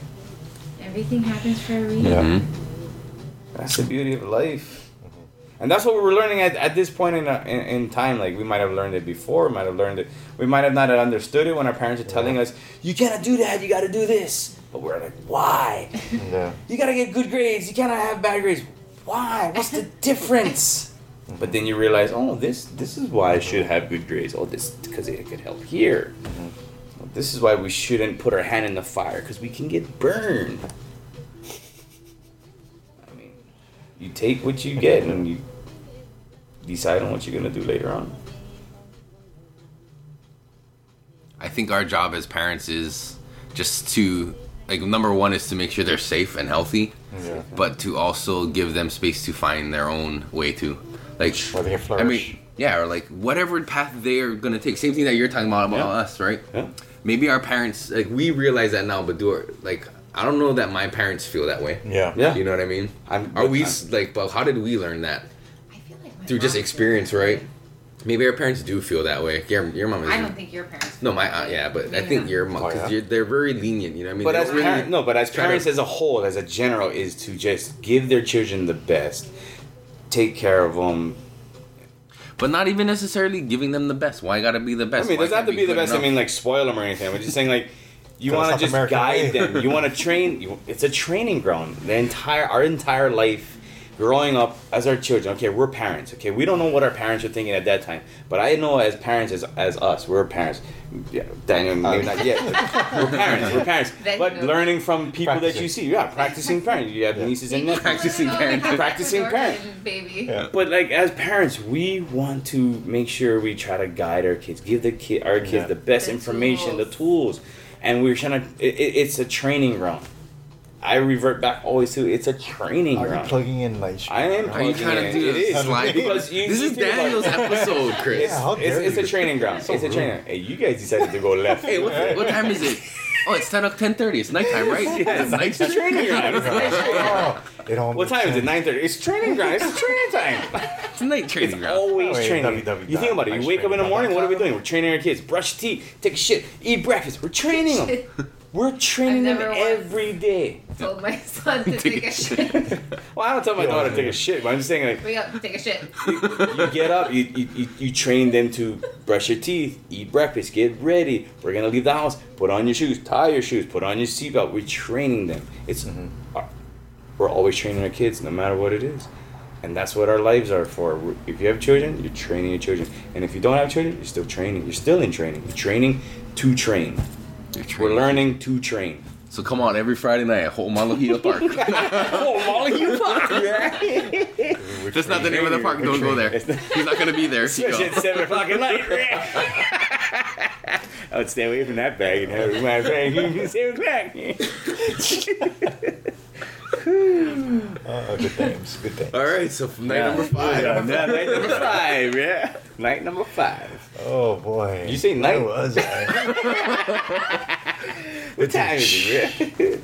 Everything happens for a reason. Yeah. Mm-hmm. That's the beauty of life. And that's what we were learning at, at this point in, uh, in in time. Like we might have learned it before, we might have learned it. We might have not understood it when our parents are telling us, "You gotta do that. You gotta do this." But we're like, "Why? Yeah. You gotta get good grades. You cannot have bad grades. Why? What's the difference?" But then you realize, oh, this this is why I should have good grades. Oh, this because it could help here. This is why we shouldn't put our hand in the fire because we can get burned. I mean, you take what you get and you decide on what you're gonna do later on. I think our job as parents is just to like number one is to make sure they're safe and healthy, Yeah. but to also give them space to find their own way to like Where they can I mean, yeah, or like whatever path they're gonna take. Same thing that you're talking about about Yeah. us, right? Yeah. Maybe our parents like we realize that now, but do it like I don't know that my parents feel that way. Yeah. Yeah. You know what I mean? I'm- Are we I'm- like? But how did we learn that through just experience, right? Maybe our parents do feel that way. Your your mom is. I don't think your parents. No, my uh, yeah, but I think not. your mom Oh, because yeah? they're very lenient. You know what I mean? But They as don't really parent, no, but as try to- parents as a whole, as a general, is to just give their children the best, take care of them. but not even necessarily giving them the best. Why gotta be the I best? mean, it Why doesn't have to can't be the good best. I mean, like spoil them or anything. We're just saying like. You want to just American guide way. them. You want to train. You, it's a training ground. The entire our entire life, growing up as our children. Okay, we're parents. Okay, we don't know what our parents are thinking at that time, but I know as parents, as as us, we're parents. Yeah, Daniel, uh, maybe not yet. we're parents. We're parents. But learning from people that you see. Yeah, practicing parents. You have nieces and nephews. Practicing parents Practicing parents baby. Yeah. But like as parents, we want to make sure we try to guide our kids, give the kid our kids Yeah. the best The information, tools. the tools, and we're trying to. It, it- it's a training ground. I revert back always to it's a training Are you ground. plugging in like? I am. Are you plugging trying to in. do It this is. slide? Because you- this you is think about- Daniel's episode, Kris. Yeah, how It's, dare it's a training ground. So it's a rude. training. Hey, you guys decided to go left. Hey, what, what time is it? Oh, it's ten ten thirty. It's nighttime, right? Yeah, it's night it's training ground. Oh, it all What makes time is it? sense. Nine thirty. It's training ground. It's training time. It's night training It's ground. always Wait, training. www. You think about it. You wake up in the morning. What are we doing? We're training our kids. Brush teeth, take a shit, eat breakfast. We're training them. We're training them every day. Told my son to take a shit. Well, I don't tell my Yeah. daughter to take a shit, but I'm just saying like Wake up, take a shit. you get up, you, you, you, you train them to brush your teeth, eat breakfast, get ready. We're gonna leave the house. Put on your shoes, tie your shoes, put on your seatbelt. We're training them. It's uh, we're always training our kids, no matter what it is, and that's what our lives are for. If you have children, you're training your children, and if you don't have children, you're still training. You're still in training. You're training to train. You're We're learning to train. So come on every Friday night at Whole Malahia Park. Molly, you fuck, That's not the name of the park. Don't go there. He's not gonna be there. Especially at seven o'clock at night. I would stay away from that bag and have my bag at seven o'clock. Oh, good times. Good times. All right. So from night Yeah. number five. Yeah, night number five, yeah. Night number five. Oh boy. You say night? Where was I? What time is it?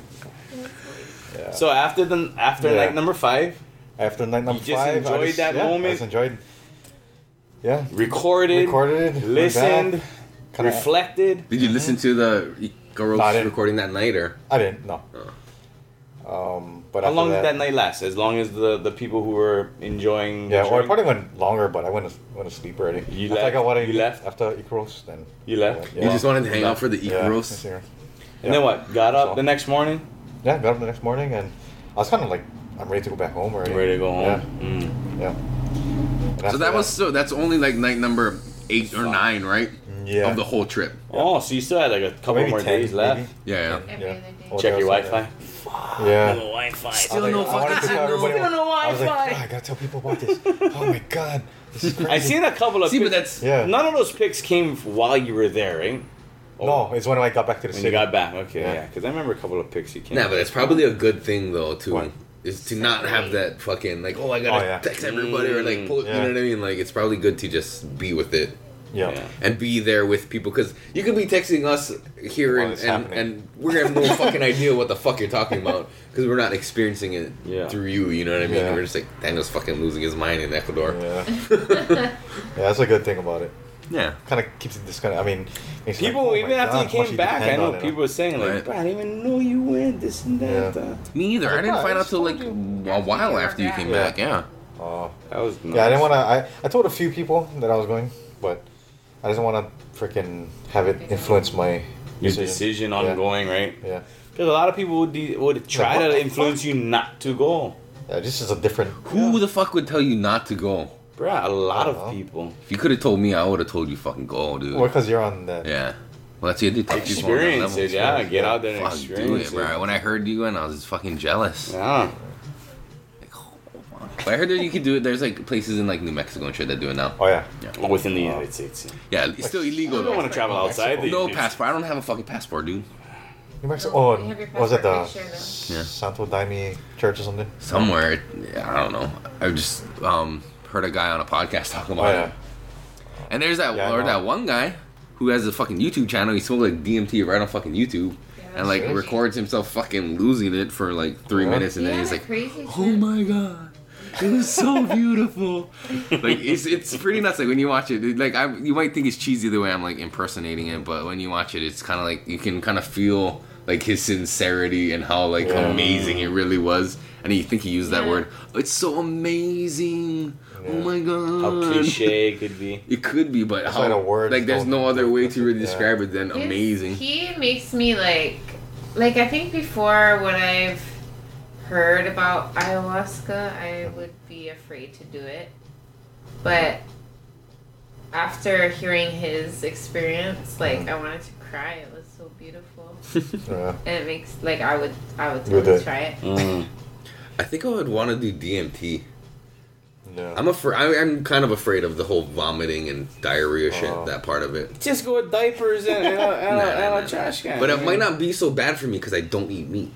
Yeah? So after the after Yeah. night number five, After night number You just five, I enjoyed that yeah, moment? I just enjoyed. Yeah. recorded, Recorded. went listened, back. Reflected. Did you listen to the No, I Icaros didn't. recording that night or? I didn't. No. Oh. Um, but How long that, did that night last? As long as the the people who were enjoying. Yeah, the or it probably went longer, but I went to went to sleep already. You after left? I got what I You left? after Icaros, then You left? Yeah. You just wanted to hang out for the yeah, Icaros. this. And then what? Got up So- the next morning, Yeah, got up the next morning and I was kind of like, I'm ready to go back home already. ready to go home. Yeah, Mm. yeah. So that was so. That's only like night number eight or nine, right? yeah. Of the whole trip. Oh, so you still had like a couple maybe more 10, days left. maybe. Yeah, yeah. Yeah. other day. Check your Wi-Fi. Something. Yeah. Wi-Fi. Still I no was like, I wanted fucking to tell signal. Still no I was like, Wi-Fi. "Ah, I gotta tell people about this. Oh my god, this is crazy. I seen a couple of. See, but that's Yeah. None of those pics came while you were there, right? No, it's when I got back to the When city. you got back, okay, Yeah. yeah, because I remember a couple of pics you came. Nah, but it's probably a good thing though too. What? Is to not have that fucking like oh I gotta Oh, yeah. text everybody or like Mm, post, you know what I mean like it's probably good to just be with it yeah. Yeah. and be there with people because you could be texting us here and, and, and we're gonna have no fucking idea what the fuck you're talking about because we're not experiencing it Yeah. through you you know what I mean Yeah. we're just like Daniel's fucking losing his mind in Ecuador Yeah. yeah, that's a good thing about it. yeah Kind of keeps it disconnected. I mean, makes People, like, oh even after God, you came back, I know people were saying like, Right. "Bro, I didn't even know you went this and that." Yeah. uh." me either I didn't Yeah, find out till like a while after you came back yeah Oh. That was nice. Yeah, I didn't want to. I, I told a few people that I was going, but I didn't want to freaking have it influence my your decision on Yeah. going right. Yeah. Because a lot of people would de- would try Like, to the influence you not to go. Yeah, this is a different. who the fuck would tell you not to go Bruh, a lot of know. people. if you could have told me I would have told you fucking go dude Well, because you're on that. Yeah. Well, that's it. Dude. Take people on that Experience it, yeah. Get out there and Fuck, do experience it, it. bro. When I heard you and I was just fucking jealous. Yeah. Like, fuck. But I heard that you could do it. There's like places in like New Mexico and shit that do it now. Oh yeah. Well, within the United States. Yeah, it's still illegal You don't though. want to travel outside. the No United passport. I don't have a fucking passport, dude. New Mexico. Oh, You have your was it the passport picture, Yeah. Santo Daime Church or something? Somewhere. Yeah, I don't know. I just um heard a guy on a podcast talking Oh about yeah. it. And there's that Yeah, I or know. that one guy who has a fucking YouTube channel. He smoked like DMT right on fucking YouTube. And like Crazy. records himself fucking losing it for like three Yeah. minutes, and then Yeah, he's like, crazy "Oh shit. my god, it was so beautiful." like it's it's pretty nuts. Like when you watch it, it- like I you might think it's cheesy the way I'm like impersonating it, but when you watch it, it's kind of like you can kind of feel like his sincerity and how like Yeah. amazing it really was. And you think he used that Yeah. word. It's so amazing. Oh my god. How cliche it could be. It could be, but how, why the words like there's no other way to really Yeah. describe it than amazing. He makes me like, like I think before when I've heard about ayahuasca, I would be afraid to do it, but after hearing his experience, like I wanted to cry. It was so beautiful, Yeah. and it makes like I would I would totally it. try it. Mm. I think I would want to do DMT. Yeah. I'm afraid. I'm kind of afraid of the whole vomiting and diarrhea shit. Oh. That part of it. Just go with diapers and, and, a, and, Nah, a, and nah, a trash can. But it might not be so bad for me because I don't eat meat.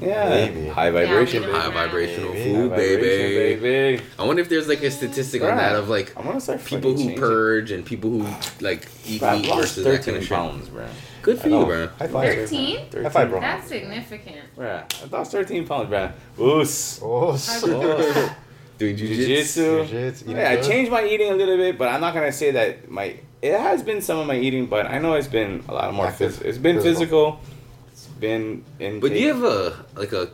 Yeah. Maybe. High vibration. Yeah. High vibrational Maybe. food, High baby. vibration, baby. I wonder if there's like a statistic on that of like I want to start people who changing. purge and people who like eat Bro, meat lost versus that 13 kind of shit. pounds, bro. Good for I you, bro. High five. Thirteen? High five, bro. That's significant. Bro, I lost 13 pounds, bro. Oos. Oh, Oh. Doing jujitsu. Jiu-jitsu. Jiu-jitsu, eating Yeah, I changed my eating a little bit, but I'm not gonna say that my. It has been some of my eating, but I know it's been a lot more. Active. Phys- it's been Physical. physical. It's been in. But you have a like a.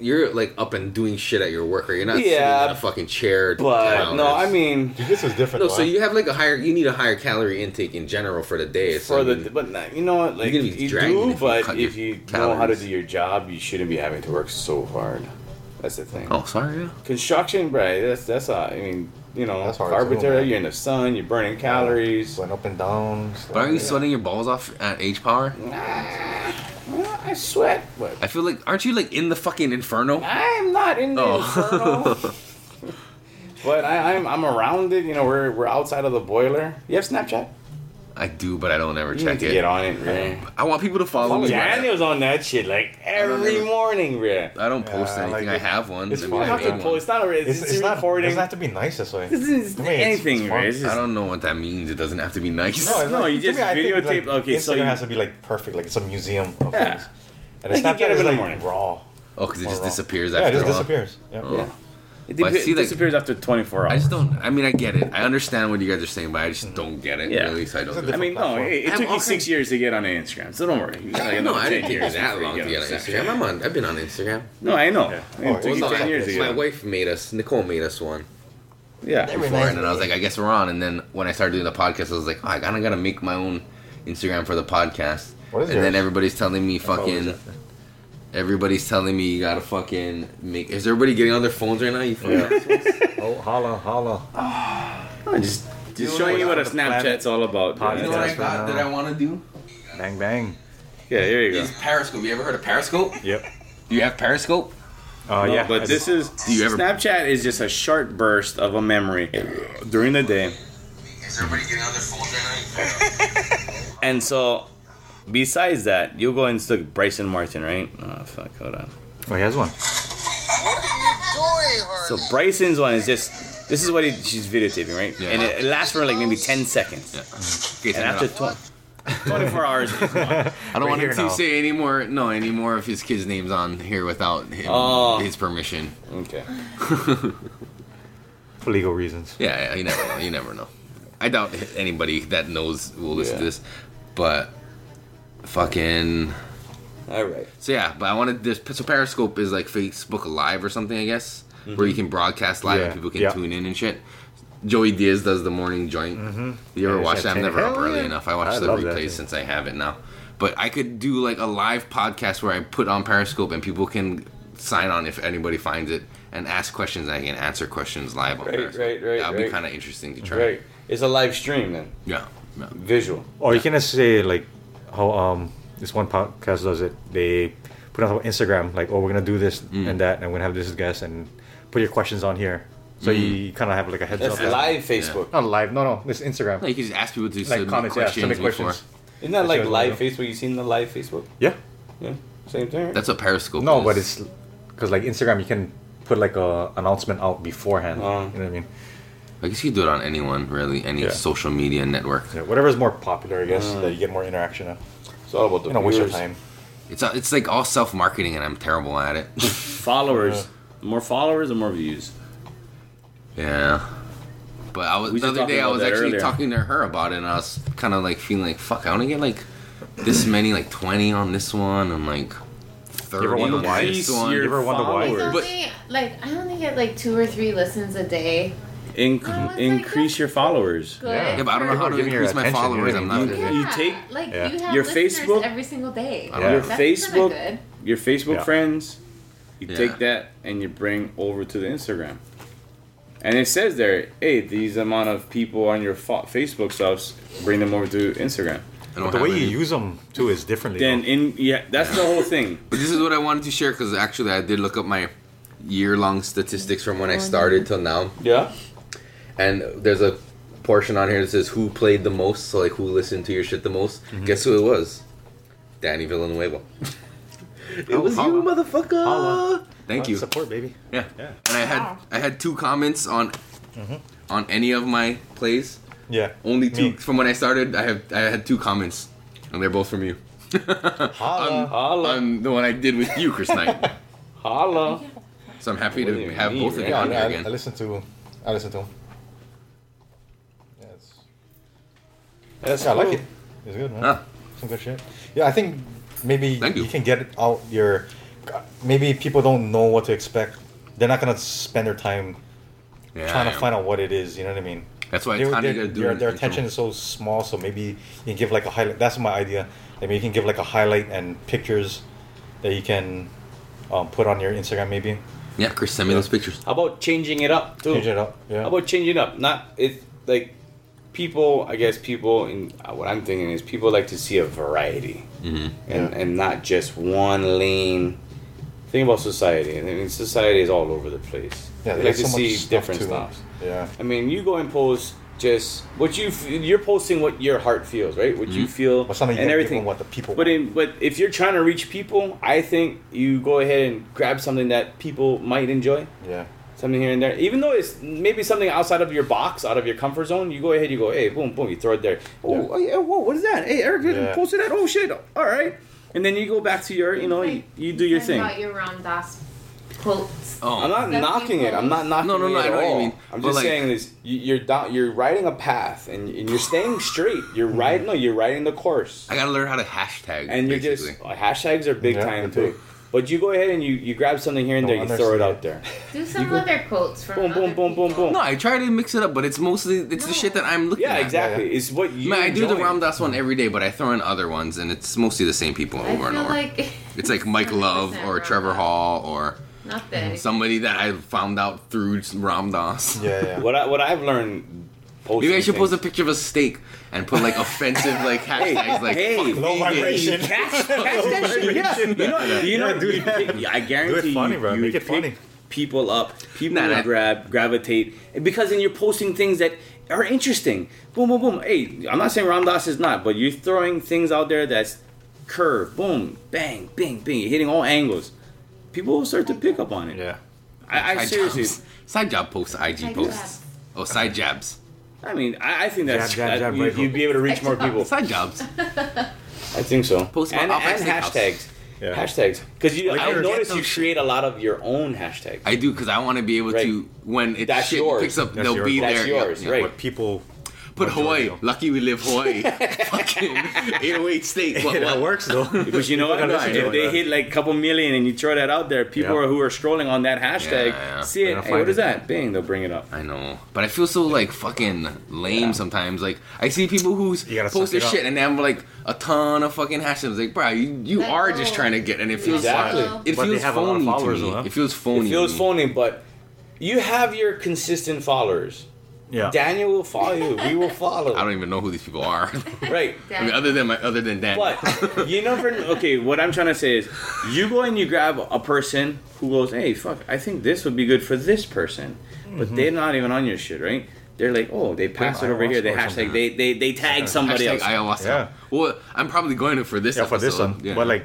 You're like up and doing shit at your work, or You're not sitting Yeah. in a fucking chair. But counter. no, I mean Jiu-jitsu is different. No, though, so you have like a higher. You need a higher calorie intake in general for the day. So for I the. But nah, you know what? Like You're gonna be you dragging do, if you but cut if your you know how to do your job, you shouldn't be having to work so hard. That's the thing. oh, sorry. Yeah. Construction, right? That's that's. Uh, I mean, you know, That's hard too, carpenter. man. you're in the sun. You're burning calories. Went up and down. But aren't you sweating your balls off at H Power? Well, I sweat, but I feel like aren't you like in the fucking inferno? I'm not in the oh. inferno. Oh. But I, I'm I'm around it. You know, we're we're outside of the boiler. You have Snapchat? I do, but I don't ever You check need to it. get on it, man. I want people to follow me. but I- Daniel's on that shit like every never- morning, bro. I don't post Yeah, I anything. like I it. have one. It's I mean, You I have to made pull. one. It's not a. It's, It's, it's, it's not. It recording. doesn't have to be nice this way. This is To me, it's- anything, it's right? fun. It's just, I don't know what that means. It doesn't have to be nice. No, it's No, like- you to just me, I think, videotape- Like, okay, so Instagram you- has to be like perfect. Like it's a museum of Yeah. things. And Like you Snapchat get up is in the like morning. raw. Oh, because it More just raw. disappears Yeah, after it just a while. disappears. Yeah. Oh. Yeah. It, But I depi- see, it like- disappears after 24 hours. I just don't. I mean, I get it. I understand what you guys are saying, but I just don't get it. Yeah. Really, so I don't. It's a do it. I mean, no, it, it took all you six kinds- years to get on Instagram, so don't worry. You got like no, I didn't take years that long to get on Instagram. Snapchat. I'm on. I've been on Instagram. No, I know. Yeah. It Oh, took it you was 10 years ago. My wife made us. Nicole made us one Yeah. Before, and then I was like, I guess we're on. And then when I started doing the podcast, I was like, oh, I kind of gotta make my own Instagram for the podcast. What is and then everybody's telling me fucking. Everybody's telling me you gotta fucking make. Is everybody getting on their phones right now? You fucking assholes? Oh, holla, holla. I'm just You just showing you what a on the planet? Snapchat's all about. Podcast. You know what I That's got that. I want to do? Bang, bang. Yeah, here you go. Is Periscope. You ever heard of Periscope? Yep. Do you have Periscope? Uh, No, yeah. but I this do. is Do you ever- Snapchat is just a short burst of a memory during the day. Is everybody getting on their phones right now? And so, besides that, you'll go and stick Bryson Martin, right? Oh fuck, hold on. Oh, he has one. What are you doing, Harley? So Bryson's one is just this is what he, she's videotaping, right? Yeah. And it, it lasts for like maybe ten seconds. Yeah. Mm-hmm. Okay, And after off. tw- 24 hours. I don't Right want him here to now. say any more. No, any more of his kids' names on here without him, Oh. his permission. Okay. For legal reasons. Yeah, yeah, you never know. You never know. I doubt anybody that knows will listen to this, but fucking. All right. So yeah, but I wanted this. So Periscope is like Facebook Live or something, I guess, where you mm-hmm. can broadcast live Yeah, and people can yeah. tune in and shit. Joey Diaz does the morning joint. Mm-hmm. You ever Yeah, watch that? I'm never 10. up early yeah. enough. I watch I the love replays since I have it now. But I could do like a live podcast where I put on Periscope and people can sign on if anybody finds it and ask questions. and I can answer questions live on Right, Periscope. right, right, That would be kind of interesting to try. Right. It's a live stream then. Yeah. yeah. Visual. Or you can just say like how um this one podcast does it. They put it on Instagram like, oh, we're gonna do this Mm. and that, and we're gonna have this guest and put your questions on here. So Mm. you kind of have like a heads That's up. that- live Facebook. Not live. No, no. This Instagram. No, you can just ask people to like submit comments. Yeah, questions submit before. questions. Isn't that That's like what I live. Facebook? You seen the live Facebook? Yeah. Yeah. Same thing. right? That's what Periscope No, is. but it's because like Instagram, you can put like a announcement out beforehand. Oh. You know what I mean? I guess you can do it on anyone, really, any Yeah. social media network. Yeah, whatever is more popular, I guess, that you get more interaction of. It's all about the You know, waste your viewers. time. It's uh, it's like all self marketing, and I'm terrible at it. Followers. More followers or more views? yeah. But I was We the just other day talking I about was that actually earlier. talking to her about it, and I was kind of like feeling like fuck. I only get like this many, like twenty on this one, and like thirty ever wonder on why? this Increase one. your You ever wonder why? It's followers. But- only, like I only get like two or three listens a day. Inc- Oh, it's like, increase your followers. Good. Yeah. yeah, but I don't know how to People giving you increase my followers. I'm what I not. mean? Yeah, You take like Yeah. you have your Facebook- every single day. I don't Your. That's Facebook- good. Your Facebook Yeah. friends, you Yeah. take that and you bring over to the Instagram. And it says there, hey, these amount of people on your fo- Facebook stuffs, bring them over to Instagram. I don't The have way you use them too is differently. Then though. in yeah, that's the whole thing. But this is what I wanted to share because actually I did look up my year long statistics from when I oh, started till now. Yeah. And there's a portion on here that says who played the most, so like who listened to your shit the most. Mm-hmm. Guess who it was? Danny Villanueva. it Oh, was you, motherfucker. Holla. Thank you. Support, baby. Yeah. Yeah. And I had I had two comments on on any of my plays. Yeah. Only two Me. from when I started. I have I had two comments, and they're both from you. Holla. Holla. on the one I did with you, Kris Knight. Holla. So I'm happy What to have mean, both of right? you Yeah, on here I, I, again. I listened to. I listened to him. That's yeah I like it. It's good, man. Ah. Some good shit. Yeah, I think maybe Thank you. can get out your. Maybe people don't know what to expect. They're not gonna spend their time Yeah, trying to yeah. find out what it is. You know what I mean? That's why They- they- of do their, their attention is so small, so maybe you can give like a highlight. That's my idea. I mean, you can give like a highlight and pictures that you can um, put on your Instagram. Maybe Yeah, Kris, send me Yeah. those pictures. How about changing it up too? change it up. Yeah. How about changing it up? Not it like people. I guess people. In uh, what I'm thinking is people like to see a variety, Mm-hmm. and Yeah. and not just one lane. Think about society. I mean, society is all over the place. yeah, they like to so much see stuff different too. stuff. Yeah. I mean, you go and post just what you f- you're posting what your heart feels, right? What you feel But something and gotta everything. them what the people But in but if you're trying to reach people, I think you go ahead and grab something that people might enjoy, Yeah. Something here and there. Even though it's maybe something outside of your box, out of your comfort zone, you go ahead, you go, hey, boom, boom, you throw it there. Oh, Yeah. oh yeah, whoa, what is that? Hey, Eric Yeah. posted that. Oh shit, all right. And then you go back to your, you know, you, you do your Talking thing. About your Ram Dass quotes. Oh, I'm not knocking it. I'm not knocking No, no, no, it I at know what you all. mean. I'm just like- saying this: you, you're down, you're riding a path, and, and you're staying straight. You're Mm-hmm. riding. No, you're riding the course, I gotta learn how to hashtag. and you're basically. just hashtags are big Yeah, time they're too. Big. But you go ahead and you, you grab something here and there, Don't you throw it out there. Do some go- other quotes from Boom, boom, other boom, boom, boom. No, I try to mix it up, but it's mostly it's the shit that I'm looking Yeah, at. exactly. It's what you. Man, I do the enjoy. Ram Dass one every day, but I throw in other ones, and it's mostly the same people I over and over. like it's like Mike Love or Trevor Dass. Hall or not that. somebody that I found out through Ram Dass. Yeah. Yeah. What I what I've learned. Posting Maybe I should things- post a picture of a steak and put like offensive like hashtags like hey, fuck Low vegan. vibration. Catch, catch that shit. Yeah, you know, you know, Yeah, do you that. pick- I guarantee funny, you, bro. you Make it funny. people up. People Nah, will nah. grab, gravitate, because then you're posting things that are interesting. Boom, boom, boom. Hey, I'm not saying Ram Dass is not, but you're throwing things out there that's curve, boom, bang, bing, bing, you're hitting all angles. People will start to pick up on it. Yeah. I, I Side seriously, jobs. Side job posts, IG Side posts. jabs. Oh, side jabs. I mean, I, I think that's Jab, jab, that- jab, you, right you'd be able to reach more people. Side jobs. I think so. Post about and, Outback and Steakhouse. hashtags. Yeah. Hashtags. Because you, Like, I I noticed get you those create a lot of your own hashtags. I do because I want to be able Right. to when it That's shit yours. picks up, That's they'll yours. be That's there. yours, Yep, yep. right. What people. Put Hawaii. Majority. Lucky we live Hawaii. Fucking 808 steak. What, that what? works though. But you know what? People gotta listen If they it. hit like a couple million and you throw that out there, people Yeah. are, who are scrolling on that hashtag Yeah, yeah. see it. They'll Hey, what find that? Bing, they'll bring it up. I know, but I feel so like fucking lame sometimes. Like I see people who post their shit up. and they have like a ton of fucking hashtags. Like, bro, you, you Let are go. just trying to get, and it feels Exactly. it But feels have a lot of phony to me. though, huh? It feels phony. It feels phony, but you have your consistent followers. Yeah. Daniel will follow you. We will follow. I don't even know who these people are. Right. I mean, other than my other than Dan. But you know, never. Okay, what I'm trying to say is, you go and you grab a person who goes, "Hey, fuck, I think this would be good for this person," but mm-hmm. they're not even on your shit, right? They're like, "Oh, they passed it over here." They hashtag. They they they tag somebody Hashtag else. ayahuasca. Yeah. Well, I'm probably going to for this. Yeah, for this one. Yeah. But like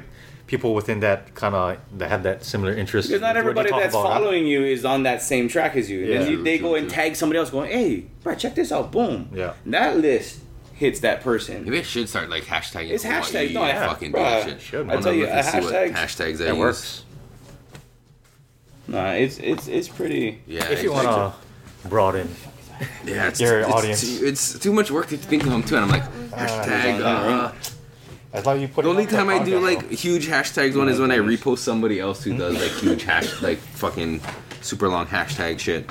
people within that kind of that had that similar interest. Because not everybody that's about, huh? following you is on that same track as you. And then Yeah. you, they go and tag somebody else, going, "Hey, bro, check this out!" Boom. Yeah. And that list hits that person. Maybe I should start like hashtagging. It's Hawaii hashtag- no, and yeah, fucking bruh. doing shit. Should, I'm tell you, gonna a see what hashtag- hashtags I That works. Nah, it's it's it's pretty. Yeah, If you want to broaden, Yeah, it's, your it's, audience. Too, it's too much work to think of them too, and I'm like, hashtag. Uh, I thought you put. the it only on the time I do podcast, like huge hashtags one is when I repost somebody else who does like huge hash, like fucking super long hashtag shit.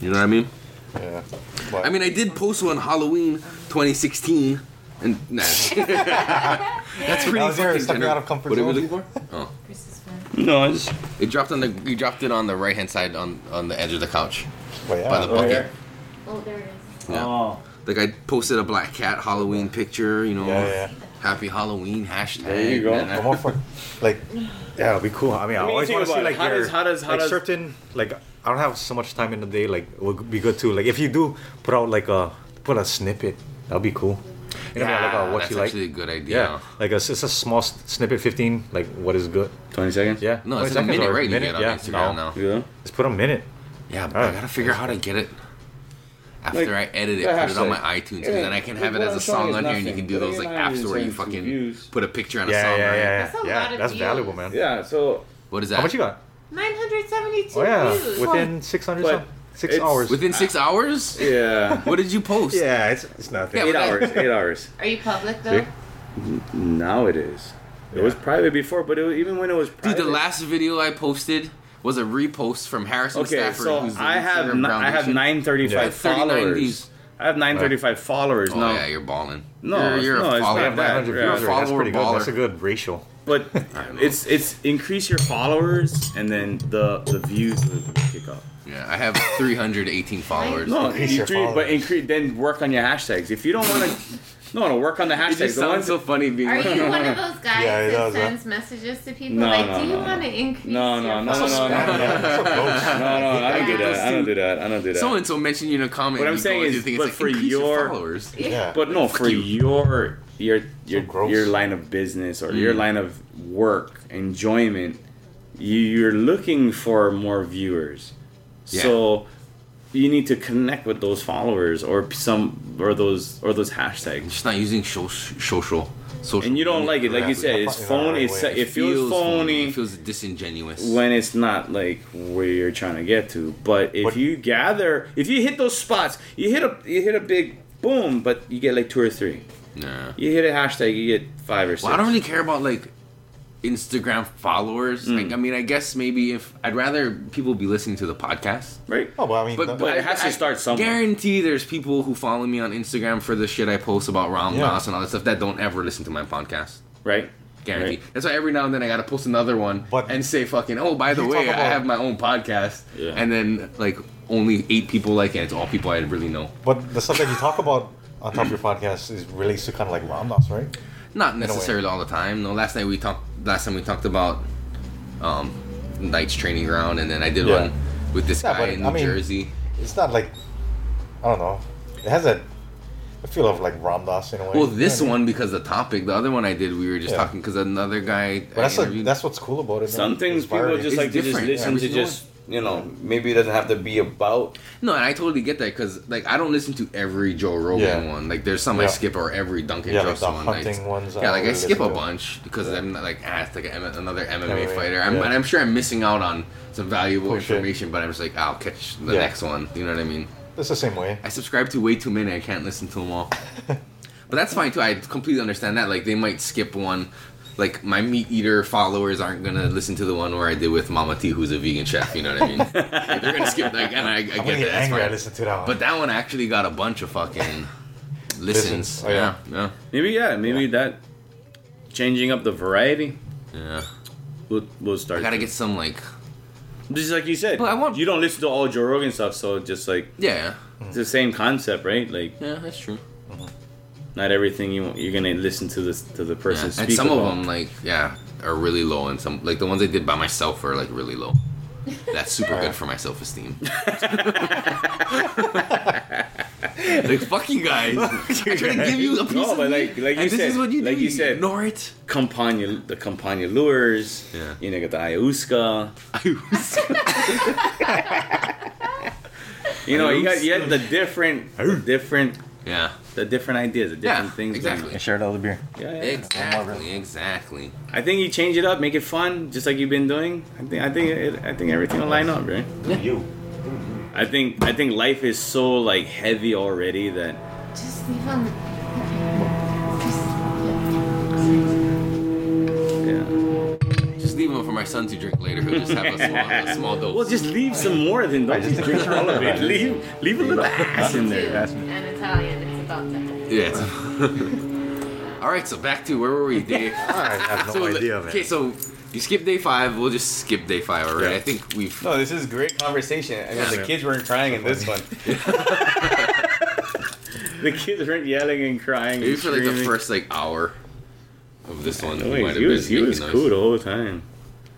You know what I mean? Yeah. But, I mean, I did post one Halloween 2016, and nah. that's pretty That was your fucking stepping out of comfort What are we zone. looking for? Oh, Kris is fun. No, I just it dropped on the you dropped it on the right hand side on on the edge of the couch but yeah, by the Oh, bucket. yeah? Oh, there it is. Yeah. Oh, Like I posted a black cat Halloween picture, you know. Yeah, yeah. Happy Halloween hashtag. There you go. I- But more for like, yeah, it'd be cool. I mean, I, mean, always want to see like How your, does- how does- how like does- certain like I don't have so much time in the day. Like it would be good too. Like if you do put out like a put a snippet, that'd be cool. You know, Yeah, like uh, what that's you like. actually a good idea. Yeah, like a, it's a small snippet, fifteen. Like what is good. 20 seconds. Yeah, No, it's a seconds minute, or right? You minute, get on yeah, Instagram no. now. Yeah. Just put a minute. Yeah, but I gotta figure out how to get it. After Like, I edit it, put it on my hashtag. iTunes, Yeah, because then I can have like it as a I'm showing song is on here, and you can do those like apps where you fucking views. put a picture on a Yeah, song, yeah, right? yeah, That's a yeah. lot of That's views. valuable, man. Yeah. So What is that? How much you got? 972 Oh yeah, views. within six hundred But six it's- hours. Within six ah. hours? yeah. What did you post? yeah, it's it's nothing. Yeah, eight hours. Eight hours. Are you public though? See? Now it is. It Yeah. was private before, but it even when it was Dude, the last video I posted was a repost from Harrison Okay, Stafford. so who's the I have ni- I have 935 Yeah, followers. views. I have 935 followers Oh now. yeah, you're balling. No, you're, it's- you're no, a it's follower. not that. 900 Yeah. views, that's Follower pretty good. That's a good ratio. But it's it's increase your followers and then the the views will kick up. Yeah, I have 318 followers. No, Increase you your create- but increase then work on your hashtags. If you don't want to, no, no, work on the It hashtags. just sounds so funny being Are like, you one of those guys Yeah, that does, huh? sends messages to people No, like, no, "Do you no, want to no. increase No, no, your no, no, followers?" no, no. That's so gross. No, no, I don't do that. I don't do that. I don't do that. so and so mentioned you in a comment. What I'm saying is, think but it's for like, increase your- followers. Yeah. But no, for your your your gross. your line of business or Mm. your line of work enjoyment, you, you're looking for more viewers. Yeah. So you need to connect with those followers or some or those or those hashtags. just not using so- social. Social. And you don't like it, like you said, it's Yeah, phony. It's, right. it feels phony It feels disingenuous. when it's not like where you're trying to get to. But if But- you gather, if you hit those spots, you hit a you hit a big boom, but you get like two or three. Nah. You hit a hashtag, you get five or six. Well, I don't really care about like Instagram followers. Mm. Like, I mean, I guess maybe if I'd rather people be listening to the podcast. right. Oh, well, I mean, But, the- but it has to start somewhere. Guarantee there's people who follow me on Instagram for the shit I post about Ram Yeah. Dass and all that stuff that don't ever listen to my podcast. Right. Guarantee. Right. That's why every now and then I gotta post another one But- and say fucking oh by the way talk I have my own podcast Yeah. and then like only eight people like it. It's all people I really know. but the stuff that you talk about on top of your podcast is relates to kind of like Ram Dass, right? Not necessarily all the time. No, last night we talked. Last time we talked about um, Knights training ground, and then I did Yeah. one with this Yeah, guy in New I mean- Jersey. It's not like I don't know. It has a, a feel of like Ram Dass in a way. Well, You this know what mean? one because the topic. The other one I did, we were just Yeah. talking because another guy. But that's I like, interviewed- that's what's cool about it. Some things people just It's like to just listen Every to just you know maybe it doesn't have to be about No, and I totally get that because like I don't listen to every Joe Rogan Yeah. one. Like there's some I skip or every Duncan Yeah, like the one. hunting I, ones, I Yeah, like I skip a to. bunch because I'm not, like ah, it's like a, M- another MMA, fighter. I'm, yeah. and I'm sure I'm missing out on some valuable shit. information, but I'm just like I'll catch the Yeah. next one. You know what I mean? It's the same way. I subscribe to way too many. I can't listen to them all. but that's fine too. I completely understand that. Like they might skip one. Like my meat eater followers aren't gonna listen to the one where I did with Mama T, who's a vegan chef. You know what I mean? Like, they're gonna skip. Like, and I, I I'm get gonna that. get That's angry. I fine. listen to that one. But that one actually got a bunch of fucking listens. Listens. Oh, yeah. yeah. yeah, maybe yeah maybe that changing up the variety yeah. will will start I gotta to- get some like just like you said But I want- you don't listen to all Joe Rogan stuff so just like yeah, it's the same concept right like yeah. That's true. Not everything you you're gonna listen to this to the Yeah. person And speak some of them like yeah are really low, and some like the ones I did by myself are like really low. That's super good for my self esteem. like fuck you guys. I try to give you a piece No, of but like- like you and this said- is what you like do. you said. ignore it. Campania, the Campania lures. Yeah. You know, got the ayahuasca. You know, you got you got the different, the different, yeah, the different ideas, the different things. Yeah, things. exactly. I shared all the beer. Yeah, yeah. exactly, exactly. I think you change it up, make it fun, just like you've been doing. I think, I think, it, I think everything will line up, right? You. I think, I think life is so like heavy already that Just leave on. yeah. Just leave them for my son to drink later. He'll just have a small, a small dose. Well, just leave some more than don't just drink all of it. Leave, leave a little ass in there. And Italian, it's about that. yeah. All right, so back to where were we, Dave? I have no so, idea, man. Okay, so you skip day five. We'll just skip day five already. Yeah. I think we've. No, this is great conversation. I mean, Yeah. the kids weren't crying in this one. the kids weren't yelling and crying. Maybe and for like the first like hour of this one, No, he he, might have was, been he was making cool noise the whole time.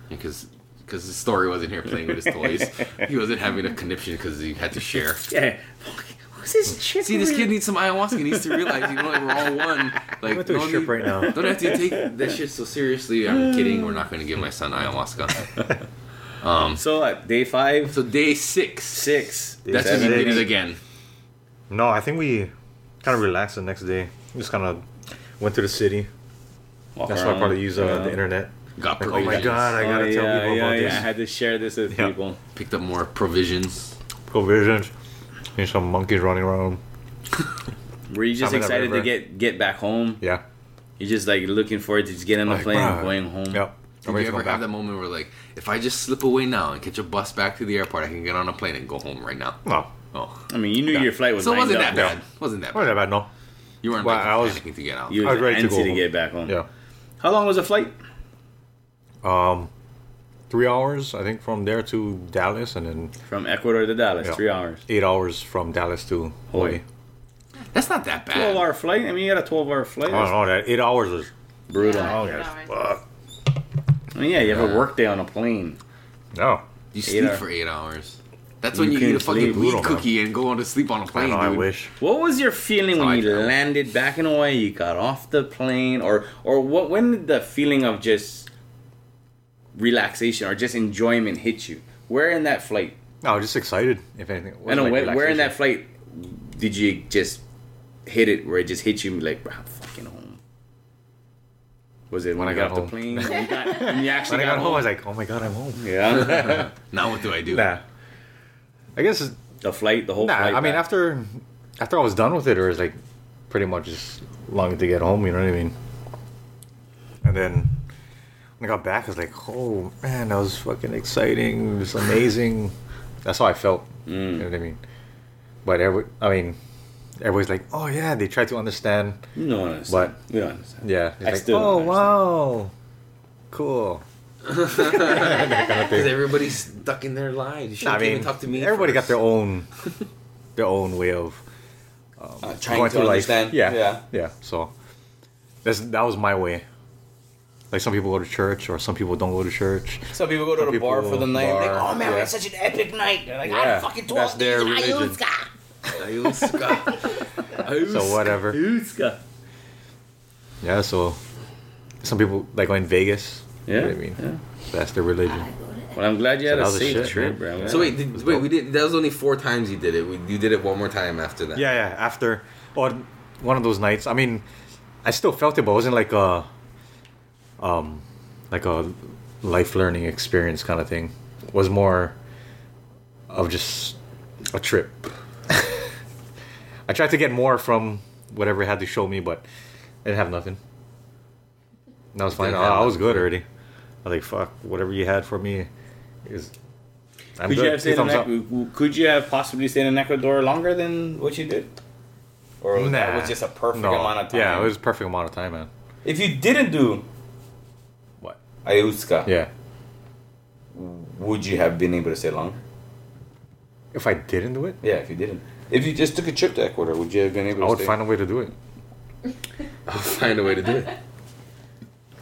because because the story wasn't here playing with his toys. he wasn't having a conniption because he had to share. Yeah. Who's this chick? See, this kid needs some ayahuasca. He needs to realize, you know, like we're all one. Like, went through a no strip need- right now. Don't have to take that shit so seriously. I'm kidding. We're not going to give my son ayahuasca. Um, So at day five, so day six, six. that's when you seven, did it again. No, I think we kind of relaxed the next day. We just kind of went to the city. Walk That's why I probably use uh, around. the internet. Got Like, oh my god, I gotta oh, tell yeah, people yeah, about yeah. I had to share this with Yeah. people. Picked up more provisions. Provisions. And some monkeys running around. Were you just Some in the excited to get get back home? Yeah. You're just like looking forward to just getting on the Like, plane and going home. Yep. Did I'm you ever go have that moment where, like, if I just slip away now and catch a bus back to the airport, I can get on a plane and go home right now? No. Oh. I mean, you knew Yeah. your flight was So it wasn't that up. bad. Wasn't that Not bad. that bad, no. You weren't Well, like, I was- panicking to get out. You I was was ready to antsy go to home. get back home. Yeah. How long was the flight? Um, three hours, I think, from there to Dallas, and then From Ecuador to Dallas, Yeah. three hours. eight hours from Dallas to Hawaii. That's not that bad. 12 hour flight? I mean, you had a 12 hour flight. Oh don't that eight hours was Brutal. long Yeah, as eight fuck. I mean, yeah, you have a work day on a plane. No, You Eight sleep hours. for eight hours. That's You when you, eat a fucking sleep. weed Brutal, man. cookie and go on to sleep on a plane. know. I wish. What was your feeling That's when you landed back in Hawaii? You got off the plane, or or what? When did the feeling of just relaxation or just enjoyment hit you? Where in that flight? No, I was just excited. If anything, It I know where, where in that flight did you just hit it? Where it just hit you like, bro, I'm fucking home. Was it when, When I I got, got off home. the plane? when you, got, when you actually When I got, got home, I was like, "Oh my god, I'm home." yeah. Now what do I do? Nah, I guess. The flight, the whole nah, flight. I mean, back. after after I was done with it, it was like pretty much just longing to get home. You know what I mean? And then when I got back, I was like, "Oh man, that was fucking exciting. It was amazing." That's how I felt. Mm. You know what I mean? But every, I mean, everybody's like, "Oh yeah," they try to understand. you don't understand. But- we don't understand. Yeah, it's I like, still "Oh wow, cool." Because everybody's stuck in their lives. You should I mean, even talked to me. everybody got their own their own way of Uh, trying to understand. Yeah, yeah. yeah. So that's that was my way. Like some people go to church, or some people don't go to church. Some people go to Some the bar for the night. Like, oh man, we had such an epic night. They're like, Yeah, I fucking that's told their you, religion. ayahuasca. Ayahuasca. So whatever. Uska. Yeah. So some people like going Vegas. You know Yeah. what I mean, yeah. that's their religion. I Well, I'm glad you had that a was a safe shit, trip, man. bro. So wait, did, wait, we did. That was only four times you did it. We, you did it one more time after that. Yeah, yeah. After or one of those nights. I mean, I still felt it, but it wasn't like a um like a life learning experience kind of thing. It was more of just a trip. I tried to get more from whatever it had to show me, but I didn't have nothing. That was fine. I, was good already. I was like, fuck, whatever you had for me is. I'm Could good. you have stayed in. Ec- Could you have possibly stayed in Ecuador longer than what you did? Or was that was just a perfect No. amount of time? Yeah, it was a perfect amount of time, man. If you didn't do? Ayahuasca, Yeah. would you have been able to stay longer? If I didn't do it, Yeah, if you didn't. If you just took a trip to Ecuador, would you have been able to I would stay? find a way to do it. I'll find a way to do it.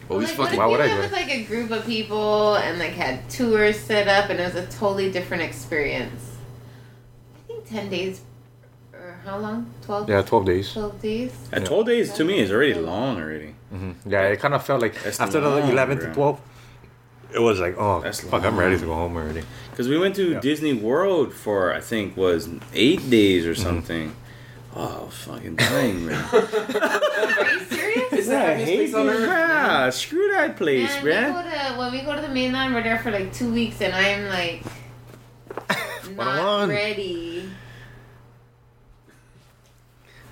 Always like, fucking. Why what would if I you do went with like a group of people and like had tours set up and it was a totally different experience? I think ten days or how long? Twelve. Yeah, 12 days. Twelve days. And 12 days to me is already long already. Hmm Yeah, it kind of felt like That's after long, the 11th to bro. 12th, it was like, oh, That's fuck, I'm ready to go home already. Because we went to Yeah. Disney World for, I think, was eight days Mm-hmm. or something. Oh, I was fucking dying, man. Are you serious? Is that happiest place on earth? Yeah, screw that place, Man, we man. go to, when we go to the mainland, we're there for like two weeks, and I'm like not One-on-one. ready.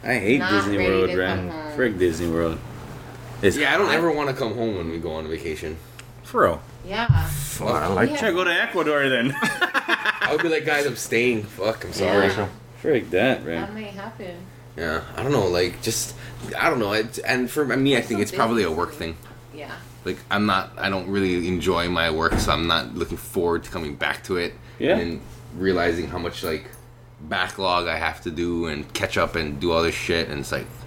I hate Not Disney ready World, to man. come home. Frick Disney World. It's Yeah, I don't hot. ever want to come home when we go on vacation. For real. Yeah. Fuck, I like Yeah. Should I go to Ecuador then? I would be like, guys, I'm staying. Fuck, I'm sorry. Yeah. Frick that, man. That man. might happen. Yeah, I don't know. Like, just I don't know. It, and for me, I think it's probably a work thing. Yeah. Like, I'm not. I don't really enjoy my work, so I'm not looking forward to coming back to it. Yeah. And realizing how much like backlog I have to do and catch up and do all this shit, and it's like, fuck.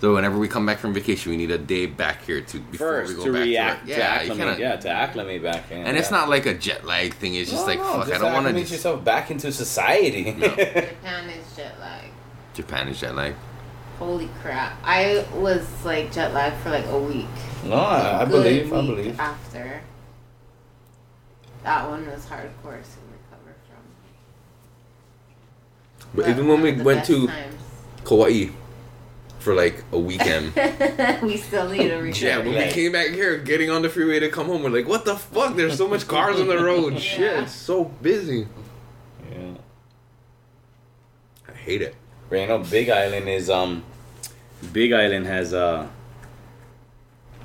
So whenever we come back from vacation, we need a day back here to before First, we go to back react, to to. Yeah, you acclimate, kinda- yeah, to acclimate back in. And it's not like a jet lag thing. It's just No, like no, fuck. I don't want to acclimate just. yourself back into society. Japan is jet lag. Japan is jet lag. Holy crap! I was like jet lagged for like a week. no, I, I Good believe, I believe. After that one was hardcore to recover from. But even when we went to times. Kauai for like a weekend. we still need a recovery. Yeah, when we came back here, getting on the freeway to come home, we're like, what the fuck? There's so much cars on the road. Shit, it's so busy. Yeah. I hate it. Right, you know, Big Island is um, Big Island has uh,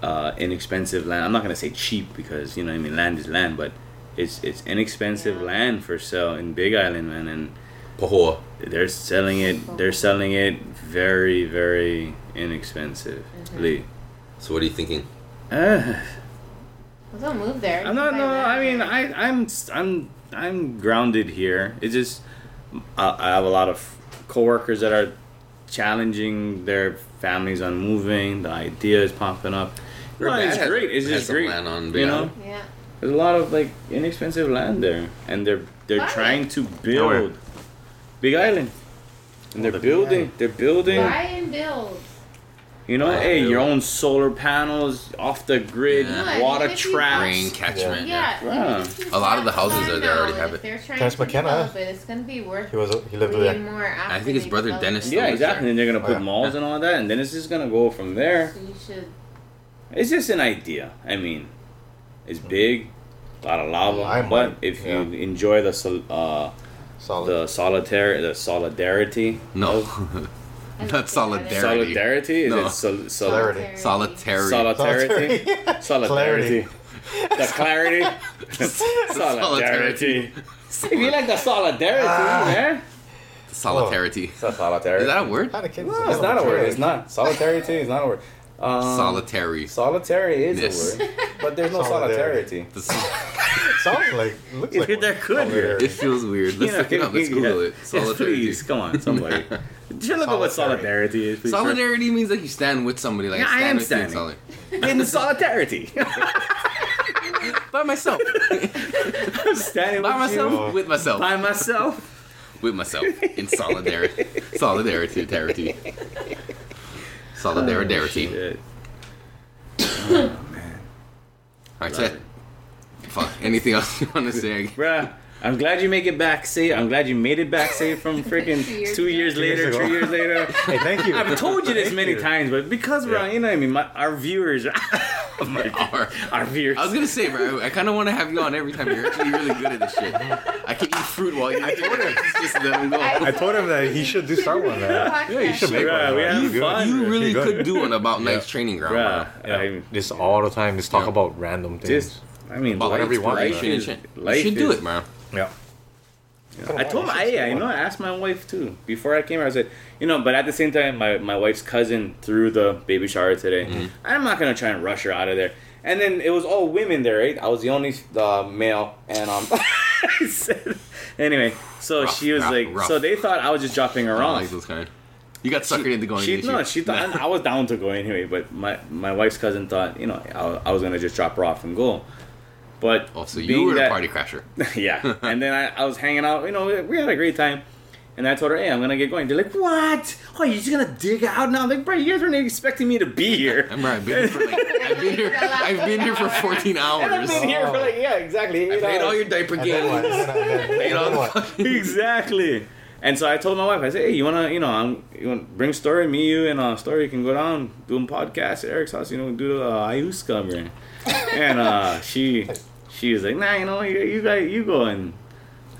uh, inexpensive land. I'm not gonna say cheap because you know, I mean, land is land, but it's it's inexpensive Yeah. land for sale in Big Island, man, and Pahoa. they're selling it. They're selling it very, very inexpensively. So what are you thinking? Uh, Well, don't move there. I'm not. No, I mean, I, I'm, I'm, I'm grounded here. It's just I, I have a lot of coworkers that are challenging their families on moving. The idea is popping up. No, it's has- great. It's just great. land on you know, Yeah. there's a lot of like inexpensive land there, and they're they're Buy it. trying to Nowhere. build Big Island. And they're the Big building. They're building. Buy and build. You know, Buy and hey, your own solar panels off the grid, Yeah. Water even traps. Rain catchment. Yeah. Yeah. even if you A lot of the houses are there already now, have if it. They're trying Terence to McKenna, develop it. It's gonna be worth He was he lived there. more I think his brother Dennis it. still Yeah, exactly. there. And they're gonna Oh, put yeah. malls and all that, and then it's just gonna go from there. So you should. It's just an idea. I mean, it's big, a lot of lava, I but if you enjoy the uh, Solid. the solitary, the solidarity, No, of- not solidarity. solidarity is No. it sol- sol- Clarity. Solitary. solidarity, solidarity, the clarity, Solidarity. solidarity. If you like the solidarity, ah. man, Solidarity. it's a solidarity. Is that a word? Kinda kids- No, it's not a word. It's not solidarity. Is not a word. Um, Solitary. Solitary is Yes. a word, but there's no Solidarity. solidarity. Sounds like looks like They're good here. it feels weird. Let's You know, look it up. Let's Google yeah. it. Yes, Solidarity. please, come on, somebody. Just look at what solidarity is. Please. Solidarity means like you stand with somebody. Like Yeah, I stand am with you in standing. soli- In solidarity. by myself. I'm standing by with myself. you. With myself. By myself. with myself in solidarity. Solidarity, charity. Solidarity. Shit. Oh, Alright, so fuck. Anything else you want to say? Bruh, I'm glad you make it back safe. I'm glad you made it back safe from freaking Two years two years later, years ago. three years later. Hey, thank you. I've told you this Thank many you. times, but because we're, Yeah. you know what I mean, my, our viewers, oh my, Our- our viewers. I was gonna say, bro, I kind of want to have you on every time. You're actually really good at this shit. I can eat fruit while you eat it. Just let him go. I told him that he should do start one, man. Yeah, you should make Bruh, one. we have You're fun. You really You're could do one about Knight's training ground, Bruh, bro. I, Just all the time, just talk Yeah. about random things. just, I mean, About whatever you want, life is- shit. You life should do it, man. Yeah. I told my, I, I know I asked my wife too before I came here. I said, you know, but at the same time, my, my wife's cousin threw the baby shower today. Mm-hmm. I'm not gonna try and rush her out of there. And then it was all women there, right? I was the only uh, male, and um, I said, anyway. So Rough, she was rough, like, rough. so they thought I was just dropping her I don't off. like those kind. You got suckered into going. She didn't no, you? she thought I was down to go anyway, but my my wife's cousin thought you know I, I was gonna just drop her off and go. But Oh, so you were the that- party crasher. yeah. And then I, I was hanging out, you know, we- we had a great time. And I told her, hey, I'm gonna get going. They're like, what? Oh, you're just gonna dig out now? I'm like, bro, you guys weren't expecting me to be here. I'm right. I've been here for like, I've been here. I've been here for 14 And I've been here for like, yeah, exactly. I eight paid all your diaper And then what? games. And then- and then- Paid and all the exactly. And so I told my wife, I said, hey, you wanna, you know, I'm, you want bring story, me, you, and uh, story can go down doing podcast at Eric's house, you know, do the uh, Ayahuasca, man. and uh, she, she was like, nah, you know, you, you guys, you go and,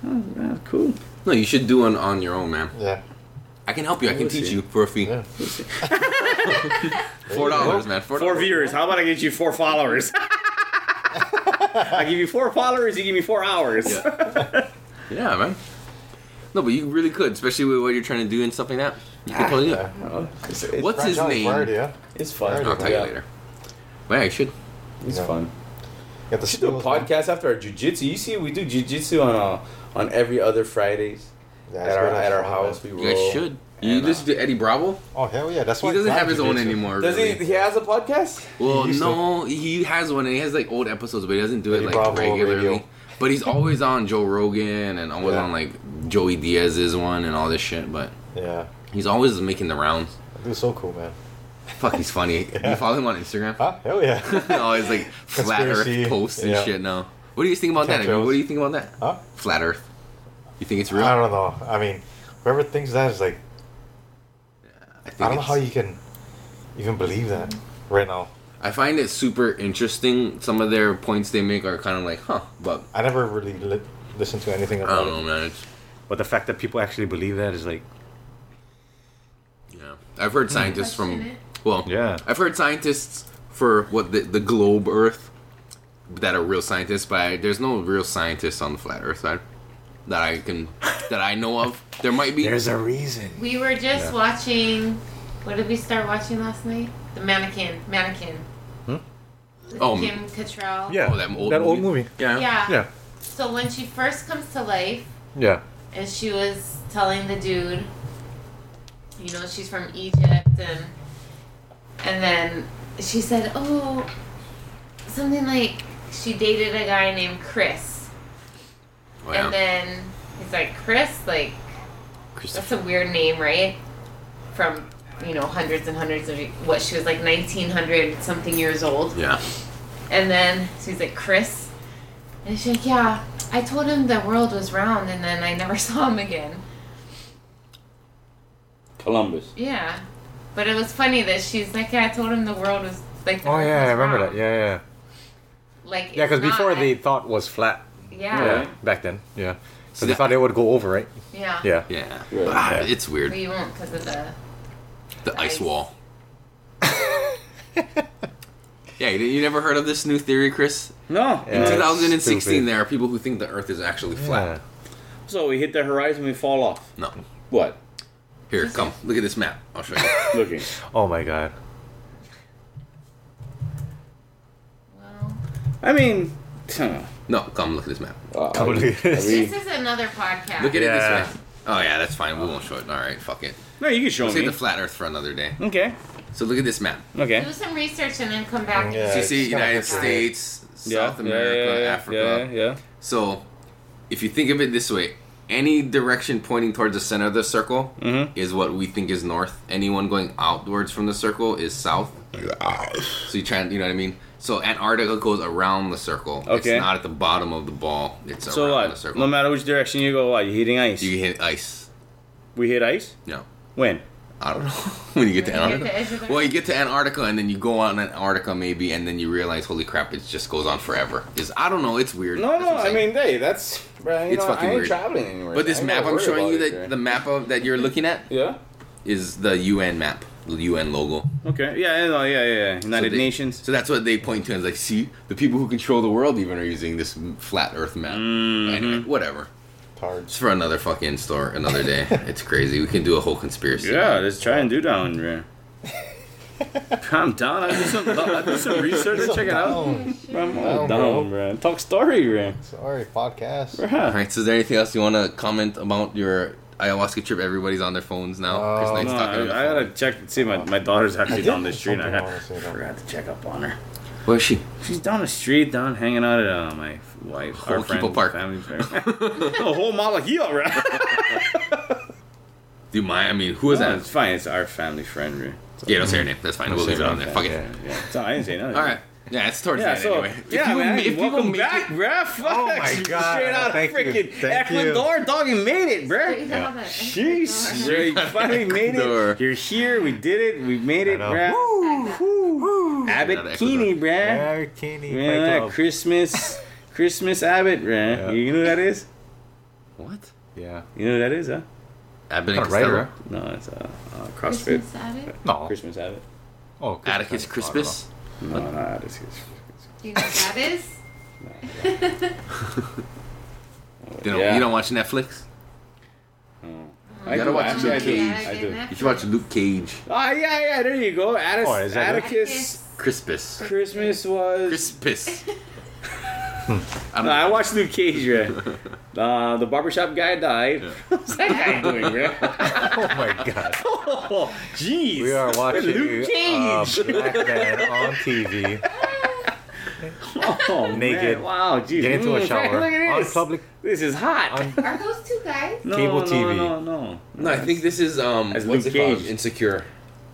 oh, yeah, cool. No, you should do one on your own, man. Yeah. I can help you. I can We'll teach see. you for a fee. Yeah. Four dollars, man. Four Four viewers. How about I get you four followers? I give you four followers. You give me four hours. Yeah. Yeah, man. No, but you really could, especially with what you're trying to do and stuff like that. You could totally do it. Yeah. What's his Branch name? Florida, yeah. It's fun. I'll tell you later. But yeah, you should. It's Yeah. fun. Got the We should do a skills, man. podcast after our jujitsu. You see, we do jujitsu on uh, on every other Fridays Yeah, at our good at our fun, house. man. We You guys should. You And, uh, listen to Eddie Bravo? Oh hell yeah, that's what. He doesn't have his own anymore. Does he? really. He has a podcast. Well, He used to. no, he has one and he has like old episodes, but he doesn't do it Eddie like Bravo regularly. Radio. But he's always on Joe Rogan and always Yeah. on like Joey Diaz's one and all this shit. But Yeah, he's always making the rounds. dude's so cool, man. Fuck, he's funny. Yeah. You follow him on Instagram? Huh? Hell yeah. Always like flat Earth posts and yeah. shit now. What do you think about that? I mean, what do you think about that? huh? Flat Earth. You think it's real? I don't know. I mean, whoever thinks that is like, I, I don't know how you can even believe that right now. I find it super interesting. Some of their points they make are kind of like, huh, but I never really li- listened to anything about I about don't know, it. man. It's, But the fact that people actually believe that is like, yeah, I've heard hmm. scientists from well, Yeah. I've heard scientists for what the the globe Earth that are real scientists, but I, there's no real scientists on the flat Earth side that I can that I know of. There might be. there's a reason. We were just Yeah. watching. What did we start watching last night? The Mannequin. Mannequin. With Oh, Kim Cattrall. Yeah, Oh, that old that old movie? movie. yeah. Yeah. Yeah, So when she first comes to life, yeah. and she was telling the dude, you know, she's from Egypt, and and then she said, oh, something like she dated a guy named Chris, Oh, yeah. and then he's like, Chris, like that's a weird name, right? From you know hundreds and hundreds of what she was like 1900 something years old, Yeah. and then she's like, Chris, and she's like, yeah. I told him the world was round, and then I never saw him again. Columbus. Yeah, but it was funny that she's like, yeah, I told him the world was like. the Oh yeah, I remember round." that. Yeah, yeah. Like Yeah, because before not. they thought was flat. Yeah. Yeah. Back then. Yeah. So they thought it would go over, right? Yeah. Yeah. Yeah. Right. Ah, Yeah. It's But weird. you won't because of the. The ice Ice. wall. yeah, you, you never heard of this new theory, Kris? No. In 2016, stupid. there are people who think the Earth is actually flat. Yeah. So we hit the horizon, we fall off. No. What? Here, come. Look at this map. I'll show you. Looking. Oh my god. Well, I mean, uh, No, come. Look at this map. Come look at this. this is another podcast. Look at it this way. Oh yeah, that's fine. We won't show it. All right, fuck it. No, you can show We'll me. save the flat Earth for another day. okay. So look at this map. Okay. Do some research and then come back. Yeah. So you see, United complicated. States, Yeah. South America, yeah, yeah, Africa. Yeah, yeah. So, if you think of it this way, any direction pointing towards the center of the circle Mhm. is what we think is north. Anyone going outwards from the circle is south. So you try and you know what I mean. So Antarctica goes around the circle. Okay. It's not at the bottom of the ball. It's So around the what? circle. No matter which direction you go, what you hitting ice? you hit ice. we hit ice. No. When? I don't know. when you get to When get Antarctica. to edge of the- well, you get to Antarctica and then you go on Antarctica maybe, and then you realize, holy crap, it just goes on forever. Is I don't know. It's weird. No, That's no. I'm I saying. mean, hey, that's right. It's know, fucking I ain't weird. traveling anywhere. But this map I'm showing you, that right? the map of, that you're looking at, yeah. is the UN map, the UN logo. Okay. Yeah. Yeah. yeah. Yeah. yeah. United they- Nations. So that's what they point to as like, see, the people who control the world even are using this flat Earth map. Mhm. Anyway, whatever. Cards. It's for another fucking store, another day. it's crazy. We can do a whole conspiracy. Yeah. Let's try and do that one, bro. I'm down. I do some. I do some research and check it out. Bro, I'm all Down, bro. down, bro. Talk story, bro. Sorry, podcast. All Bruh. right. So is there anything else you want to comment about your ayahuasca trip? Everybody's on their phones now. Chris Uh, No, I, on the I gotta check. See, my, my daughter's actually did down the street. and I, I got, wanna say, though. forgot to check up on her. Where is she? She's down the street, down hanging out at uh, my wife, Whole our friend, Park. family friend. the whole Malahio, right? Do you mind? I mean, who is No, that? It's fine. It's our family friend, right? Yeah, don't say her name. That's fine. We'll leave it on there. Fuck it. Yeah, yeah. So I didn't say nothing. All right. Yeah, it's towards Yeah, the end so anyway. If yeah, you- man. if people welcome make back, it- bruh. Fuck. Oh my God. Straight out of Thank you. freaking Thank you. Ecuador, dog. You made it, bruh. Straight out of Jeez, you out of finally made Ecuador. it. You're here. We did it. We made it, I know. bruh. Woo. Abbott Straight out of Keeney, bruh. Yeah, Kenny. Yeah, Christmas, Christmas Abbott, bruh. Yeah. You know who that is? What? Yeah. You know who that is, huh? Abbott and Kinda Costello. No, it's uh, uh CrossFit. Christmas Abbott? No. Christmas Abbott. Oh, Atticus Crispus. No, no, this is. Do you know what that is? You don't, Yeah. you don't watch Netflix? I You gotta do, watch actually, I Luke do. Cage. I do. You should watch Luke Cage. Oh yeah, yeah. There you go. Attis, Oh, is that good? Atticus. Crispus. Christmas was. Crispus. I No, I watched Luke Cage, right? Uh, the barbershop guy died. What's that guy doing, bro? Oh my god. Oh, jeez. We are watching Luke uh, Cage. Black Man on TV. oh, naked. Man. Wow, jeez. Get into a Mm, shower Look at on this. public This is hot. on Are those two guys? no, cable no, TV. No, no, No, I think this is um. As what's Luke it called? Cage. Insecure.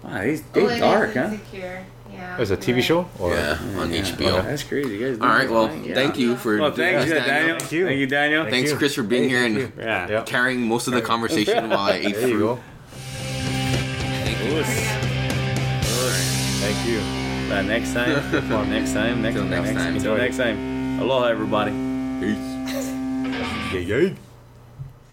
Wow, these Oh, they it is dark, huh? Insecure. Yeah. Is a TV right. show or Yeah, on Yeah. HBO. Oh, that's crazy, you guys. All right. Well, Yeah. thank you for. Well, thanks, doing this, Daniel. Thank you. Thank you, Daniel. Thank Thanks, you. Kris, for being here and. Yeah. Carrying most of the conversation while I ate There you fruit. go. Ooh, Thank you. Uh, next time. well, next time. Next, Till next time. Until next time. Aloha, everybody. Peace. Yeah, yeah.